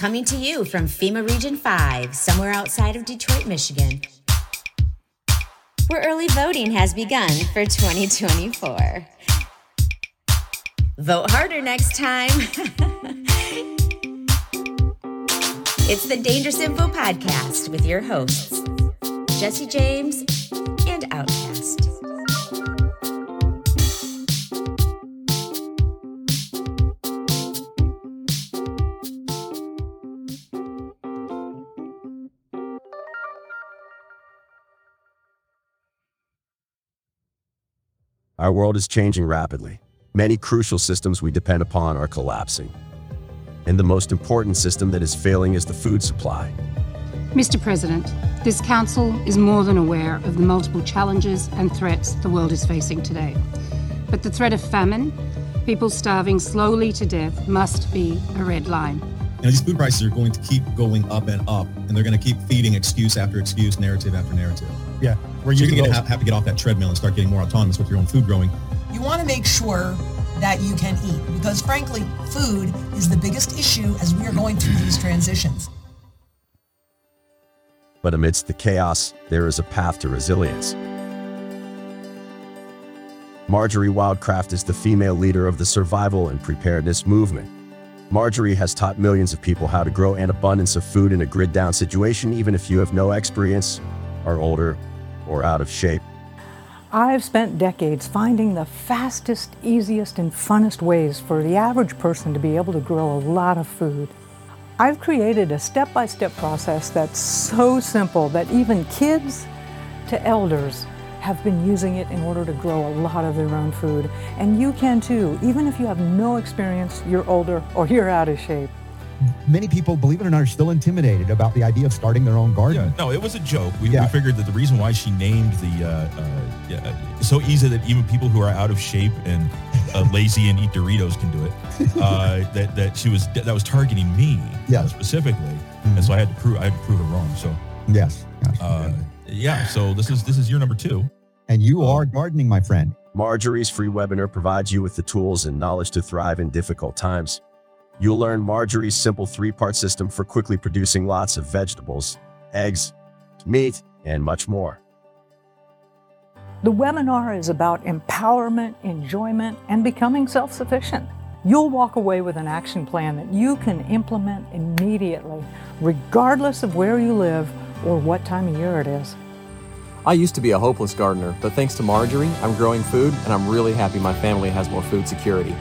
coming to you from FEMA Region 5, somewhere outside of Detroit, Michigan, where early voting has begun for 2024. Vote harder next time. it's the Dangerous Info Podcast with your hosts, Jesse James Our world is changing rapidly. Many crucial systems we depend upon are collapsing. And the most important system that is failing is the food supply. Mr. President, this Council is more than aware of the multiple challenges and threats the world is facing today. But the threat of famine, people starving slowly to death, must be a red line. You know, these food prices are going to keep going up and up, and they're going to keep feeding excuse after excuse, narrative after narrative. Yeah, Where you're going to have, have to get off that treadmill and start getting more autonomous with your own food growing. You want to make sure that you can eat because, frankly, food is the biggest issue as we are going through these transitions. But amidst the chaos, there is a path to resilience. Marjory Wildcraft is the female leader of the survival and preparedness movement. Marjory has taught millions of people how to grow an abundance of food in a grid down situation, even if you have no experience, are older, or out of shape. I've spent decades finding the fastest, easiest, and funnest ways for the average person to be able to grow a lot of food. I've created a step by step process that's so simple that even kids to elders have been using it in order to grow a lot of their own food. And you can too, even if you have no experience, you're older, or you're out of shape. Many people, believe it or not, are still intimidated about the idea of starting their own garden. Yeah, no, it was a joke. We, Yeah. we figured that the reason why she named the uh, uh, yeah, so easy that even people who are out of shape and uh, lazy and eat Doritos can do it. Uh, that that she was that was targeting me Yeah. uh, specifically, and so I had to prove I had to prove her wrong. So Yes. yes. uh, yeah, so this is this is year number two. and you are gardening, my friend. Marjory's free webinar provides you with the tools and knowledge to thrive in difficult times. You'll learn Marjory's simple three part system for quickly producing lots of vegetables, eggs, meat, and much more. The webinar is about empowerment, enjoyment, and becoming self sufficient. You'll walk away with an action plan that you can implement immediately, regardless of where you live or what time of year it is. I used to be a hopeless gardener, but thanks to Marjorie, I'm growing food and I'm really happy my family has more food security.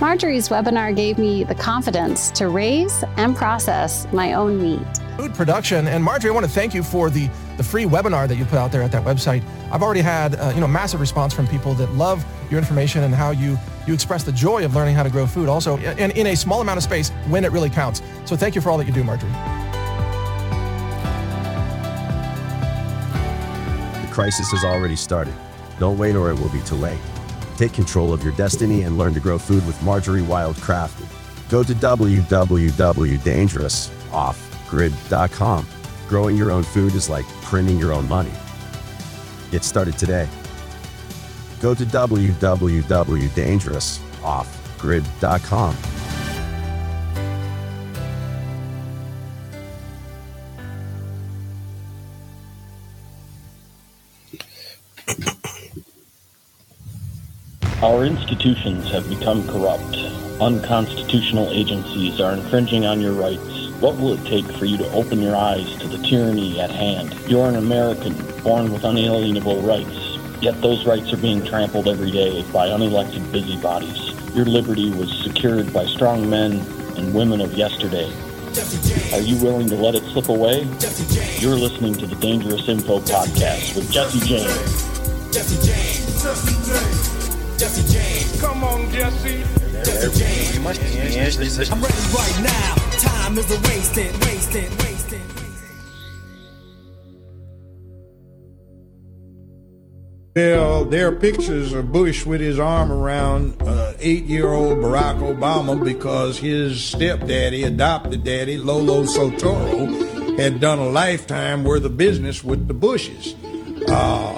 Marjory's webinar gave me the confidence to raise and process my own meat. food production. And Marjory, I want to thank you for the, the free webinar that you put out there at that website. I've already had uh, you know massive response from people that love your information and how you you express the joy of learning how to grow food. Also, in, in a small amount of space when it really counts. So thank you for all that you do, Marjorie. The crisis has already started. Don't wait or it will be too late. Take control of your destiny and learn to grow food with Marjory Wildcrafted. Go to www.dangerousoffgrid.com. Growing your own food is like printing your own money. Get started today. Go to www.dangerousoffgrid.com. Our institutions have become corrupt. Unconstitutional agencies are infringing on your rights. What will it take for you to open your eyes to the tyranny at hand? You're an American, born with unalienable rights. Yet those rights are being trampled every day by unelected busybodies. Your liberty was secured by strong men and women of yesterday. Are you willing to let it slip away? You're listening to the Dangerous Info Podcast with Jesse James. Jesse James. Jesse James. Come on, Jesse. Jesse James. I'm ready right now. Time is a wasted, wasted, wasted. There, there are pictures of Bush with his arm around uh, eight-year-old Barack Obama because his stepdaddy, adopted daddy, Lolo Soetoro, had done a lifetime worth of business with the Bushes. Uh,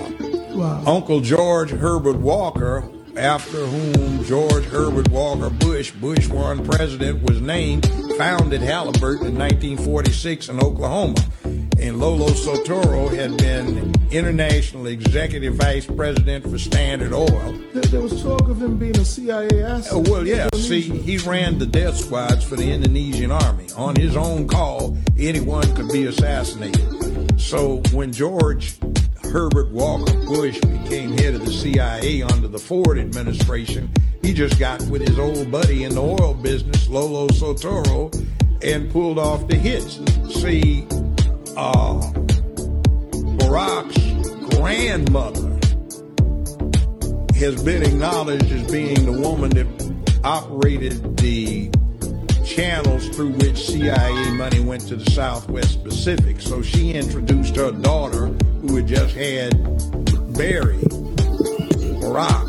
Uncle George Herbert Walker after whom George Herbert Walker Bush, Bush one president, was named, founded Halliburton in 1946 in Oklahoma. And Lolo Soetoro had been international executive vice president for Standard Oil. There, there was talk of him being a CIA asset. Uh, well, yeah. See, he ran the death squads for the Indonesian army. On his own call, anyone could be assassinated. So when George Herbert Walker Bush became head of the CIA under the Ford administration, he just got with his old buddy in the oil business, Lolo Soetoro, and pulled off the hits. See, uh, Barack's grandmother has been acknowledged as being the woman that operated the channels through which CIA money went to the Southwest Pacific. So she introduced her daughter, who had just had Barry Barack,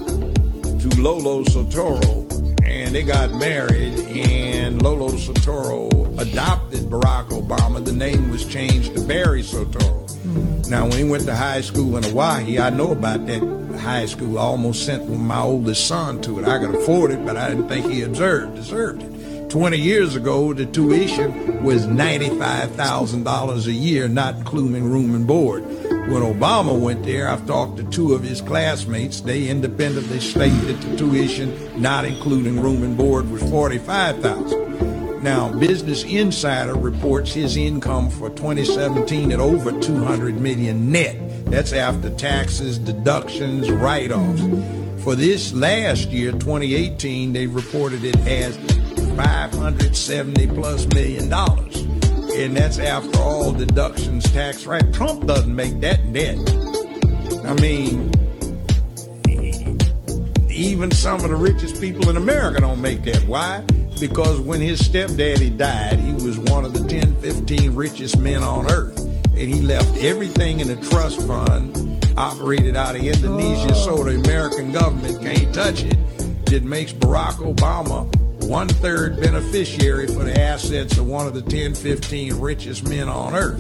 to Lolo Soetoro, and they got married. And Lolo Soetoro adopted Barack Obama. The name was changed to Barry Soetoro. Mm-hmm. Now, when he went to high school in Hawaii, I know about that high school. I almost sent my oldest son to it. I could afford it, but I didn't think he deserved deserved it. 20 years ago, the tuition was $95,000 a year, not including room and board. When Obama went there, I've talked to two of his classmates. They independently stated that the tuition, not including room and board, was 45,000. now, Business Insider reports his income for 2017 at over 200 million net. That's after taxes, deductions, write-offs. For this last year, 2018, they reported it as 570 plus million dollars. And that's after all deductions, tax, right? Trump doesn't make that net. I mean, even some of the richest people in America don't make that. Why? Because when his stepdaddy died, he was one of the 10, 15 richest men on earth. And he left everything in a trust fund operated out of Indonesia so the American government can't touch it. It makes Barack Obama one third beneficiary for the assets of one of the 10, 15 richest men on earth.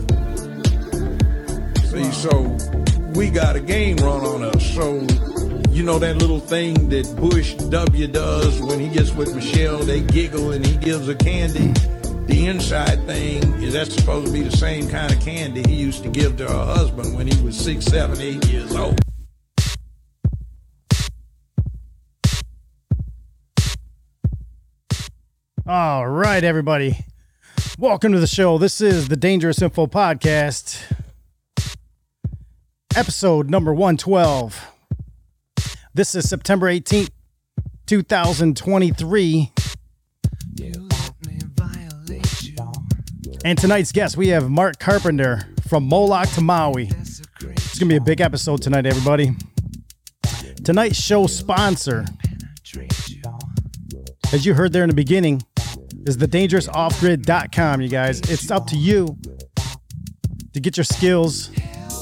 See, so we got a game run on us. So you know that little thing that Bush W does when he gets with Michelle, they giggle and he gives her candy. The inside thing is that's supposed to be the same kind of candy he used to give to her husband when he was six, seven, eight years old. All right, everybody. Welcome to the show. This is the Dangerous Info Podcast, episode number 112. This is September 18th, 2023. And tonight's guest, we have Mark Carpenter from Moloch to Maui. It's going to be a big episode tonight, everybody. Tonight's show sponsor, as you heard there in the beginning, is the dangerousoffgrid.com, you guys. It's up to you to get your skills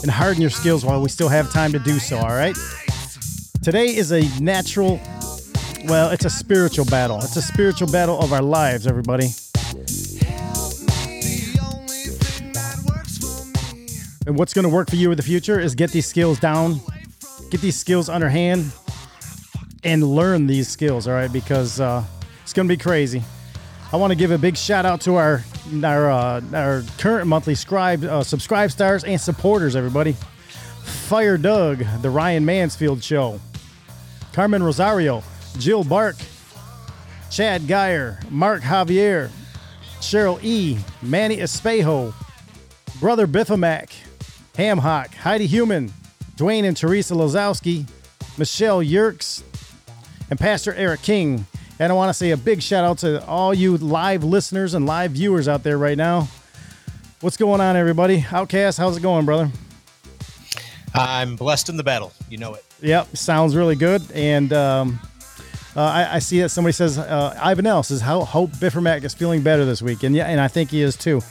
and harden your skills while we still have time to do so, all right? Today is a natural, well, it's a spiritual battle. It's a spiritual battle of our lives, everybody. And what's going to work for you in the future is get these skills down, get these skills underhand, and learn these skills, all right? Because uh, it's going to be crazy. I want to give a big shout out to our our uh, our current monthly scribe uh, subscribe stars and supporters, everybody. Fire Doug, the Ryan Mansfield Show, Carmen Rosario, Jill Bark, Chad Geyer, Mark Javier, Cheryl E, Manny Espejo, Brother Biffamak, Ham Hock, Heidi Human, Dwayne and Teresa Lozowski, Michelle Yerks, and Pastor Eric King. And I want to say a big shout out to all you live listeners and live viewers out there right now. What's going on, everybody? Outcast, how's it going, brother? I'm blessed in the battle. You know it. Yep, sounds really good. And um, uh, I, I, see that somebody says uh, Ivan L says how Hope Biffermack is feeling better this week, and yeah, and I think he is too.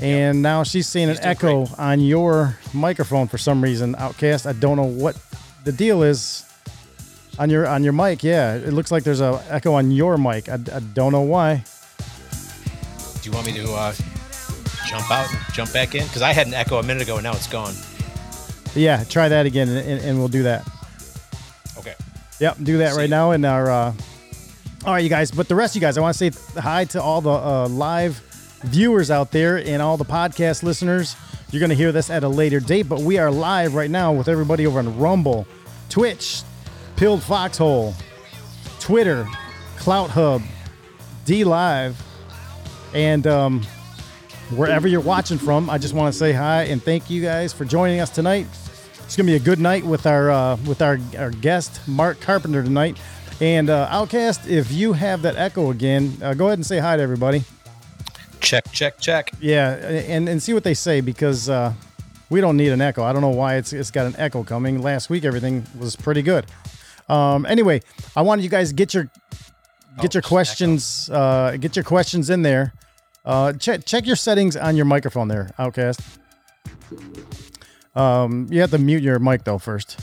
And yep. now she's seeing an echo great. on your microphone for some reason, Outcast. I don't know what the deal is on your on your mic. Yeah, it looks like there's a echo on your mic. I, I don't know why. Do you want me to uh, jump out and jump back in? Because I had an echo a minute ago and now it's gone. Yeah, try that again, and, and we'll do that. Okay. Yep, do that right now in our. Uh, all right, you guys. But the rest of you guys, I want to say hi to all the uh, live viewers out there and all the podcast listeners. You're going to hear this at a later date, but we are live right now with everybody over on Rumble, Twitch, Pilled Foxhole, Twitter, Clout Hub, D Live, and um, wherever you're watching from. I just want to say hi and thank you guys for joining us tonight. It's gonna be a good night with our uh, with our our guest Mark Carpenter tonight. And uh, Outcast, if you have that echo again, uh, go ahead and say hi to everybody. Check, check, check. Yeah, and and see what they say because uh, we don't need an echo. I don't know why it's it's got an echo coming. Last week everything was pretty good. Um, anyway, I wanted you guys to get your get your questions uh, get your questions in there. Uh, check check your settings on your microphone there, Outcast. Um, you have to mute your mic though first.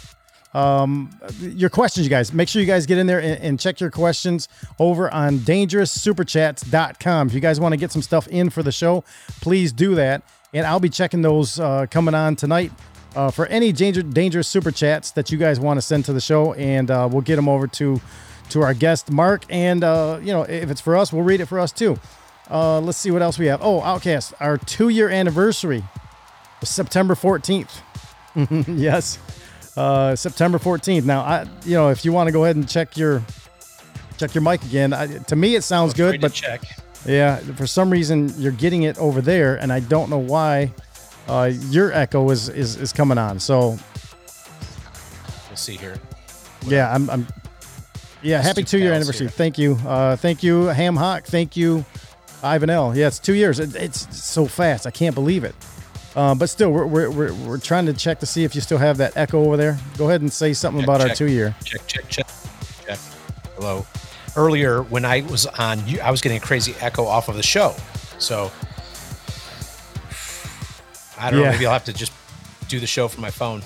Um, your questions, you guys. Make sure you guys get in there and, and check your questions over on dangeroussuperchats.com. If you guys want to get some stuff in for the show, please do that. And I'll be checking those uh, coming on tonight uh, for any danger, dangerous super chats that you guys want to send to the show, and uh, we'll get them over to to our guest Mark. And uh, you know, if it's for us, we'll read it for us too. Uh, let's see what else we have. Oh, Outcast, our two year anniversary, September fourteenth. yes, uh, September fourteenth. Now, I you know, if you want to go ahead and check your check your mic again, I, to me it sounds good, but check. yeah, for some reason you're getting it over there, and I don't know why. Uh, your echo is, is is coming on. So We'll see here. yeah, I'm, I'm yeah, happy two year anniversary. here. Thank you, uh, thank you, Ham Hock. Thank you, Ivan L. Yeah, it's two years. It, it's so fast. I can't believe it. Um, but still, we're, we're, we're, we're trying to check to see if you still have that echo over there. Go ahead and say something Check, about our two year. Check, check, check, check. Hello. Earlier, when I was on, you- I was getting a crazy echo off of the show. So I don't Yeah. know. Maybe I'll have to just do the show from my phone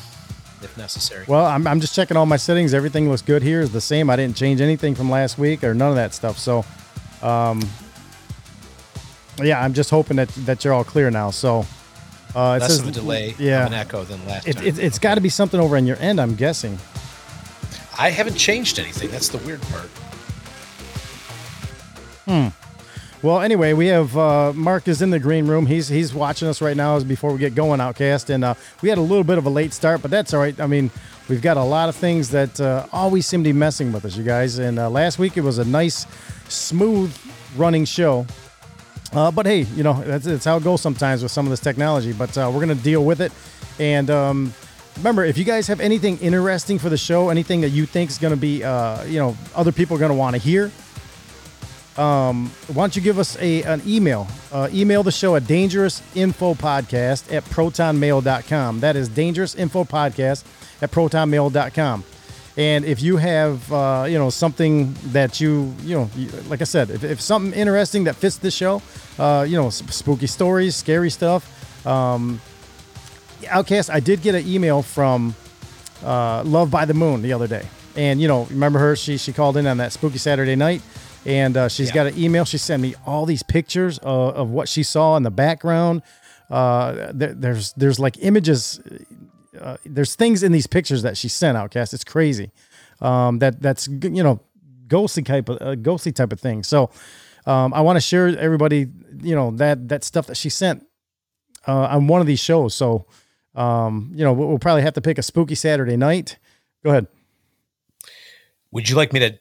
if necessary. Well, I'm, I'm just checking all my settings. Everything looks good here. Is the same. I didn't change anything from last week or none of that stuff. So, um, yeah, I'm just hoping that that you're all clear now. So, uh, it Less says of a delay Yeah, of an echo than last it, time. it, it's got to be something over on your end. I'm guessing. I haven't changed anything. That's the weird part. Hmm. Well, anyway, we have uh, Mark is in the green room. He's he's watching us right now as before we get going, Outcast, and uh, we had a little bit of a late start, but that's all right. I mean, we've got a lot of things that uh, always seem to be messing with us, you guys. And uh, last week it was a nice, smooth running show. Uh, but hey, you know that's, that's how it goes sometimes with some of this technology. But uh, we're gonna deal with it. And um, remember, if you guys have anything interesting for the show, anything that you think is gonna be, you know, other people are gonna want to hear, um, why don't you give us a an email? Uh, email the show at dangerousinfopodcast at protonmail.com. That is dangerousinfopodcast at protonmail.com. And if you have, uh, you know, something that you, you know, like I said, if, if something interesting that fits the show, uh, you know, spooky stories, scary stuff. Um, Outcast, I did get an email from uh, Love by the Moon the other day, and you know, remember her? She she called in on that spooky Saturday night, and uh, she's got an email. She sent me all these pictures of, of what she saw in the background. Uh, there, there's there's like images. Uh, there's things in these pictures that she sent Outcast. It's crazy. Um, that that's you know ghostly type of uh, ghostly type of thing. So um, I want to share everybody you know that that stuff that she sent uh, on one of these shows. So, um, you know, we'll, we'll probably have to pick a spooky Saturday night. Go ahead. Would you like me to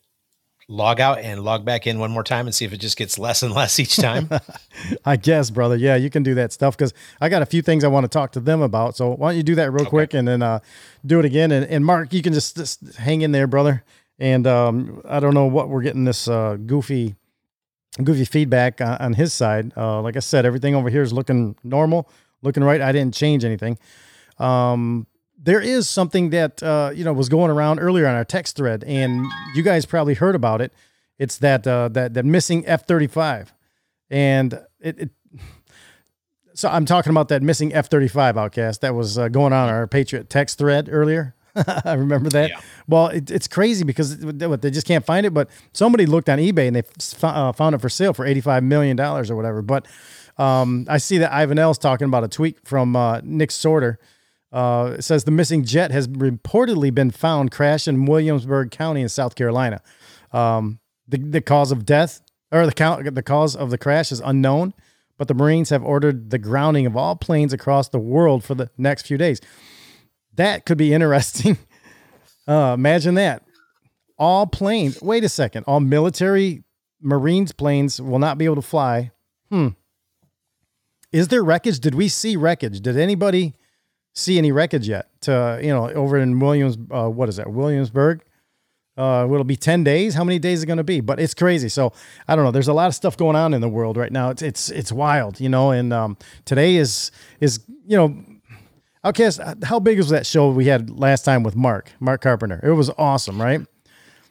log out and log back in one more time and see if it just gets less and less each time? I guess, brother. Yeah, you can do that stuff because I got a few things I want to talk to them about. So why don't you do that real quick and then uh, do it again? And, and Mark, you can just, just hang in there, brother. And um, I don't know what we're getting this uh, goofy, goofy feedback on, on his side. Uh, like I said, everything over here is looking normal, looking right. I didn't change anything. Um, there is something that uh, you know was going around earlier on our text thread, and you guys probably heard about it. It's that uh, that that missing F thirty five, and it, it. So I'm talking about that missing F thirty five outcast that was uh, going on our Patriot text thread earlier. I remember that. Well, it, it's crazy because they just can't find it. But somebody looked on eBay and they f- uh, found it for sale for eighty five million dollars or whatever. But um, I see that Ivan L's talking about a tweet from uh, Nick Sortor Uh, it says the missing jet has reportedly been found crashed in Williamsburg County in South Carolina. Um, the, the cause of death or the count, the cause of the crash is unknown, but the Marines have ordered the grounding of all planes across the world for the next few days. That could be interesting. Uh, imagine that. All planes, wait a second, all military Marines planes will not be able to fly. Hmm. Is there wreckage? Did we see wreckage? Did anybody see any wreckage yet? To you know, over in Williams, uh, what is that? Williamsburg. Uh, will be ten days? How many days is it going to be? But it's crazy. So I don't know. There's a lot of stuff going on in the world right now. It's it's it's wild, you know. And um, today is is you know, Outcast. How big was that show we had last time with Mark Mark Carpenter? It was awesome, right?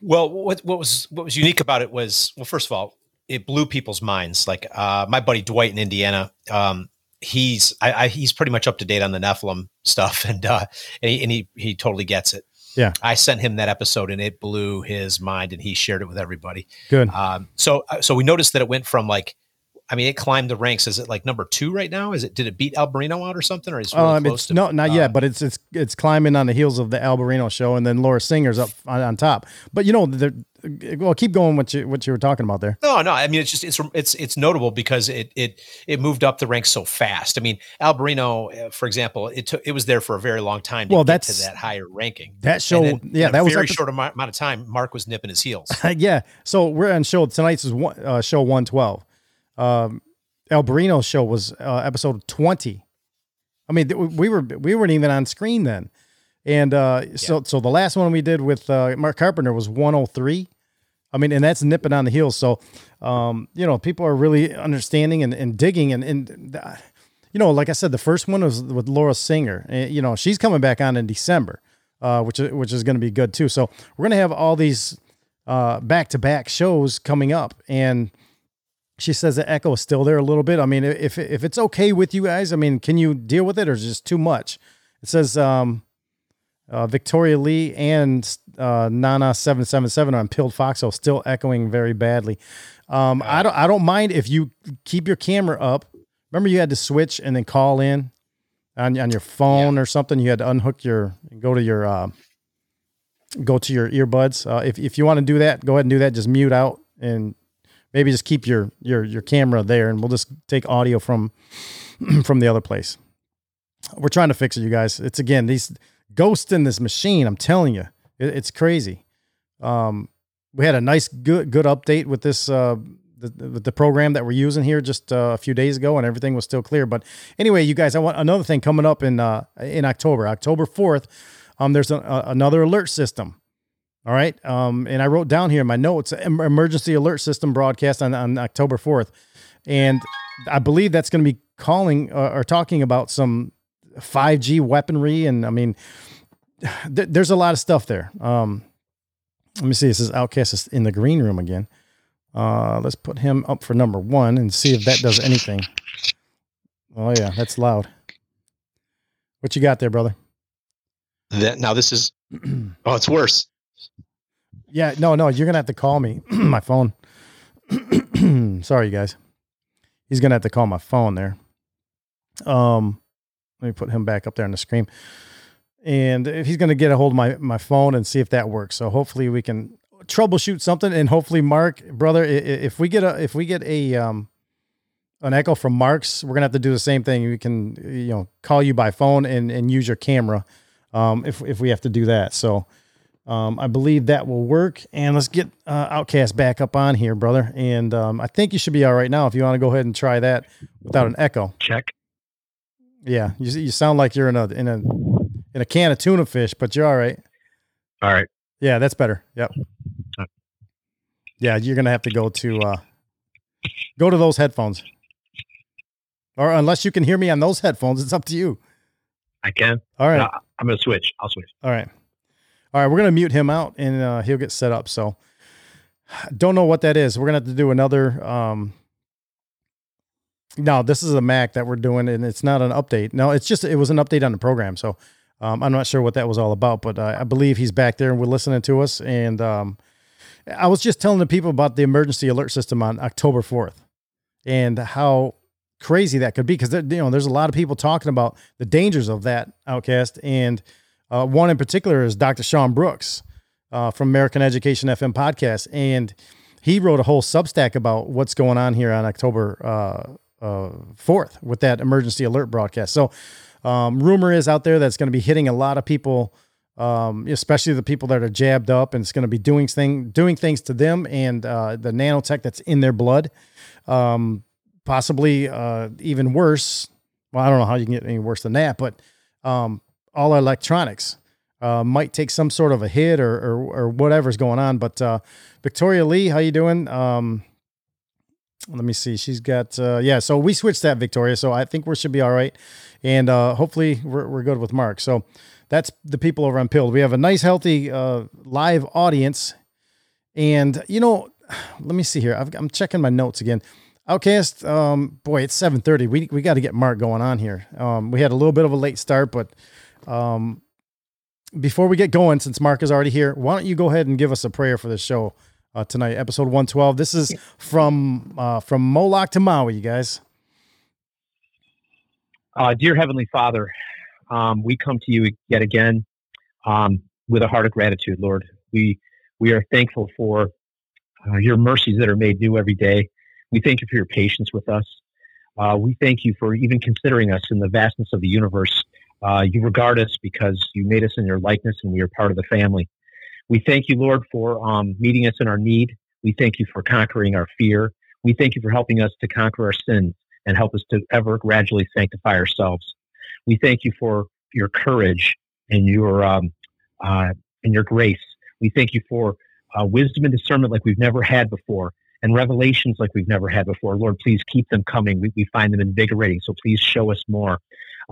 Well, what what was what was unique about it was well, first of all, it blew people's minds. Like uh, my buddy Dwight in Indiana, um, he's I, I, he's pretty much up to date on the Nephilim stuff, and uh, and he and he he totally gets it. Yeah, I sent him that episode, and it blew his mind, and he shared it with everybody. Good. Um, so uh, so we noticed that it went from like. I mean, it climbed the ranks. Is it like number two right now? Is it? Did it beat Alberino out or something? Or is it really um, close it's to? no, not yet, but it's it's it's climbing on the heels of the Alberino show, and then Laura Singer's up on, on top. But you know, they're- well, keep going. What you what you were talking about there? No, no. I mean, it's just it's it's it's notable because it it it moved up the ranks so fast. I mean, Alberino, uh, for example, it took it was there for a very long time to Well, get to that's- that higher ranking. that show- then yeah, that a was very epi- short amount amount of time. Mark was nipping his heels. yeah. So we're on show tonight's is one, uh, show one twelve. Um, Alberino's show was uh, episode twenty. I mean, we were we weren't even on screen then, and uh, so so the last one we did with uh, Mark Carpenter was one hundred three. I mean, and that's nipping on the heels. So, um, you know, people are really understanding and, and digging and and. uh, you know, like I said, the first one was with Laura Singer. Uh, You know, she's coming back on in December, uh, which which is going to be good too. So we're going to have all these back to back shows coming up, and she says the echo is still there a little bit. I mean, if if it's okay with you guys, I mean, can you deal with it, or is it just too much? It says um, uh, Victoria Lee and uh, Nana seven seven seven on Pilled Foxhole still echoing very badly. Um, I don't I don't mind if you keep your camera up. Remember, you had to switch and then call in on on your phone or something. You had to unhook your go to your uh, go to your earbuds. Uh, if if you want to do that, go ahead and do that. Just mute out and maybe just keep your your your camera there, and we'll just take audio from from the other place. We're trying to fix it, you guys. It's again these ghosts in this machine. I'm telling you, it, it's crazy. Um, we had a nice good good update with this uh, the, the program that we're using here just uh, a few days ago, and everything was still clear. But anyway, you guys, I want another thing coming up in uh, in October, October fourth. Um, there's a, a, another alert system. All right. Um, and I wrote down here in my notes emergency alert system broadcast on, on October 4th. And I believe that's going to be calling uh, or talking about some 5G weaponry. And I mean, th- there's a lot of stuff there. Um, let me see. This is Outcast is in the green room again. Uh, let's put him up for number one and see if that does anything. Oh, yeah. That's loud. What you got there, brother? That now this is oh, it's worse. Yeah, no, no, you're gonna have to call me. my phone. Sorry, you guys. He's gonna have to call my phone there. Um, let me put him back up there on the screen. And he's gonna get a hold of my my phone and see if that works. So hopefully we can troubleshoot something. And hopefully, Mark, brother, if we get a if we get a um an echo from Mark's, we're gonna have to do the same thing. We can you know call you by phone and and use your camera. Um, if if we have to do that. So. Um, I believe that will work. And let's get uh, Outcast back up on here, brother. And um, I think you should be all right now if you want to go ahead and try that without an echo. Check. Yeah, you, you sound like you're in a in a in a can of tuna fish, but you're all right. All right. Yeah, that's better. Yep. Yeah, you're gonna have to go to uh, go to those headphones, or unless you can hear me on those headphones, it's up to you. I can. All right. I'm gonna switch. I'll switch. All right. All right, we're gonna mute him out and uh, he'll get set up. So don't know what that is. We're gonna have to do another um no, this is a Mac that we're doing and it's not an update. No, it's just it was an update on the program. So um, I'm not sure what that was all about, but uh, I believe he's back there and we're listening to us. And um, I was just telling the people about the emergency alert system on October 4th and how crazy that could be because you know there's a lot of people talking about the dangers of that outcast, and uh, one in particular is Dr. Sean Brooks uh, from American Education FM podcast, and he wrote a whole Substack about what's going on here on October uh, uh, fourth with that emergency alert broadcast. So, um, rumor is out there that's going to be hitting a lot of people. Um, especially the people that are jabbed up, and it's going to be doing thing doing things to them and uh, the nanotech that's in their blood. Um, possibly uh, even worse. Well, I don't know how you can get any worse than that, but um, all electronics uh, might take some sort of a hit or or, or whatever's going on. But uh, Victoria Lee, how you doing? Um, let me see. She's got uh, yeah. So we switched that Victoria. So I think we should be all right, and uh, hopefully we're we're good with Mark. So that's the people over on Pilled. We have a nice, healthy uh, live audience, and you know, let me see here. i am checking my notes again. Outcast, um, boy, it's seven thirty. We we got to get Mark going on here. Um, we had a little bit of a late start, but um, before we get going, since Mark is already here, why don't you go ahead and give us a prayer for this show uh, tonight, episode one twelve. This is from uh, from Moloch to Maui, you guys. Uh, dear Heavenly Father, um, we come to you yet again um, with a heart of gratitude, Lord. We we are thankful for uh, your mercies that are made new every day. We thank you for your patience with us. Uh, we thank you for even considering us in the vastness of the universe. Uh, you regard us because you made us in your likeness and we are part of the family. We thank you, Lord, for um, meeting us in our need. We thank you for conquering our fear. We thank you for helping us to conquer our sins and help us to ever gradually sanctify ourselves. We thank you for your courage and your um, uh, and your grace. We thank you for uh, wisdom and discernment like we've never had before and revelations like we've never had before. Lord, please keep them coming. We, we find them invigorating. So please show us more.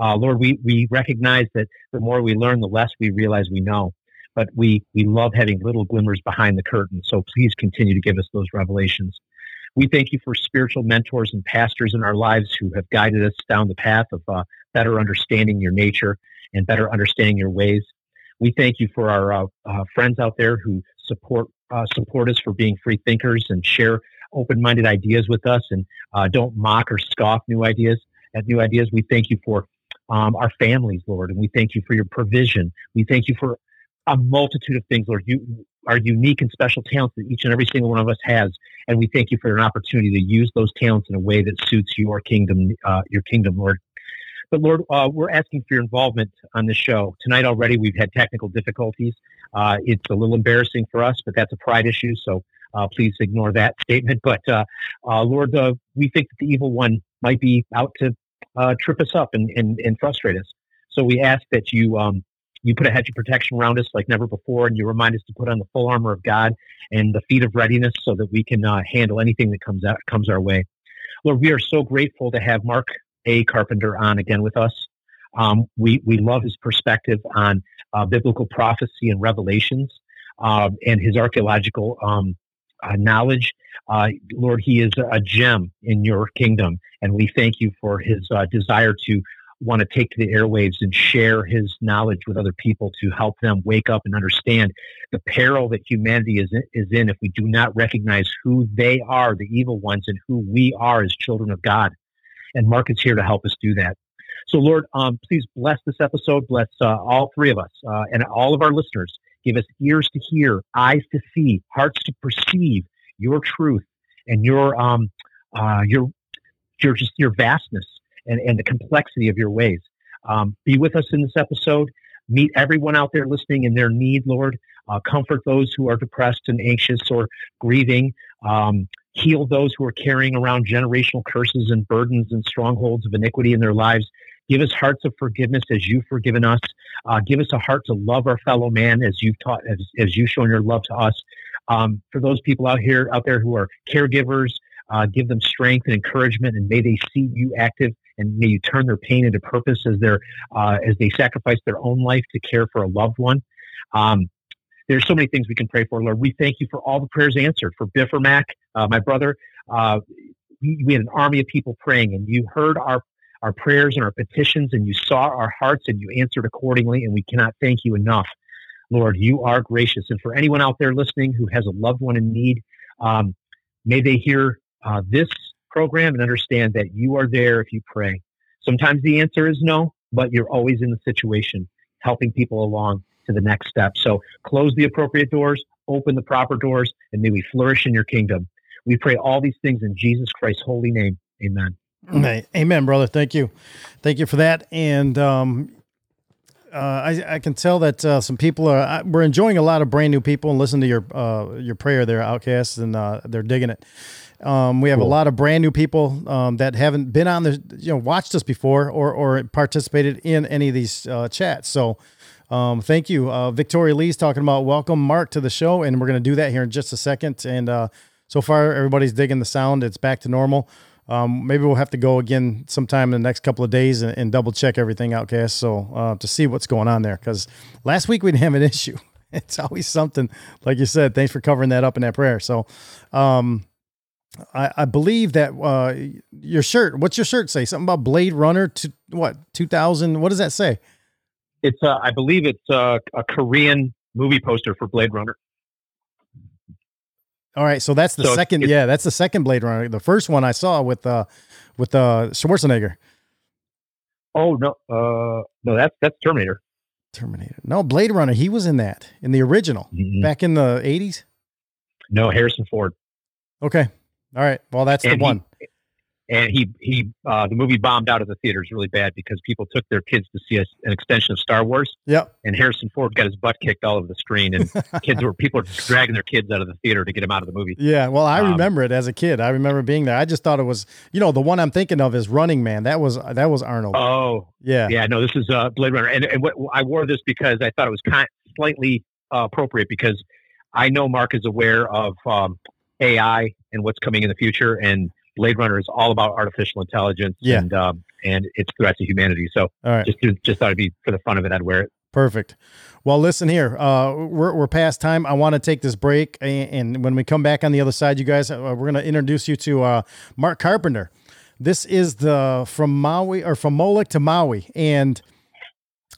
Uh, Lord, we, we recognize that the more we learn, the less we realize we know. But we, we love having little glimmers behind the curtain. So please continue to give us those revelations. We thank you for spiritual mentors and pastors in our lives who have guided us down the path of uh, better understanding your nature and better understanding your ways. We thank you for our uh, uh friends out there who support uh, support us for being free thinkers and share open-minded ideas with us and uh, don't mock or scoff new ideas at new ideas. We thank you for um, our families, Lord, and we thank you for your provision. We thank you for a multitude of things, Lord. You are unique and special talents that each and every single one of us has, and we thank you for an opportunity to use those talents in a way that suits your kingdom, uh, your kingdom, Lord. But Lord, uh, we're asking for your involvement on the show tonight. Already, we've had technical difficulties. Uh, it's a little embarrassing for us, but that's a pride issue. So uh, please ignore that statement. But uh, uh, Lord, we think that the evil one might be out to trip us up and, and, and, frustrate us. So we ask that you um, you put a hedge of protection around us like never before, and you remind us to put on the full armor of God and the feet of readiness so that we can uh, handle anything that comes out comes our way. Lord, we are so grateful to have Mark A. Carpenter on again with us. Um, we we love his perspective on uh, biblical prophecy and revelations, uh, and his archaeological um, uh, knowledge. Uh, Lord, he is a gem in your kingdom, and we thank you for his uh, desire to want to take to the airwaves and share his knowledge with other people to help them wake up and understand the peril that humanity is in, is in if we do not recognize who they are, the evil ones, and who we are as children of God. And Mark is here to help us do that. So, Lord, um, please bless this episode. Bless uh, all three of us uh, and all of our listeners. Give us ears to hear, eyes to see, hearts to perceive your truth and your um, uh, your your just your vastness and, and the complexity of your ways. Um, be with us in this episode. Meet everyone out there listening in their need, Lord. Uh, comfort those who are depressed and anxious or grieving. Um, heal those who are carrying around generational curses and burdens and strongholds of iniquity in their lives. Give us hearts of forgiveness as you've forgiven us. Uh, give us a heart to love our fellow man as you've taught, as, as you've shown your love to us. Um, for those people out here, out there who are caregivers, uh, give them strength and encouragement, and may they see you active, and may you turn their pain into purpose as they uh, as they sacrifice their own life to care for a loved one. Um, there's so many things we can pray for, Lord. We thank you for all the prayers answered for Biff Biffer Mac, uh, my brother. Uh, we, we, had an army of people praying, and you heard our our prayers and our petitions, and you saw our hearts, and you answered accordingly. And we cannot thank you enough, Lord. You are gracious. And for anyone out there listening who has a loved one in need, um, may they hear uh, this program and understand that you are there if you pray. Sometimes the answer is no, but you're always in the situation helping people along to the next step. So close the appropriate doors, open the proper doors, and may we flourish in your kingdom. We pray all these things in Jesus Christ's holy name. Amen. Hey, Amen, brother. Thank you. Thank you for that. And um, uh, I, I can tell that uh, some people are I, we're enjoying a lot of brand new people and listen to your uh, your prayer there, outcasts, and uh, they're digging it. Um, we have a lot of brand new people um, that haven't been on the you know watched us before or or participated in any of these uh, chats. So. Um, thank you. Uh, Victoria Lee's talking about welcome Mark to the show, and we're going to do that here in just a second. And uh, so far, everybody's digging the sound. It's back to normal. Um, maybe we'll have to go again sometime in the next couple of days and, and double check everything Outcast. So uh, to see what's going on there, because last week we didn't have an issue. It's always something, like you said. Thanks for covering that up in that prayer. So, um, I, I believe that uh, your shirt. What's your shirt say? Something about Blade Runner to what? Two thousand? What does that say? It's, uh, I believe it's uh, a Korean movie poster for Blade Runner. All right, so that's the So second. yeah, that's the second Blade Runner. The first one I saw with uh with uh Schwarzenegger. Oh no, uh, no, that's that's Terminator. Terminator. No, Blade Runner. He was in that in the original Mm-hmm. back in the eighties. No, Harrison Ford. Okay. All right. Well, that's And the he- one. And he he uh, the movie bombed out of the theaters really bad because people took their kids to see a, an extension of Star Wars. Yep. And Harrison Ford got his butt kicked all over the screen, and kids were people were dragging their kids out of the theater to get him out of the movie. Yeah. Well, I Um, remember it as a kid. I remember being there. I just thought it was, you know, the one I'm thinking of is Running Man. That was that was Arnold. Oh, yeah. yeah. No, this is uh, Blade Runner, and, and what, I wore this because I thought it was kind slightly uh, appropriate because I know Mark is aware of um, AI and what's coming in the future, and Blade Runner is all about artificial intelligence Yeah. and um, and its threat to humanity. So, right. just just thought it'd be for the fun of it, I'd wear it. Perfect. Well, listen here. Uh, we're, we're past time. I want to take this break. And, and when we come back on the other side, you guys, uh, we're going to introduce you to uh, Mark Carpenter. This is the from Maui or from Moloch to Maui. And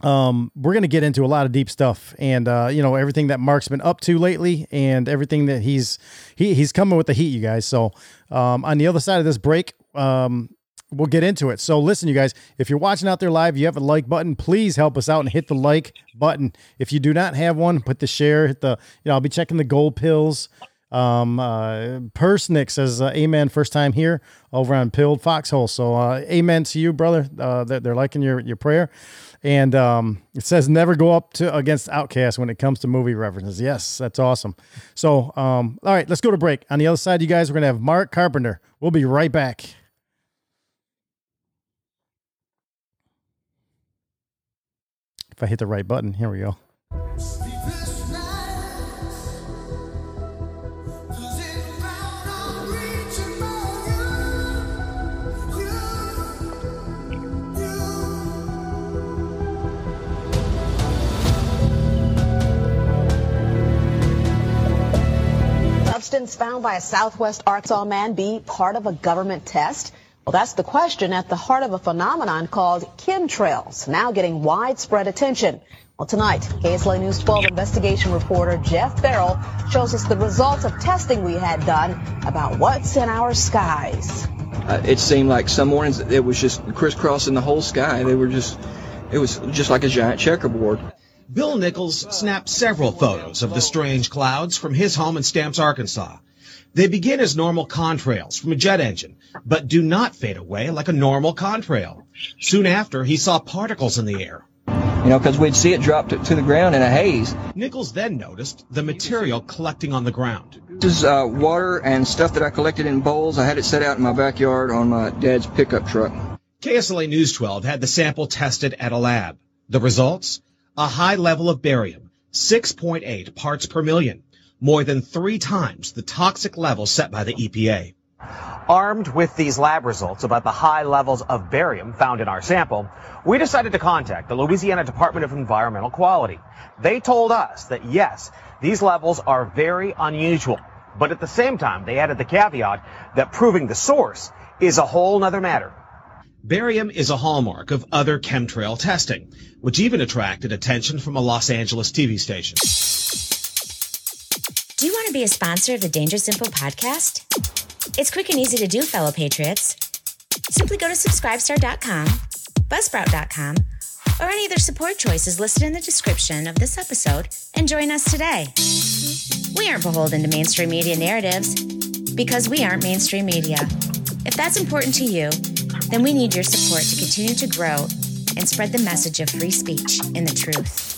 um, we're going to get into a lot of deep stuff and, uh, you know, everything that Mark's been up to lately and everything that he's, he, he's coming with the heat, you guys. So um, on the other side of this break, um, we'll get into it. So listen, you guys, if you're watching out there live, you have a like button, please help us out and hit the like button. If you do not have one, put the share, hit the, you know, I'll be checking the gold pills. Um, uh, Persnick says, uh, amen. First time here over on Pilled Foxhole. So, uh, amen to you, brother. Uh, they're, they're liking your, your prayer. And, um, it says never go up to against outcast when it comes to movie references. Yes, that's awesome. So, um, all right, let's go to break. On the other side, you guys, we're to have Mark Carpenter. We'll be right back. If I hit the right button, here we go. Substance found by a Southwest Arkansas man be part of a government test? Well, that's the question at the heart of a phenomenon called chemtrails, now getting widespread attention. Well, tonight, KSLA News 12 investigation reporter Jeff Ferrell shows us the results of testing we had done about what's in our skies. Uh, it seemed like some mornings it was just crisscrossing the whole sky. They were just, it was just like a giant checkerboard. Bill Nichols snapped several photos of the strange clouds from his home in Stamps, Arkansas. They begin as normal contrails from a jet engine, but do not fade away like a normal contrail. Soon after, he saw particles in the air. You know, because we'd see it drop to, to the ground in a haze. Nichols then noticed the material collecting on the ground. This is uh, water and stuff that I collected in bowls. I had it set out in my backyard on my dad's pickup truck. KSLA News 12 had the sample tested at a lab. The results? A high level of barium, 6.8 parts per million, more than three times the toxic level set by the EPA. Armed with these lab results about the high levels of barium found in our sample, we decided to contact the Louisiana Department of Environmental Quality. They told us that yes, these levels are very unusual, but at the same time, they added the caveat that proving the source is a whole nother matter. Barium is a hallmark of other chemtrail testing, which even attracted attention from a Los Angeles TV station. Do you want to be a sponsor of the Dangerous Info podcast? It's quick and easy to do, fellow patriots. Simply go to subscribestar.com, buzzsprout.com, or any other support choices listed in the description of this episode and join us today. We aren't beholden to mainstream media narratives because we aren't mainstream media. If that's important to you, then we need your support to continue to grow and spread the message of free speech and the truth.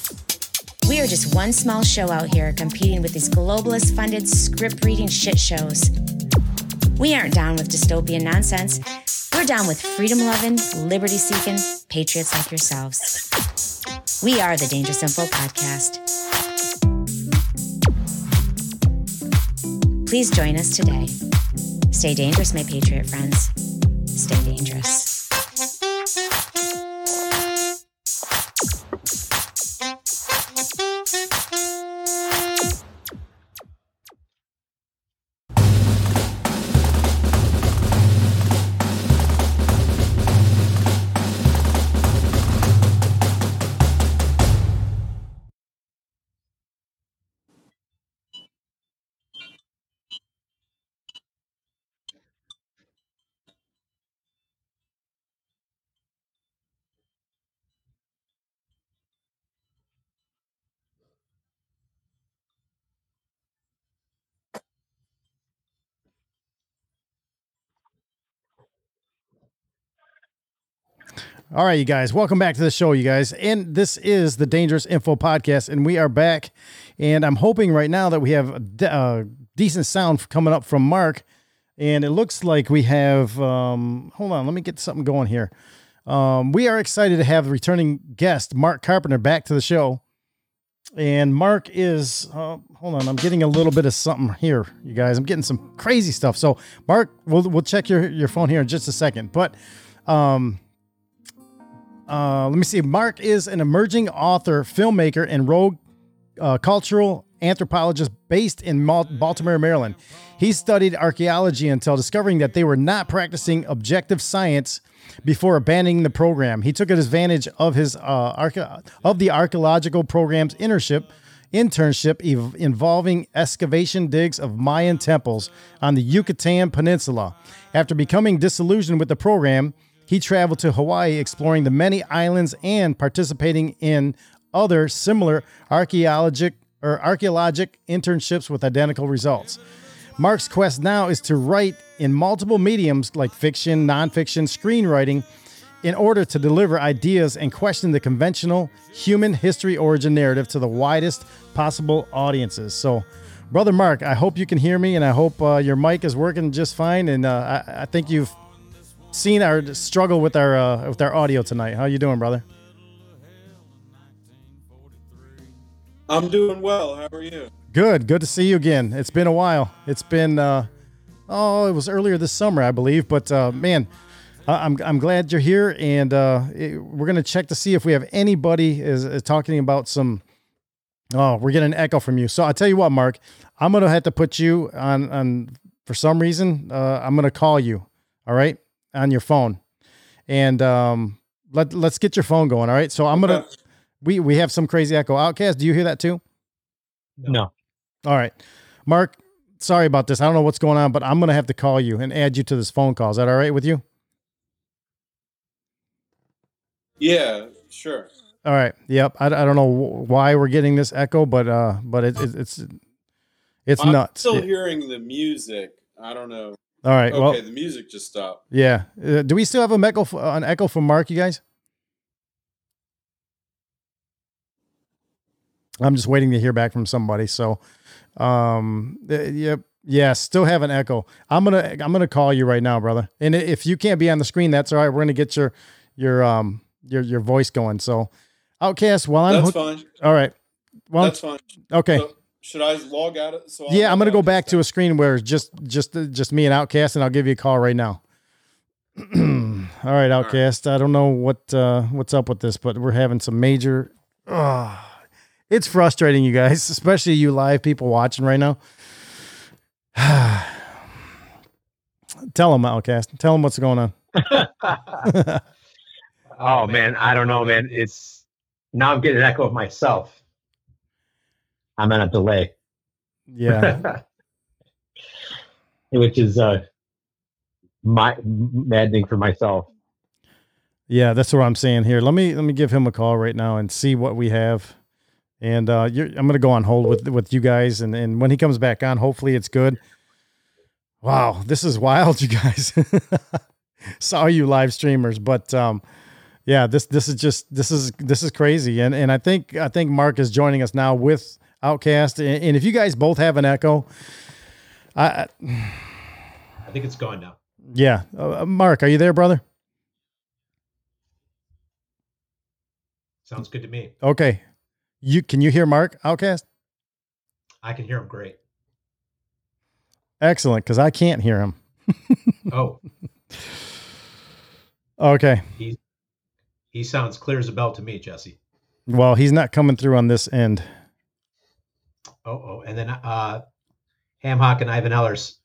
We are just one small show out here competing with these globalist funded script reading shit shows. We aren't down with dystopian nonsense. We're down with freedom loving, liberty seeking patriots like yourselves. We are the Dangerous Info Podcast. Please join us today. Stay dangerous, my patriot friends. Stay dangerous. All right, you guys, welcome back to the show, you guys. And this is the Dangerous Info Podcast, and we are back. And I'm hoping right now that we have a de- uh, decent sound coming up from Mark. And it looks like we have, um, hold on, let me get something going here. Um, we are excited to have the returning guest, Mark Carpenter, back to the show. And Mark is, uh, hold on, I'm getting a little bit of something here, you guys. I'm getting some crazy stuff. So, Mark, we'll, we'll check your, your phone here in just a second. But, um, uh, let me see. Mark is an emerging author, filmmaker, and rogue uh, cultural anthropologist based in Baltimore, Maryland. He studied archaeology until discovering that they were not practicing objective science before abandoning the program. He took advantage of his uh, arche- of the archaeological program's internship internship ev- involving excavation digs of Mayan temples on the Yucatan Peninsula. After becoming disillusioned with the program, he traveled to Hawaii exploring the many islands and participating in other similar archaeologic or archaeologic internships with identical results. Mark's quest now is to write in multiple mediums like fiction, nonfiction, screenwriting in order to deliver ideas and question the conventional human history origin narrative to the widest possible audiences. So, brother Mark, I hope you can hear me, and I hope uh, your mic is working just fine. And uh, I, I think you've seen our struggle with our uh, with our audio tonight. How you doing, brother? I'm doing well. How are you? Good. Good to see you again. It's been a while. It's been uh, oh, it was earlier this summer, I believe. But uh, man, I'm I'm glad you're here, and uh, it- we're gonna check to see if we have anybody is, is talking about some. Oh, we're getting an echo from you. So I tell you what, Mark, I'm gonna have to put you on on for some reason. Uh, I'm gonna call you. All right, on your phone, and um, let let's get your phone going. All right. So I'm gonna. We we have some crazy echo. Outcast, do you hear that too? No. All right. Mark, sorry about this. I don't know what's going on, but I'm going to have to call you and add you to this phone call. Is that all right with you? Yeah, sure. All right. Yep. I, I don't know why we're getting this echo, but uh, but it, it, it's it's I'm nuts. still It- hearing the music. I don't know. All right, Okay, well- the music just stopped. yeah. Uh, do we still have a echo f- an echo from Mark? You guys? I'm just waiting to hear back from somebody. So, um, uh, yep. Yeah, still have an echo. I'm gonna I'm gonna call you right now, brother. And if you can't be on the screen, that's all right. We're gonna get your your um your your voice going. So, Outcast, while I'm That's fine. All right. Well, That's fine. Okay. So, should I log out? of- So I'll yeah, I'm gonna go back to a screen where just just just me and Outcast, and I'll give you a call right now. all right, Outcast. I don't know what uh, what's up with this, but we're having some major. Uh, it's frustrating, you guys, especially you live people watching right now. Tell them, Outcast. Tell them what's going on. oh man, I don't know, man. It's now I'm getting an echo of myself. I'm on a delay. Yeah. Which is uh my maddening for myself. Yeah, that's what I'm saying here. Let me let me give him a call right now and see what we have. And uh, I'm going to go on hold with with you guys, and and when he comes back on, hopefully it's good. Wow, this is wild, you guys. Saw you live streamers, but um, yeah, this this is just this is this is crazy, and and I think I think Mark is joining us now with Outcast, and, if you guys both have an echo, I I think it's gone now. yeah, uh, Mark, are you there, brother? Sounds good to me. Okay, you can you hear Mark Outcast? I can hear him great. Excellent, because I can't hear him. Oh, Okay, he he sounds clear as a bell to me, Jesse. well he's not coming through on this end. Oh, oh, and then uh, Hamhock and Ivan Ellers,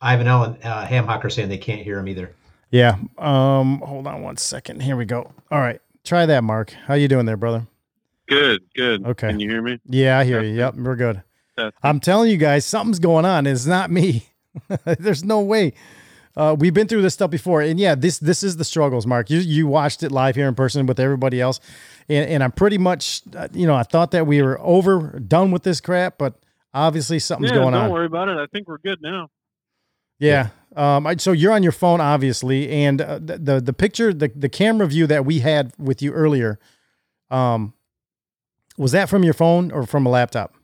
Ivan L and uh, Hamhock are saying they can't hear him either. Yeah. Um. Hold on one second. Here we go. All right. Try that, Mark. How you doing there, brother? Good, good. Okay. Can you hear me? Yeah, I hear you. Yep, we're good. Testing. I'm telling you guys, something's going on. It's not me. There's no way. Uh, we've been through this stuff before, and yeah, this this is the struggles, Mark. You you watched it live here in person with everybody else, and and I'm pretty much, uh, you know, I thought that we were over done with this crap, but obviously something's yeah, going don't on. worry about it. I think we're good now. Yeah. Um, I, so you're on your phone, obviously, and uh, the, the the picture, the the camera view that we had with you earlier, um, was that from your phone or from a laptop?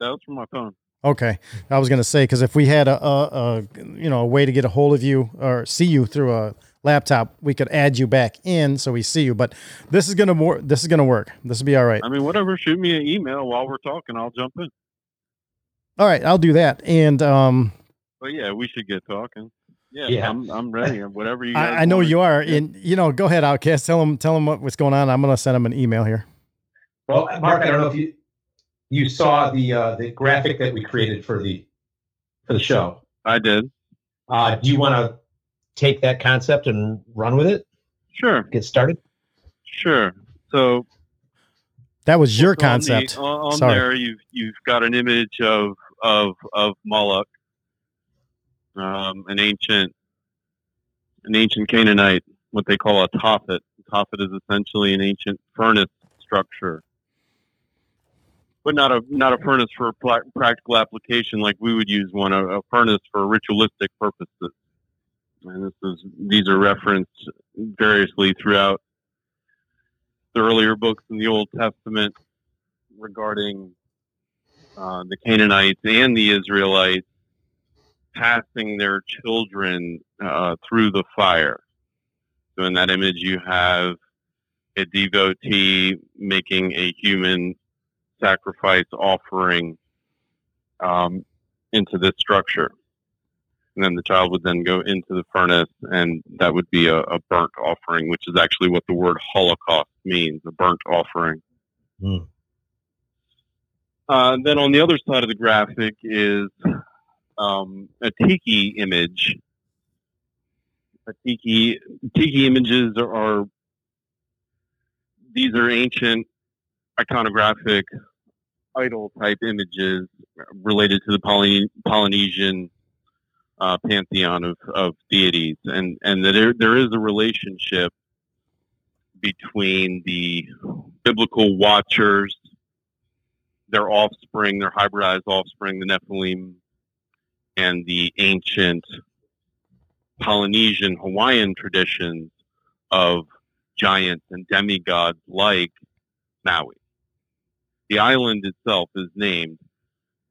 That was from my phone. Okay, I was gonna say because if we had a, a, a you know a way to get a hold of you or see you through a laptop, we could add you back in so we see you. But this is gonna work. This is gonna work. This will be all right. I mean, whatever. Shoot me an email while we're talking. I'll jump in. All right, I'll do that. And um, But yeah, we should get talking. Yeah, Yeah. I'm I'm ready. Whatever you. Guys I, I know want. you are. And you know, go ahead, Outcast. Tell them tell them what, what's going on. I'm gonna send them an email here. Well, Mark, I don't know if you you saw the uh, the graphic that we created for the for the show. I did. Uh, do you want to take that concept and run with it? Sure. Get started. Sure. So That was your on the- concept. on on Sorry. there, you've you've got an image of of of Moloch, um, an ancient an ancient Canaanite, what they call a tophet. Tophet is essentially an ancient furnace structure, but not a not a furnace for pla- practical application like we would use one. A, a furnace for ritualistic purposes. And this is these are referenced variously throughout the earlier books in the Old Testament regarding uh, the Canaanites and the Israelites passing their children uh, through the fire. So in that image, you have a devotee making a human sacrifice offering um, into this structure. And then the child would then go into the furnace, and that would be a, a burnt offering, which is actually what the word Holocaust means a burnt offering. Uh, then on the other side of the graphic is um, a tiki image. A tiki tiki images are, are these are ancient iconographic idol type images related to the Poly- Polynesian uh, pantheon of, of deities, and and that there, there is a relationship between the biblical watchers, their offspring, their hybridized offspring, the Nephilim, and the ancient Polynesian Hawaiian traditions of giants and demigods like Maui. The island itself is named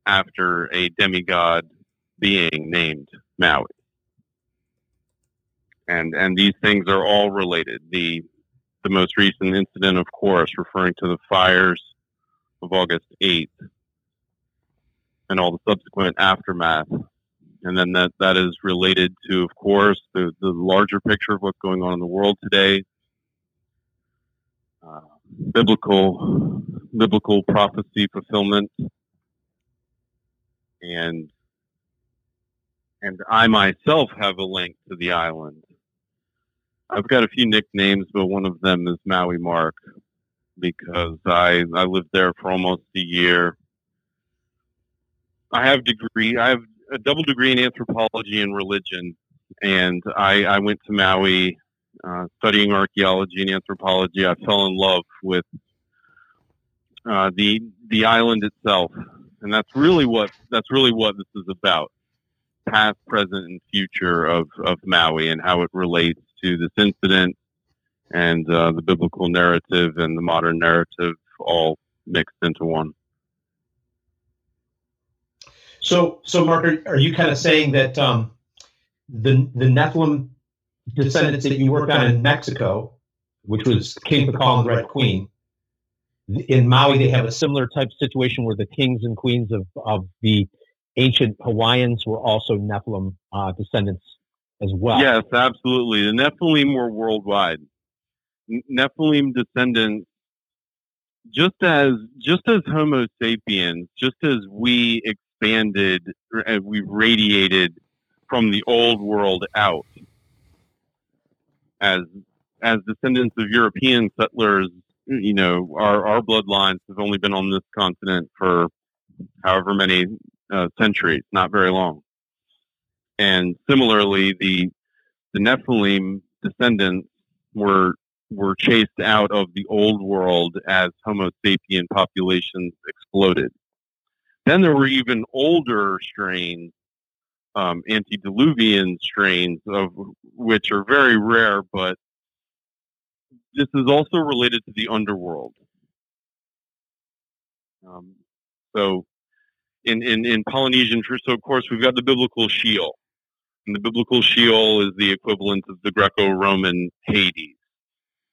after a demigod being named Maui. And and these things are all related. The the most recent incident, of course, referring to the fires of August 8th and all the subsequent aftermath. And then that, that is related to, of course, the, the larger picture of what's going on in the world today, uh, biblical biblical prophecy fulfillment, and and I myself have a link to the island. I've got a few nicknames, but one of them is Maui Mark because I I lived there for almost a year. I have degree. I have a double degree in anthropology and religion, and I, I went to Maui uh, studying archaeology and anthropology. I fell in love with uh, the the island itself, and that's really what that's really what this is about: past, present, and future of of Maui and how it relates to this incident and uh, the biblical narrative and the modern narrative all mixed into one. So, so Mark, are, are you kind of saying that um, the the Nephilim descendants that you worked on in Mexico, which was King Pakal and the Red Queen, in Maui they have a similar type of situation where the kings and queens of, of the ancient Hawaiians were also Nephilim uh, descendants as well. Yes, absolutely. The Nephilim were worldwide. Nephilim descendants, just as just as Homo sapiens, just as we expanded, we radiated from the old world out as as descendants of European settlers. You know, our our bloodlines have only been on this continent for however many uh, centuries, not very long. And similarly, the the Nephilim descendants were were chased out of the old world as Homo sapien populations exploded. Then there were even older strains, um, antediluvian strains, of which are very rare, but this is also related to the underworld. Um, so, in, in, in Polynesian, so of course we've got the biblical Sheol. And the biblical Sheol is the equivalent of the Greco Roman Hades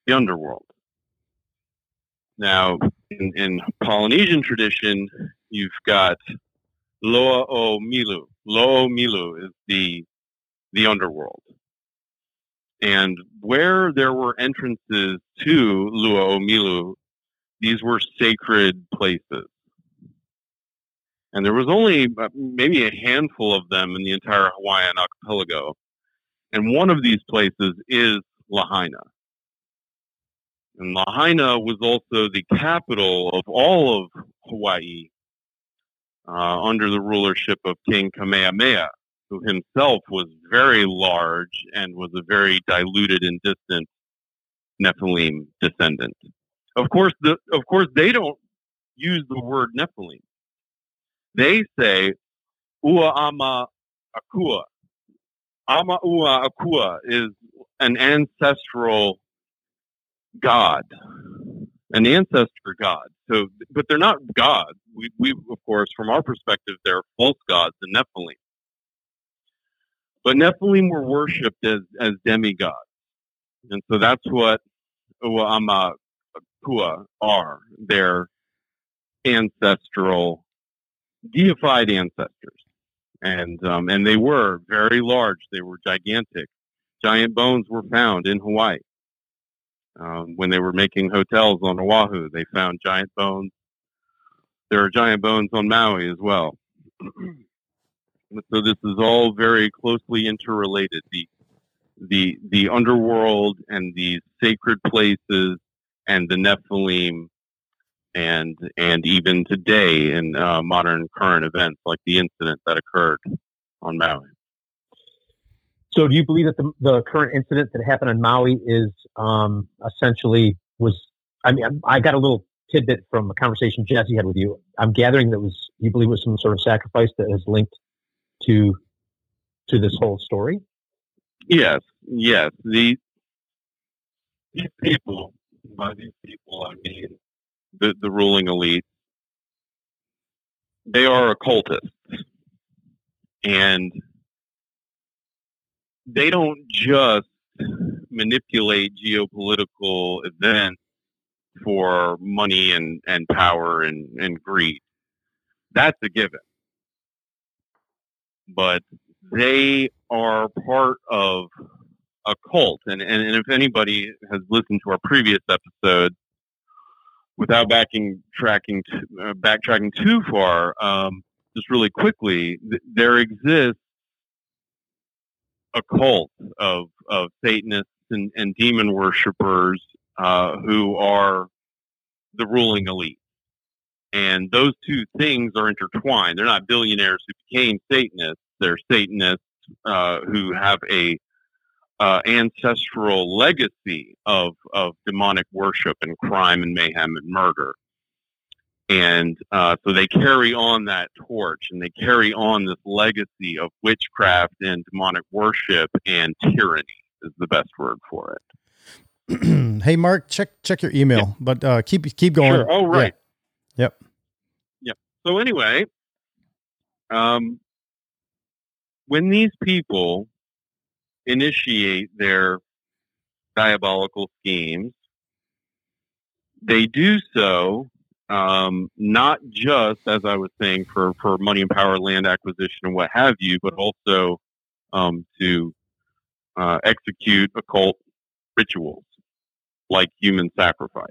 the underworld. Now, in, in Polynesian tradition, you've got Lua o Milu. Lua Milu is the the underworld. And where there were entrances to Lua o Milu, these were sacred places. And there was only uh, maybe a handful of them in the entire Hawaiian archipelago. And one of these places is Lahaina. And Lahaina was also the capital of all of Hawaii uh, under the rulership of King Kamehameha, who himself was very large and was a very diluted and distant Nephilim descendant. Of course, the, of course, they don't use the word Nephilim. They say Ua Ama Akua. Ama Ua Akua is an ancestral God, an ancestor God. So, but they're not gods. We, we, of course, from our perspective, they're false gods, the Nephilim. But Nephilim were worshipped as, as demigods. And so that's what Uaama Kua are. They're ancestral, deified ancestors. And, um, and they were very large. They were gigantic. Giant bones were found in Hawaii. Um, when they were making hotels on Oahu, they found giant bones. There are giant bones on Maui as well. so this is all very closely interrelated. The the the underworld and these sacred places and the Nephilim and and even today in uh, modern current events like the incident that occurred on Maui. So, do you believe that the, the current incident that happened in Maui is um, essentially was? I mean, I got a little tidbit from a conversation Jesse had with you. I'm gathering that was you believe was some sort of sacrifice that is linked to to this whole story. Yes, yes. The these people, by these people, I mean the the ruling elite. They are occultists, and they don't just manipulate geopolitical events for money and, and power and, and greed. That's a given. But they are part of a cult. And, and, and if anybody has listened to our previous episode, without backing tracking uh, backtracking too far, um, just really quickly, th- there exists a cult of of Satanists and, and demon worshippers uh, who are the ruling elite. And those two things are intertwined. They're not billionaires who became Satanists. They're Satanists uh, who have a uh, ancestral legacy of of demonic worship and crime and mayhem and murder, and uh, so they carry on that torch and they carry on this legacy of witchcraft and demonic worship and tyranny is the best word for it. hey, Mark, check check your email, but uh, keep keep going. Sure. Oh, right. Yeah. Yep. Yep. So anyway, um, when these people initiate their diabolical schemes, they do so um, not just, as I was saying, for, for money and power, land acquisition, and what have you, but also um, to uh, execute occult rituals like human sacrifice.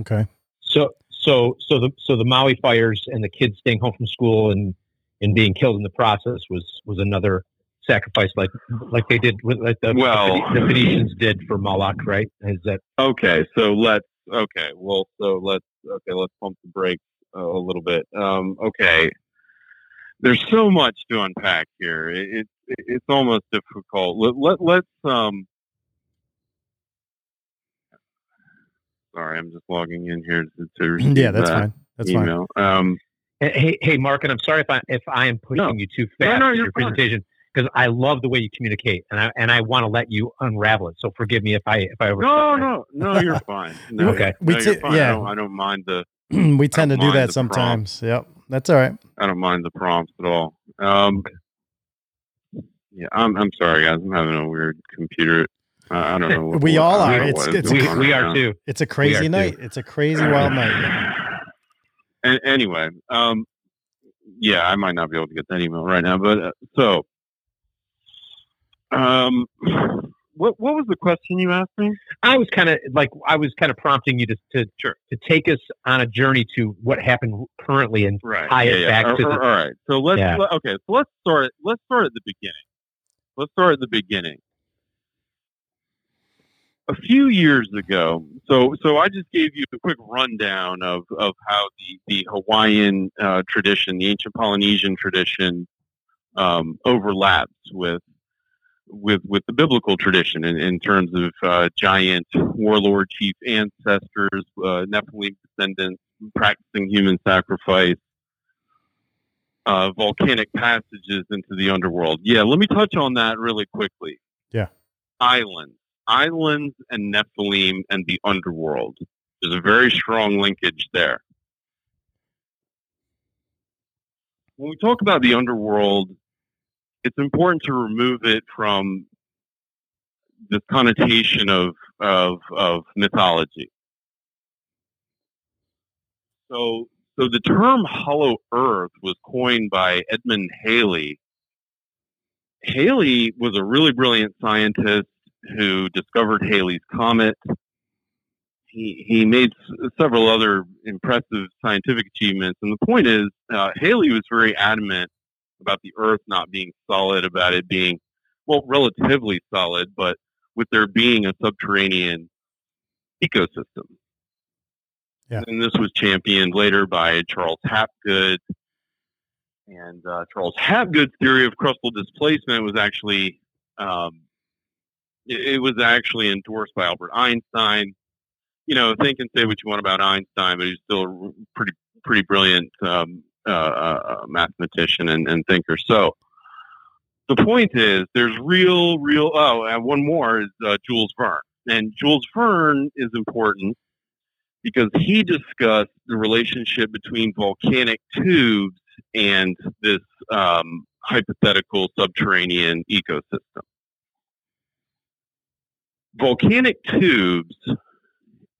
Okay. So so so the so the Maui fires and the kids staying home from school and and being killed in the process was was another sacrifice like like they did with like the, Well- the, Phoenicians did for Moloch, right? Is that Okay, so let's okay, well, so let's okay, let's pump the brakes a, a little bit. Um, okay, there's so much to unpack here. It, it it's almost difficult. Let, let let's um. Sorry, I'm just logging in here to, to Yeah, that's that fine. That's fine. Um, Hey, hey, Mark, and I'm sorry if I if I am pushing you too fast no, in your fine. presentation because I love the way you communicate, and I and I want to let you unravel it. So forgive me if I if I overstep no, no, no, you're fine. No, Okay. We no, ta- you're fine. yeah. I don't, I don't mind the. we tend to don't do mind that the sometimes. Yep. That's all right. I don't mind the prompts at all. Um, yeah, I'm. I'm sorry, guys. I'm having a weird computer. Uh, I don't know. What, We what- all are. It's, what is it's going a, on right now. It's a crazy night. too. It's a crazy wild night. And anyway, um, yeah, I might not be able to get that email right now, but uh, so, um, what what was the question you asked me? I was kind of like I was kind of prompting you to to to take us on a journey to what happened currently and tie yeah, it yeah. back All- to the all right. So let's Yeah. let- okay. So let's start. Let's start at the beginning. Let's start at the beginning. A few years ago, so so I just gave you a quick rundown of, of how the the Hawaiian uh, tradition, the ancient Polynesian tradition, um, overlaps with with with the biblical tradition in, in terms of uh, giant warlord chief ancestors, uh, Nephilim descendants practicing human sacrifice, uh, volcanic passages into the underworld. Yeah, let me touch on that really quickly. Yeah. Islands, islands, and Nephilim and the underworld. There's a very strong linkage there. When we talk about the underworld, it's important to remove it from this connotation of of, of mythology. So, so the term "Hollow Earth" was coined by Edmund Halley. Halley was a really brilliant scientist who discovered Halley's comet. He he made s- several other impressive scientific achievements, and the point is, uh, Halley was very adamant about the Earth not being solid, about it being well relatively solid, but with there being a subterranean ecosystem. Yeah. And this was championed later by Charles Hapgood. And uh, Charles Hapgood's theory of crustal displacement was actually um, it, it was actually endorsed by Albert Einstein. You know, think and say what you want about Einstein, but he's still a pretty pretty brilliant um, uh, mathematician and, and thinker. So the point is, there's real, real. Oh, and one more is uh, Jules Verne, and Jules Verne is important because he discussed the relationship between volcanic tubes and this um, hypothetical subterranean ecosystem. Volcanic tubes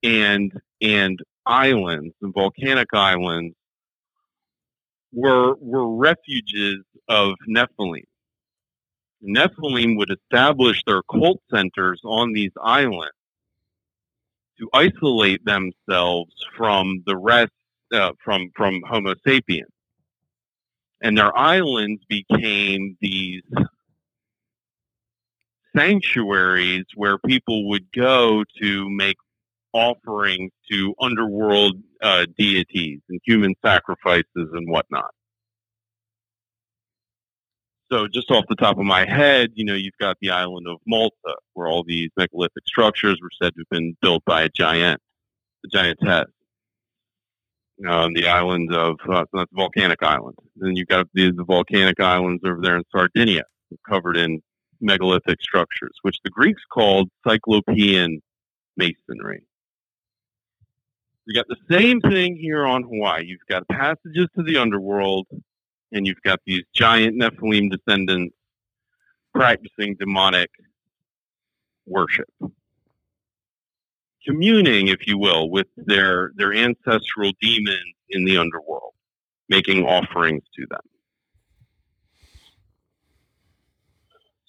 and and islands and volcanic islands were were refuges of Nephilim. Nephilim would establish their cult centers on these islands to isolate themselves from the rest, uh, from from Homo sapiens, and their islands became these sanctuaries where people would go to make offerings to underworld uh, deities and human sacrifices and whatnot. So just off the top of my head, you know, you've got the island of Malta, where all these megalithic structures were said to have been built by a giant, a giantess. Um, the island of uh, so that's volcanic island. Then you've got the, the volcanic islands over there in Sardinia, covered in megalithic structures, which the Greeks called Cyclopean masonry. You got the same thing here on Hawaii. You've got passages to the underworld, and you've got these giant Nephilim descendants practicing demonic worship, communing, if you will, with their their ancestral demons in the underworld, making offerings to them.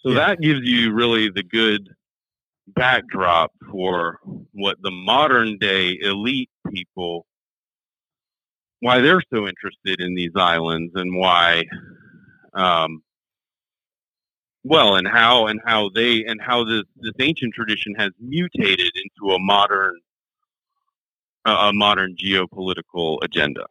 So that gives you really the good backdrop for what the modern day elite people why they're so interested in these islands and why um, well and how and how they and how this this ancient tradition has mutated into a modern uh, a modern geopolitical agenda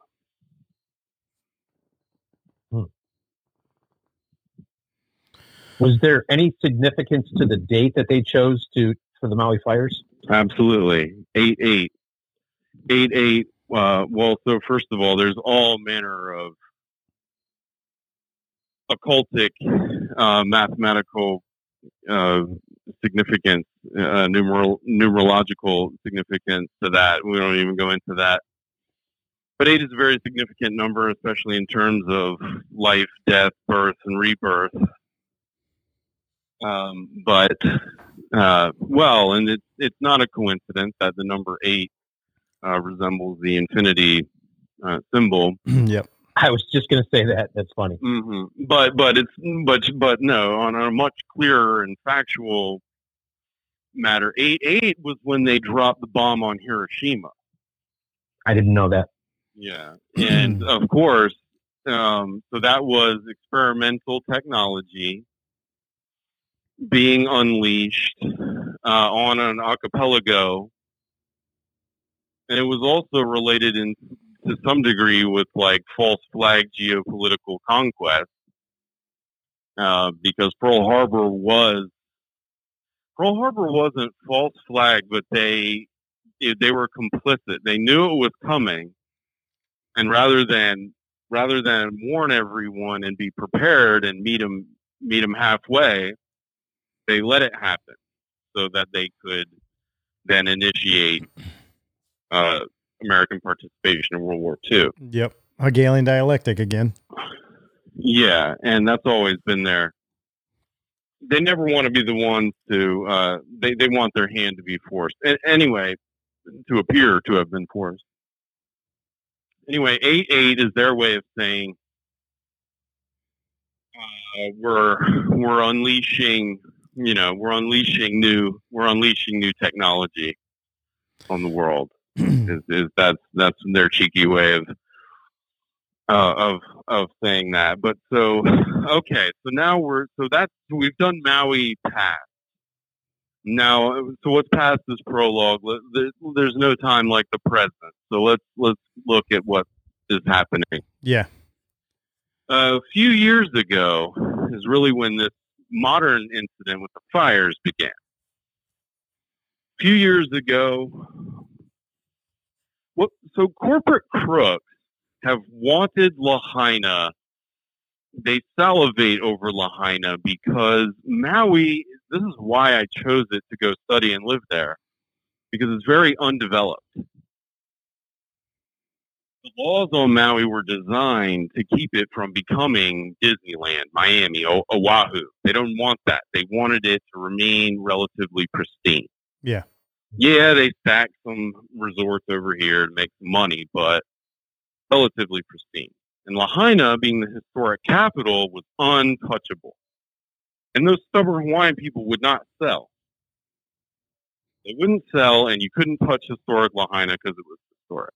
Was there any significance to the date that they chose to for the Maui fires? Absolutely. Eight eight. Eight eight. Uh, well, so first of all, there's all manner of occultic, uh, mathematical uh, significance, uh, numeral, numerological significance to that. We don't even go into that. But eight is a very significant number, especially in terms of life, death, birth, and rebirth. Um, but uh, well, and it's it's not a coincidence that the number eight uh, resembles the infinity uh, symbol. yep. I was just going to say that. That's funny. hmm But but it's but but no, on a much clearer and factual matter, eight eight was when they dropped the bomb on Hiroshima. I didn't know that. Yeah, and of course, um, so that was experimental technology being unleashed uh, on an archipelago, and it was also related in to some degree with like false flag geopolitical conquest, uh, because Pearl Harbor was Pearl Harbor wasn't false flag, but they they were complicit. They knew it was coming, and rather than rather than warn everyone and be prepared and meet them meet them halfway, they let it happen so that they could then initiate uh, American participation in World War II. Yep. Hegelian dialectic again. Yeah, and that's always been there. They never want to be the ones to. Uh, they they want their hand to be forced. A- anyway, to appear to have been forced. Anyway, eight eight is their way of saying uh, we're we're unleashing. You know, we're unleashing new we're unleashing new technology on the world. Is, is that's that's their cheeky way of uh, of of saying that. But so okay, so now we're so that's we've done Maui past. Now, so what's past this prologue? There's no time like the present. So let's let's look at what is happening. Yeah. A few years ago is really when this modern incident with the fires began. A few years ago, So corporate crooks have wanted Lahaina. They salivate over Lahaina because Maui. This is why I chose it to go study and live there, because it's very undeveloped. The laws on Maui were designed to keep it from becoming Disneyland, Miami, o- Oahu. They don't want that. They wanted it to remain relatively pristine. Yeah. Yeah, they stacked some resorts over here to make money, but relatively pristine. And Lahaina, being the historic capital, was untouchable. And those stubborn Hawaiian people would not sell. They wouldn't sell, and you couldn't touch historic Lahaina because it was historic.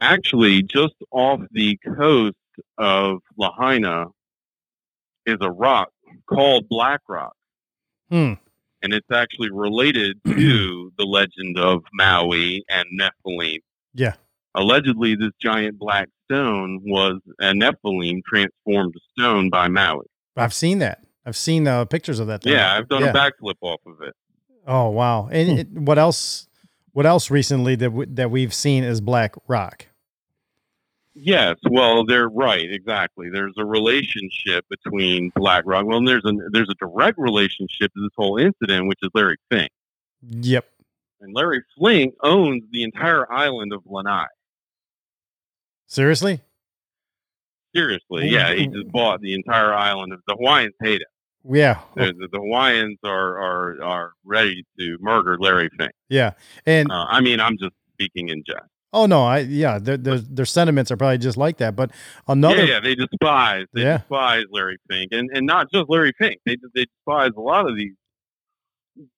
Actually, just off the coast of Lahaina is a rock called Black Rock Hmm. and it's actually related to the legend of Maui and Nephilim. Yeah. allegedly this giant black stone was a Nephilim transformed stone by Maui. I've seen that. I've seen uh, pictures of that. thing. Yeah, I've done Yeah. a backflip off of it. Oh wow! And it, what else? What else recently that w- that we've seen is Black Rock? Yes, well, they're right. Exactly. There's a relationship between Black Rock. Well, there's a there's a direct relationship to this whole incident, which is Larry Fink. Yep. And Larry Fink owns the entire island of Lanai. Seriously? Seriously, yeah, he just bought the entire island of the Hawaiians hate him. Yeah. The, the, the Hawaiians are, are are ready to murder Larry Fink. Yeah. And Uh, I mean, I'm just speaking in jest. Oh no, I yeah, their their, their sentiments are probably just like that. But another yeah, yeah, they despise they Yeah. despise Larry Fink, and and not just Larry Fink. They they despise a lot of these.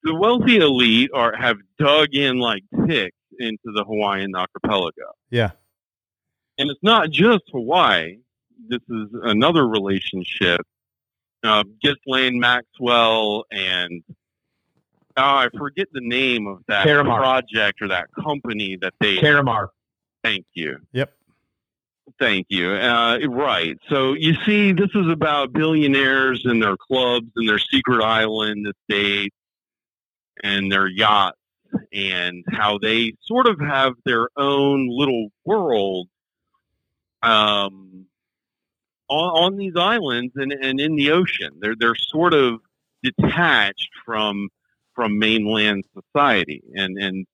The wealthy elite are have dug in like ticks into the Hawaiian archipelago, yeah, and it's not just Hawaii. This is another relationship. Uh, Ghislaine Maxwell and oh, I forget the name of that TerraMar. project or that company that they TerraMar. Thank you. Yep. Thank you. Uh, right. So you see, this is about billionaires and their clubs and their secret island estates and their yachts and how they sort of have their own little world um, on, on these islands and, and in the ocean. They're they're sort of detached from from mainland society and and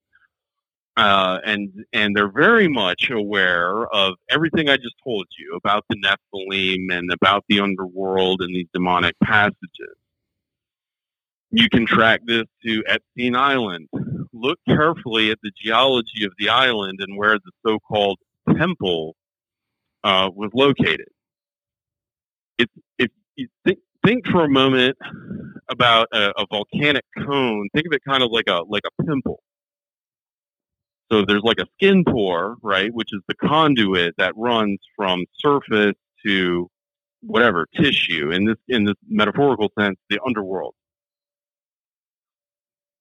uh, and and they're very much aware of everything I just told you about the Nephilim and about the underworld and these demonic passages. You can track this to Epstein Island. Look carefully at the geology of the island and where the so-called temple uh, was located. If if you think think for a moment about a, a volcanic cone, think of it kind of like a like a pimple. So there's like a skin pore, right, which is the conduit that runs from surface to whatever tissue in this in this metaphorical sense, the underworld.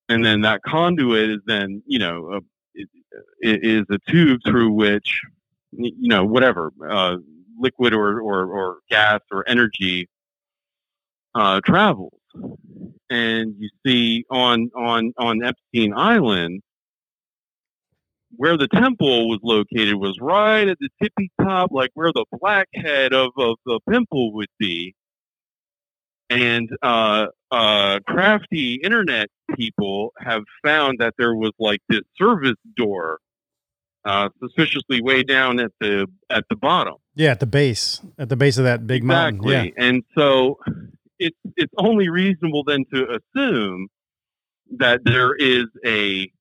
And then that conduit is then, you know, uh, it, it is a tube through which, you know, whatever uh, liquid or, or or gas or energy uh, travels. And you see on on on Epstein Island, where the temple was located was right at the tippy top, like where the blackhead of, of the pimple would be. And uh, uh, crafty internet people have found that there was like this service door, uh, suspiciously way down at the at the bottom. yeah, at the base, at the base of that big mountain. Exactly. And so it's it's only reasonable then to assume that there is a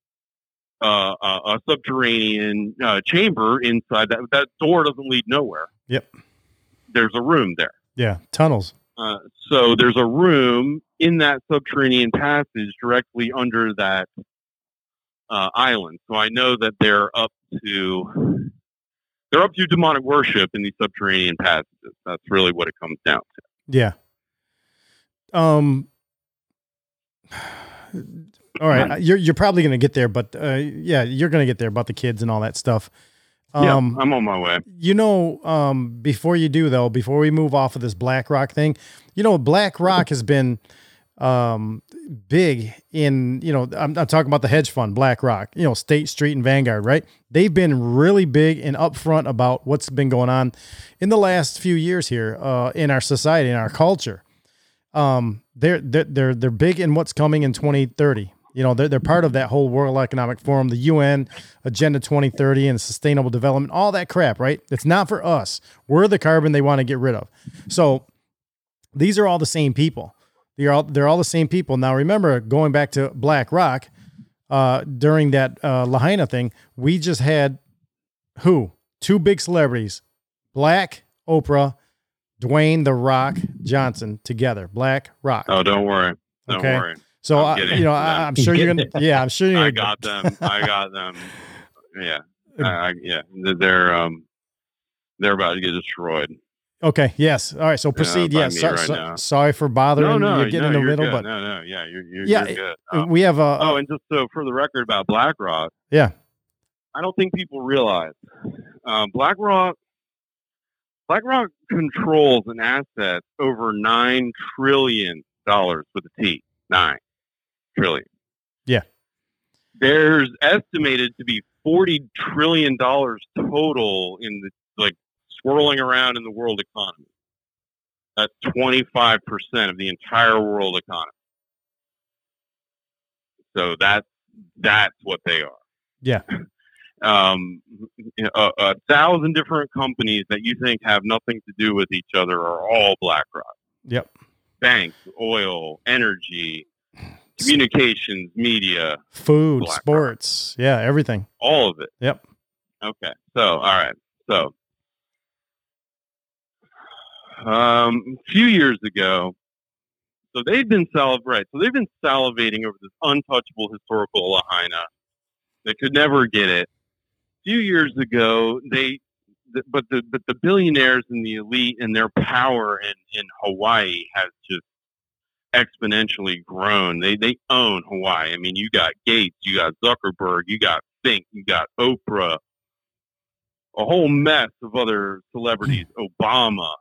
uh, a, a subterranean uh, chamber inside that that door doesn't lead nowhere. Yep. There's a room there. Yeah. Tunnels. Uh, so there's a room in that subterranean passage directly under that uh, island. So I know that they're up to they're up to demonic worship in these subterranean passages. That's really what it comes down to. Yeah. Um. All right, you're you're probably gonna get there, but uh, yeah, you're gonna get there about the kids and all that stuff. yeah, Um, I'm on my way. you know, um, before you do though, before we move off of this Black Rock thing, you know, Black Rock has been um big in you know I'm, I'm talking about the hedge fund BlackRock you know state street and vanguard right they've been really big and upfront about what's been going on in the last few years here uh in our society in our culture um they're they're they're, they're big in what's coming in 2030 you know they're, they're part of that whole world economic forum the un agenda 2030 and sustainable development all that crap right? It's not for us. We're the carbon they want to get rid of. So these are all the same people. They're all they're all the same people. Now remember, going back to Black Rock, uh, during that uh, Lahaina thing, we just had who? Two big celebrities, Black Oprah, Dwayne the Rock Johnson together. Black Rock. Oh, don't worry. Don't Okay. worry. So I'm I, you know, I, I'm sure you're gonna. Yeah, I'm sure you're. I got them. I got them. Yeah. I, I, yeah. They're um they're about to get destroyed. Okay. Yes. All right. So proceed. by yes. so- right so- sorry for bothering no, no, you. Getting no, in the middle, good. but no, no, yeah, you're, you're, Yeah, you're good. uh, we have a- oh, and just so for the record about BlackRock, yeah. I don't think people realize uh, BlackRock. BlackRock controls an asset over nine trillion dollars with a T. Nine trillion. Yeah. There's estimated to be forty trillion dollars total in the like swirling around in the world economy. That's twenty five percent of the entire world economy. So that's that's what they are. Yeah. Um, a, a thousand different companies that you think have nothing to do with each other are all BlackRock. Yep. Banks, oil, energy, communications, media, Food, BlackRock. sports, yeah, everything. all of it. Yep. Okay. So, all right. So, um, a few years ago, so they've been saliv right. So they've been salivating over this untouchable historical Lahaina. They could never get it. Few years ago, they, th- but the but the billionaires and the elite and their power in in Hawaii has just exponentially grown. They they own Hawaii. I mean, you got Gates, you got Zuckerberg, you got Fink, you got Oprah, a whole mess of other celebrities, Obama.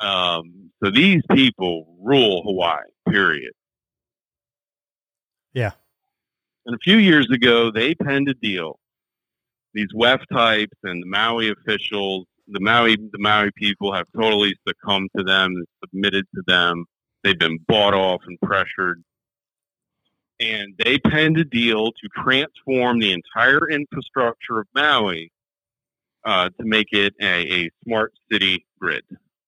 Um, so these people rule Hawaii. Period. Yeah. And a few years ago, they penned a deal. These WEF types and the Maui officials, the Maui the Maui people have totally succumbed to them submitted to them. They've been bought off and pressured. And they penned a deal to transform the entire infrastructure of Maui uh, to make it a, a smart city grid.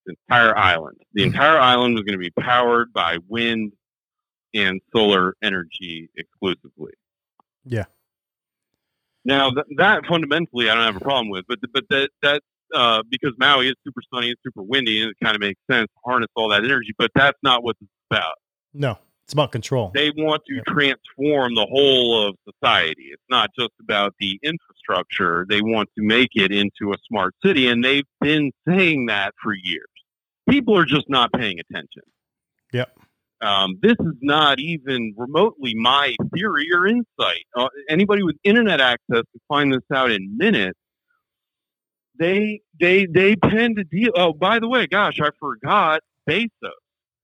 The entire island. The entire island was going to be powered by wind and solar energy exclusively. Yeah. Now th- that fundamentally I don't have a problem with, but but that that uh, because Maui is super sunny and super windy, and it kind of makes sense to harness all that energy. But that's not what it's about. No, it's about control. They want to transform the whole of society. It's not just about the infrastructure. They want to make it into a smart city, and they've been saying that for years. People are just not paying attention. Yep. Um, this is not even remotely my theory or insight. Uh, anybody with internet access can find this out in minutes. They they they penned a deal. Oh, by the way, gosh, I forgot Bezos.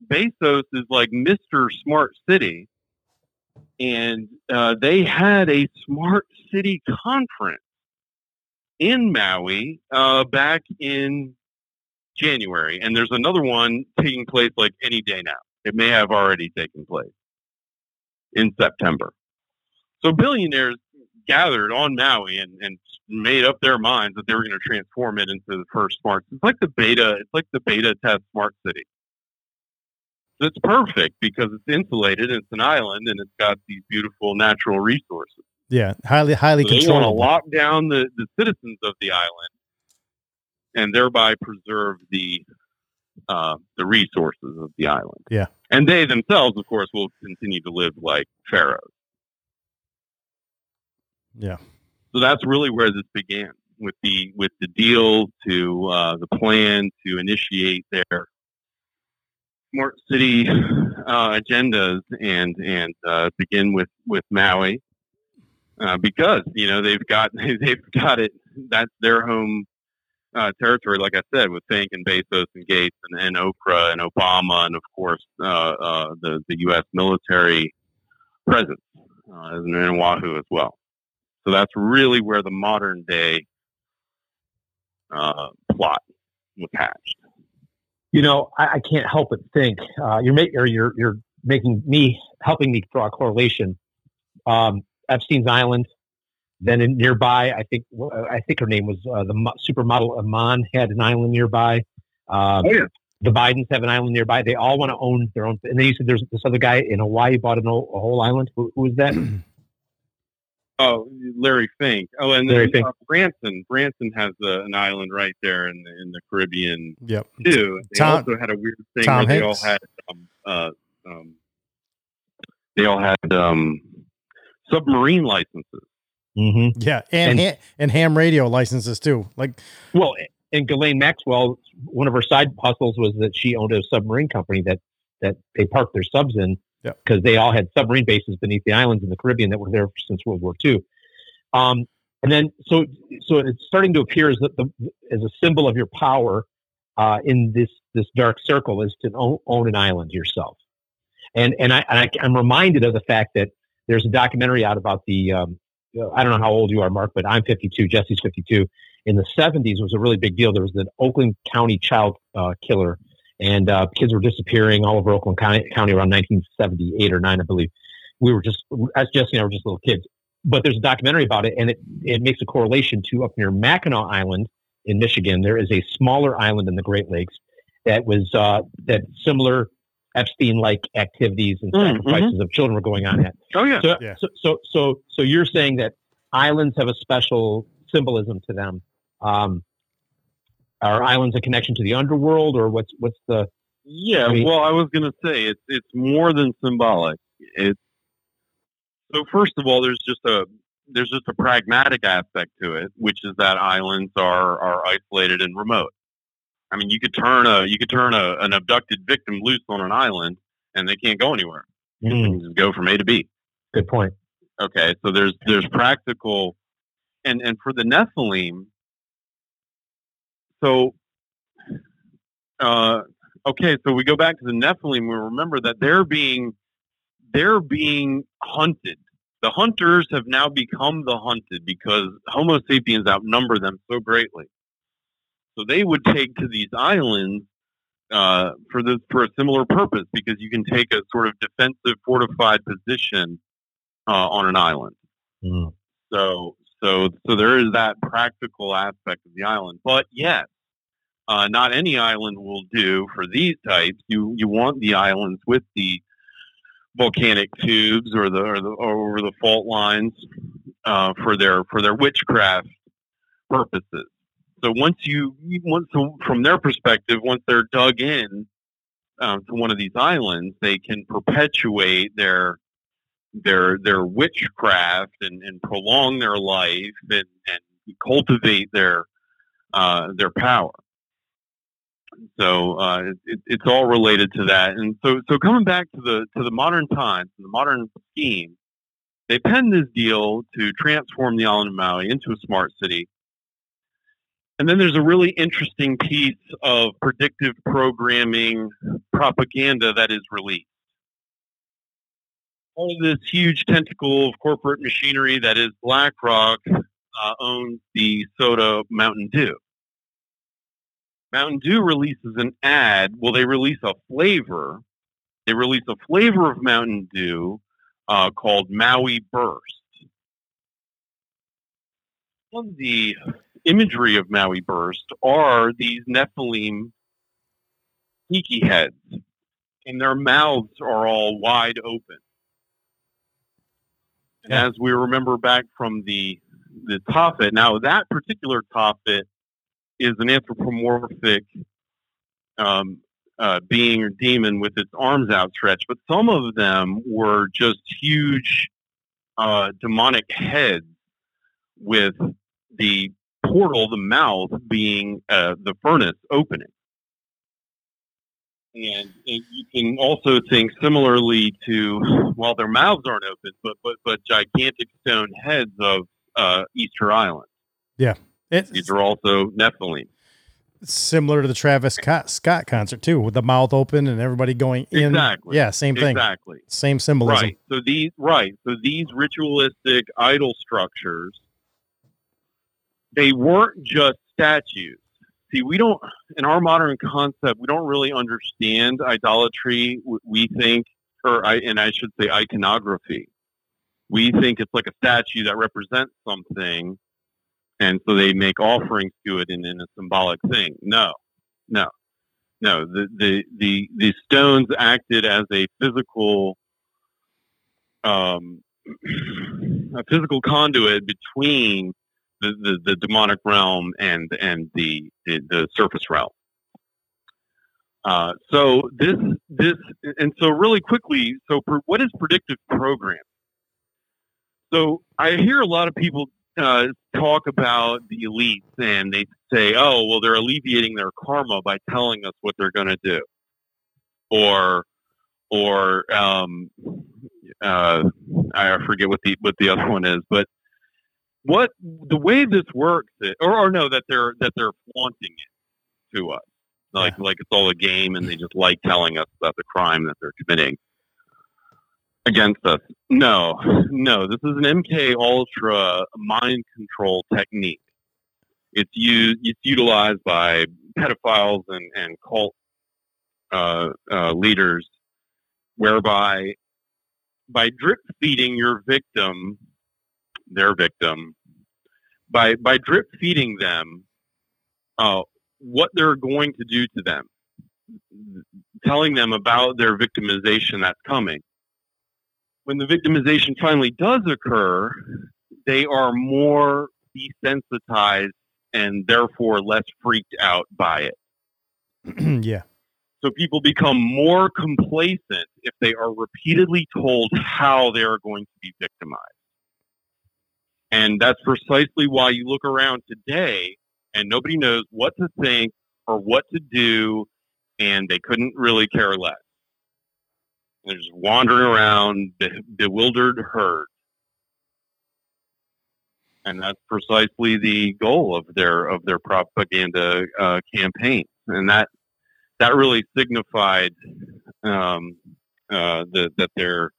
Bezos is like Mister Smart City, and uh, they had a smart city conference in Maui uh, back in January, and there's another one taking place like any day now. It may have already taken place in September. So billionaires gathered on Maui and, and made up their minds that they were going to transform it into the first smart. It's like the beta. It's like the beta test smart city. So it's perfect because it's insulated. And it's an island and it's got these beautiful natural resources. Yeah, highly highly So they want to lock down the, the citizens of the island and thereby preserve the uh, the resources of the island. Yeah. And they themselves, of course, will continue to live like pharaohs. Yeah. So that's really where this began with the with the deal to uh, the plan to initiate their smart city uh, agendas and and uh, begin with with Maui uh, because you know they've got they've got it that's their home uh, territory like I said with Fink and Bezos and Gates and, and Oprah and Obama and of course uh, uh, the the U.S. military presence uh, in Oahu as well. So that's really where the modern day uh, plot was hatched. You know, I, I can't help but think uh, you're making or you're you're making me helping me draw a correlation. Um, Epstein's Island, then in nearby, I think I think her name was uh, the mo- supermodel Iman had an island nearby. Um, The Bidens have an island nearby. They all want to own their own. And then you said there's this other guy in Hawaii bought an, o- a whole island. Who, who is that? Oh, Larry Fink. Oh, and Larry then Fink. uh, Branson. Branson has uh, an island right there in the in the Caribbean Yep. too. They Tom- also had a weird thing Tom where they all Hanks. had um, uh, um, they all had um, submarine licenses. Mm-hmm. Yeah, and And- ham, and ham radio licenses too. Like Well, and Ghislaine Maxwell, one of her side hustles was that she owned a submarine company that that they parked their subs in because they all had submarine bases beneath the islands in the Caribbean that were there since World War II. Um, and then so so it's starting to appear as the, as a symbol of your power uh, in this this dark circle is to own, own an island yourself. And and I, and I am reminded of the fact that there's a documentary out about the um, I don't know how old you are, Mark, but I'm 52. Jesse's 52. In the 70s, was a really big deal. There was an Oakland County child uh, killer, and uh, kids were disappearing all over Oakland County, County around 1978 or nine, I believe. We were just, as Jesse and I were just little kids. But there's a documentary about it, and it, it makes a correlation to up near Mackinac Island in Michigan. There is a smaller island in the Great Lakes that was uh, that similar Epstein-like activities and Mm, sacrifices mhm. of children were going on at. Oh yeah. So, Yeah. so, so, so, so you're saying that islands have a special symbolism to them. Um, are islands a connection to the underworld, or what's what's the? Yeah, I mean- well, I was going to say it's it's more than symbolic. It's so first of all, there's just a there's just a pragmatic aspect to it, which is that islands are are isolated and remote. I mean, you could turn a you could turn a, an abducted victim loose on an island, and they can't go anywhere. Can just go from A to B. Good point. Okay, so there's there's practical, and and for the Nephilim. So, uh, okay, so we go back to the Nephilim. We remember that they're being they're being hunted. The hunters have now become the hunted because Homo sapiens outnumber them so greatly. So they would take to these islands uh, for this for a similar purpose because you can take a sort of defensive, fortified position uh, on an island. So so so there is that practical aspect of the island. But yes, uh, not any island will do for these types. You you want the islands with the volcanic tubes or the or the or the fault lines uh, for their for their witchcraft purposes. So once you once from their perspective, once they're dug in um, to one of these islands, they can perpetuate their their their witchcraft and, and prolong their life and, and cultivate their uh, their power. So uh, it, it's all related to that. And so so coming back to the to the modern times, the modern scheme, they penned this deal to transform the island of Maui into a smart city. And then there's a really interesting piece of predictive programming propaganda that is released all of this huge tentacle of corporate machinery that is BlackRock uh, owns the soda Mountain Dew. Mountain Dew releases an ad. Well, they release a flavor. They release a flavor of Mountain Dew uh, called Maui Burst. On the imagery of Maui Burst are these Nephilim tiki heads, and their mouths are all wide open. And as we remember back from the the Tophet, now that particular Tophet is an anthropomorphic um, uh, being or demon with its arms outstretched, but some of them were just huge uh, demonic heads with the portal, the mouth, being uh, the furnace opening. And it- you can also think similarly to, well, their mouths aren't open, but but but gigantic stone heads of uh, Easter Island. Yeah. It's These are also Nephilim. similar to the Travis Scott, Scott concert too, with the mouth open and everybody going in. Exactly. Yeah, same thing. Exactly. Same symbolism. Right. So these right. So these ritualistic idol structures, they weren't just statues. See, we don't in our modern concept, we don't really understand idolatry. We think, or I and I should say iconography. We think it's like a statue that represents something, and so they make offerings to it in, in a symbolic thing. No, no, no. The the the the stones acted as a physical um, a physical conduit between the, the, the demonic realm and and the the, the surface realm. Uh, so this this and so really quickly. So what is predictive programming? So I hear a lot of people uh, talk about the elites, and they say, "Oh, well, they're alleviating their karma by telling us what they're going to do," or or um, uh, I forget what the what the other one is, but what the way this works, is, or, or no, that they're that they're flaunting it to us, like like it's all a game, and they just like telling us about the crime that they're committing against us. No, no, this is an MK Ultra mind control technique. It's used, it's utilized by pedophiles and and cult uh, uh, leaders, whereby by drip feeding your victim, their victim, by by drip feeding them, uh, what they're going to do to them, telling them about their victimization that's coming. When the victimization finally does occur, they are more desensitized and therefore less freaked out by it. yeah. So people become more complacent if they are repeatedly told how they are going to be victimized. And that's precisely why you look around today and nobody knows what to think or what to do, and they couldn't really care less. They're just wandering around, be- bewildered herd. And that's precisely the goal of their of their propaganda uh, campaign, and that that really signified um, uh, the, that their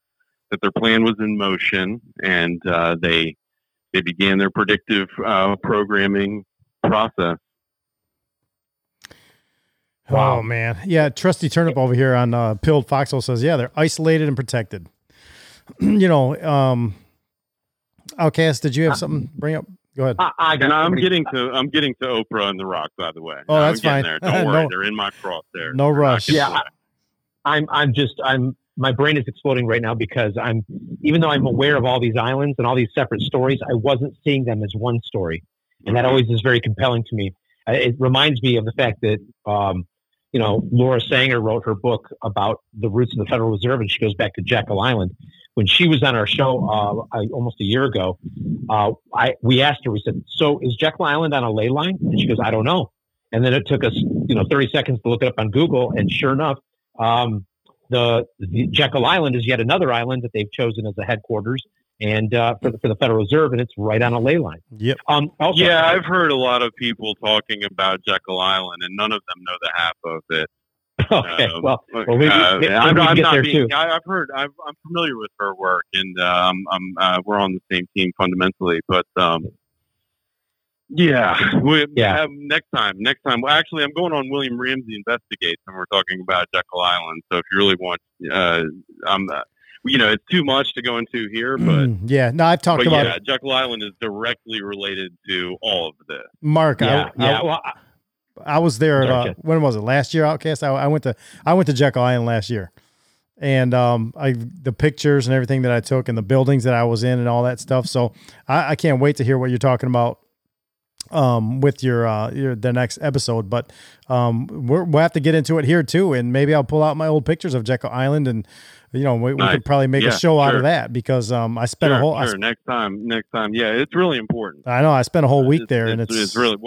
that their plan was in motion, and uh, they they began their predictive uh, programming process. Oh man, yeah. Trusty Turnip over here on uh, Pilled Foxhole says, yeah, they're isolated and protected. you know, um, Outcast, did you have something to bring up? Go ahead. and I'm getting to I'm getting to Oprah and The Rock, by the way. Oh, I'm that's fine. There. Don't worry, No- they're in my crosshairs. no rush. Yeah, I, I'm. I'm just. I'm. My brain is exploding right now because I'm. Even though I'm aware of all these islands and all these separate stories, I wasn't seeing them as one story, and that always is very compelling to me. Uh, It reminds me of the fact that, um, you know, Laura Sanger wrote her book about the roots of the Federal Reserve, and she goes back to Jekyll Island. When she was on our show uh, I, almost a year ago, uh, I we asked her. We said, "So is Jekyll Island on a ley line?" And she goes, "I don't know." And then it took us, you know, 30 seconds to look it up on Google, and sure enough, um, the, the Jekyll Island is yet another island that they've chosen as a headquarters and uh, for the for the Federal Reserve, and it's right on a ley line. Yep. Um, also, yeah, I've heard a lot of people talking about Jekyll Island, and none of them know the half of it. Okay, Um, well, well, maybe, uh, maybe I'm, we can I'm get not there being. too. I, I've heard. I've, I'm familiar with her work, and uh, I'm, I'm uh, we're on the same team fundamentally. But um, yeah, we, Yeah. um, next time, next time. Well, actually, I'm going on William Ramsey investigates, and we're talking about Jekyll Island. So if you really want, uh, I'm. Uh, you know, it's too much to go into here, but Mm, yeah, no, I've talked about yeah, Jekyll Island is directly related to all of this. Mark. Yeah, I, yeah. I, well, I was there. Uh, when was it? Last year, Outcast. I, I went to I went to Jekyll Island last year, and um, I the pictures and everything that I took and the buildings that I was in and all that stuff. So I, I can't wait to hear what you're talking about um with your uh your the next episode but um we're, we'll have to get into it here too and maybe i'll pull out my old pictures of jekyll island and you know we, we could probably make Yeah, a show out of that because um i spent sure, a whole I, sure. sp- next time, next time. Yeah, it's really important. I know i spent a whole week It's- there and it's, it's, it's really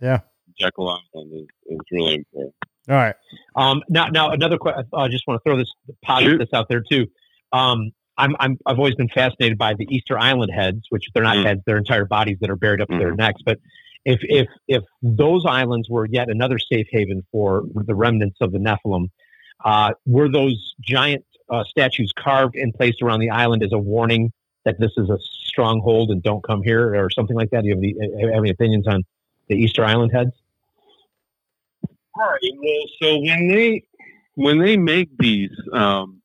yeah Jekyll Island is, is really important. all right Um, now, now another question. I just want to throw this posit this out there too. Um, I'm, I'm I've always been fascinated by the Easter Island heads, which they're not Mm. heads; they're entire bodies that are buried up to their necks. But if if if those islands were yet another safe haven for the remnants of the Nephilim, uh, were those giant uh, statues carved and placed around the island as a warning that this is a stronghold and don't come here, or something like that? Do you have any, have any opinions on the Easter Island heads? Right. Well, so when they when they make these um,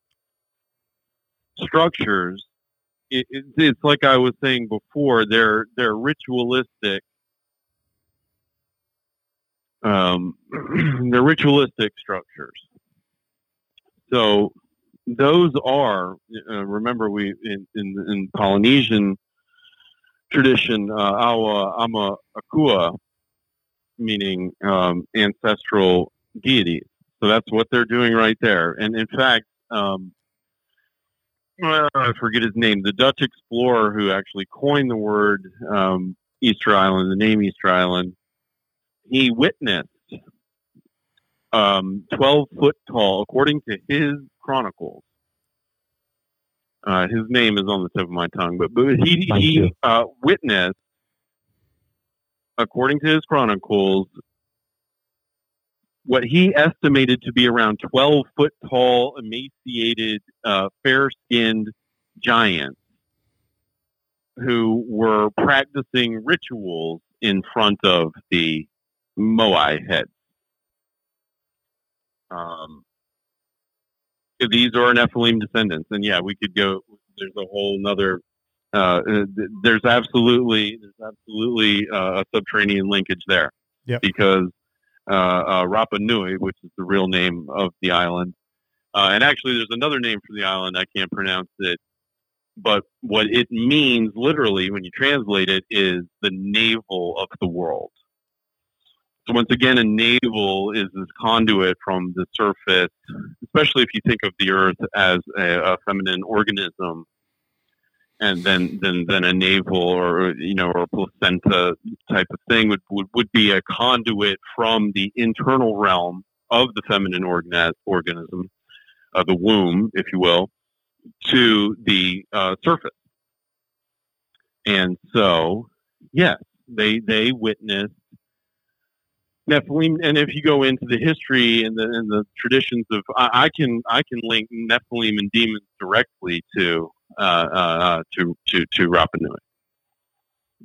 structures, it, it, it's like I was saying before. They're they're ritualistic. Um, they're ritualistic structures. So those are uh, remember we in, in in Polynesian tradition uh, awa ama akua meaning um, ancestral deities. So that's what they're doing right there. And in fact, um, I forget his name, the Dutch explorer who actually coined the word um, Easter Island, the name Easter Island, he witnessed um, 12 foot tall, according to his chronicles. Uh, his name is on the tip of my tongue, but, but he, he uh, witnessed according to his chronicles, what he estimated to be around 12 foot tall, emaciated, uh, fair skinned giants who were practicing rituals in front of the Moai heads. Um, these are Nephilim descendants, and yeah, we could go. There's a whole nother. Uh, uh, there's absolutely there's absolutely uh, a subterranean linkage there. Yep. Because uh, uh, Rapa Nui, which is the real name of the island, uh, and actually there's another name for the island. I can't pronounce it, but what it means literally when you translate it is the navel of the world. So once again, a navel is this conduit from the surface, especially if you think of the Earth as a, a feminine organism, and then then then a navel or you know or a placenta type of thing would would, would be a conduit from the internal realm of the feminine organ- organism, uh, the womb, if you will, to the uh, surface. And so, yes, they they witnessed Nephilim, and if you go into the history and the and the traditions of, I, I can I can link Nephilim and demons directly to uh, uh, to to to Rapa Nui,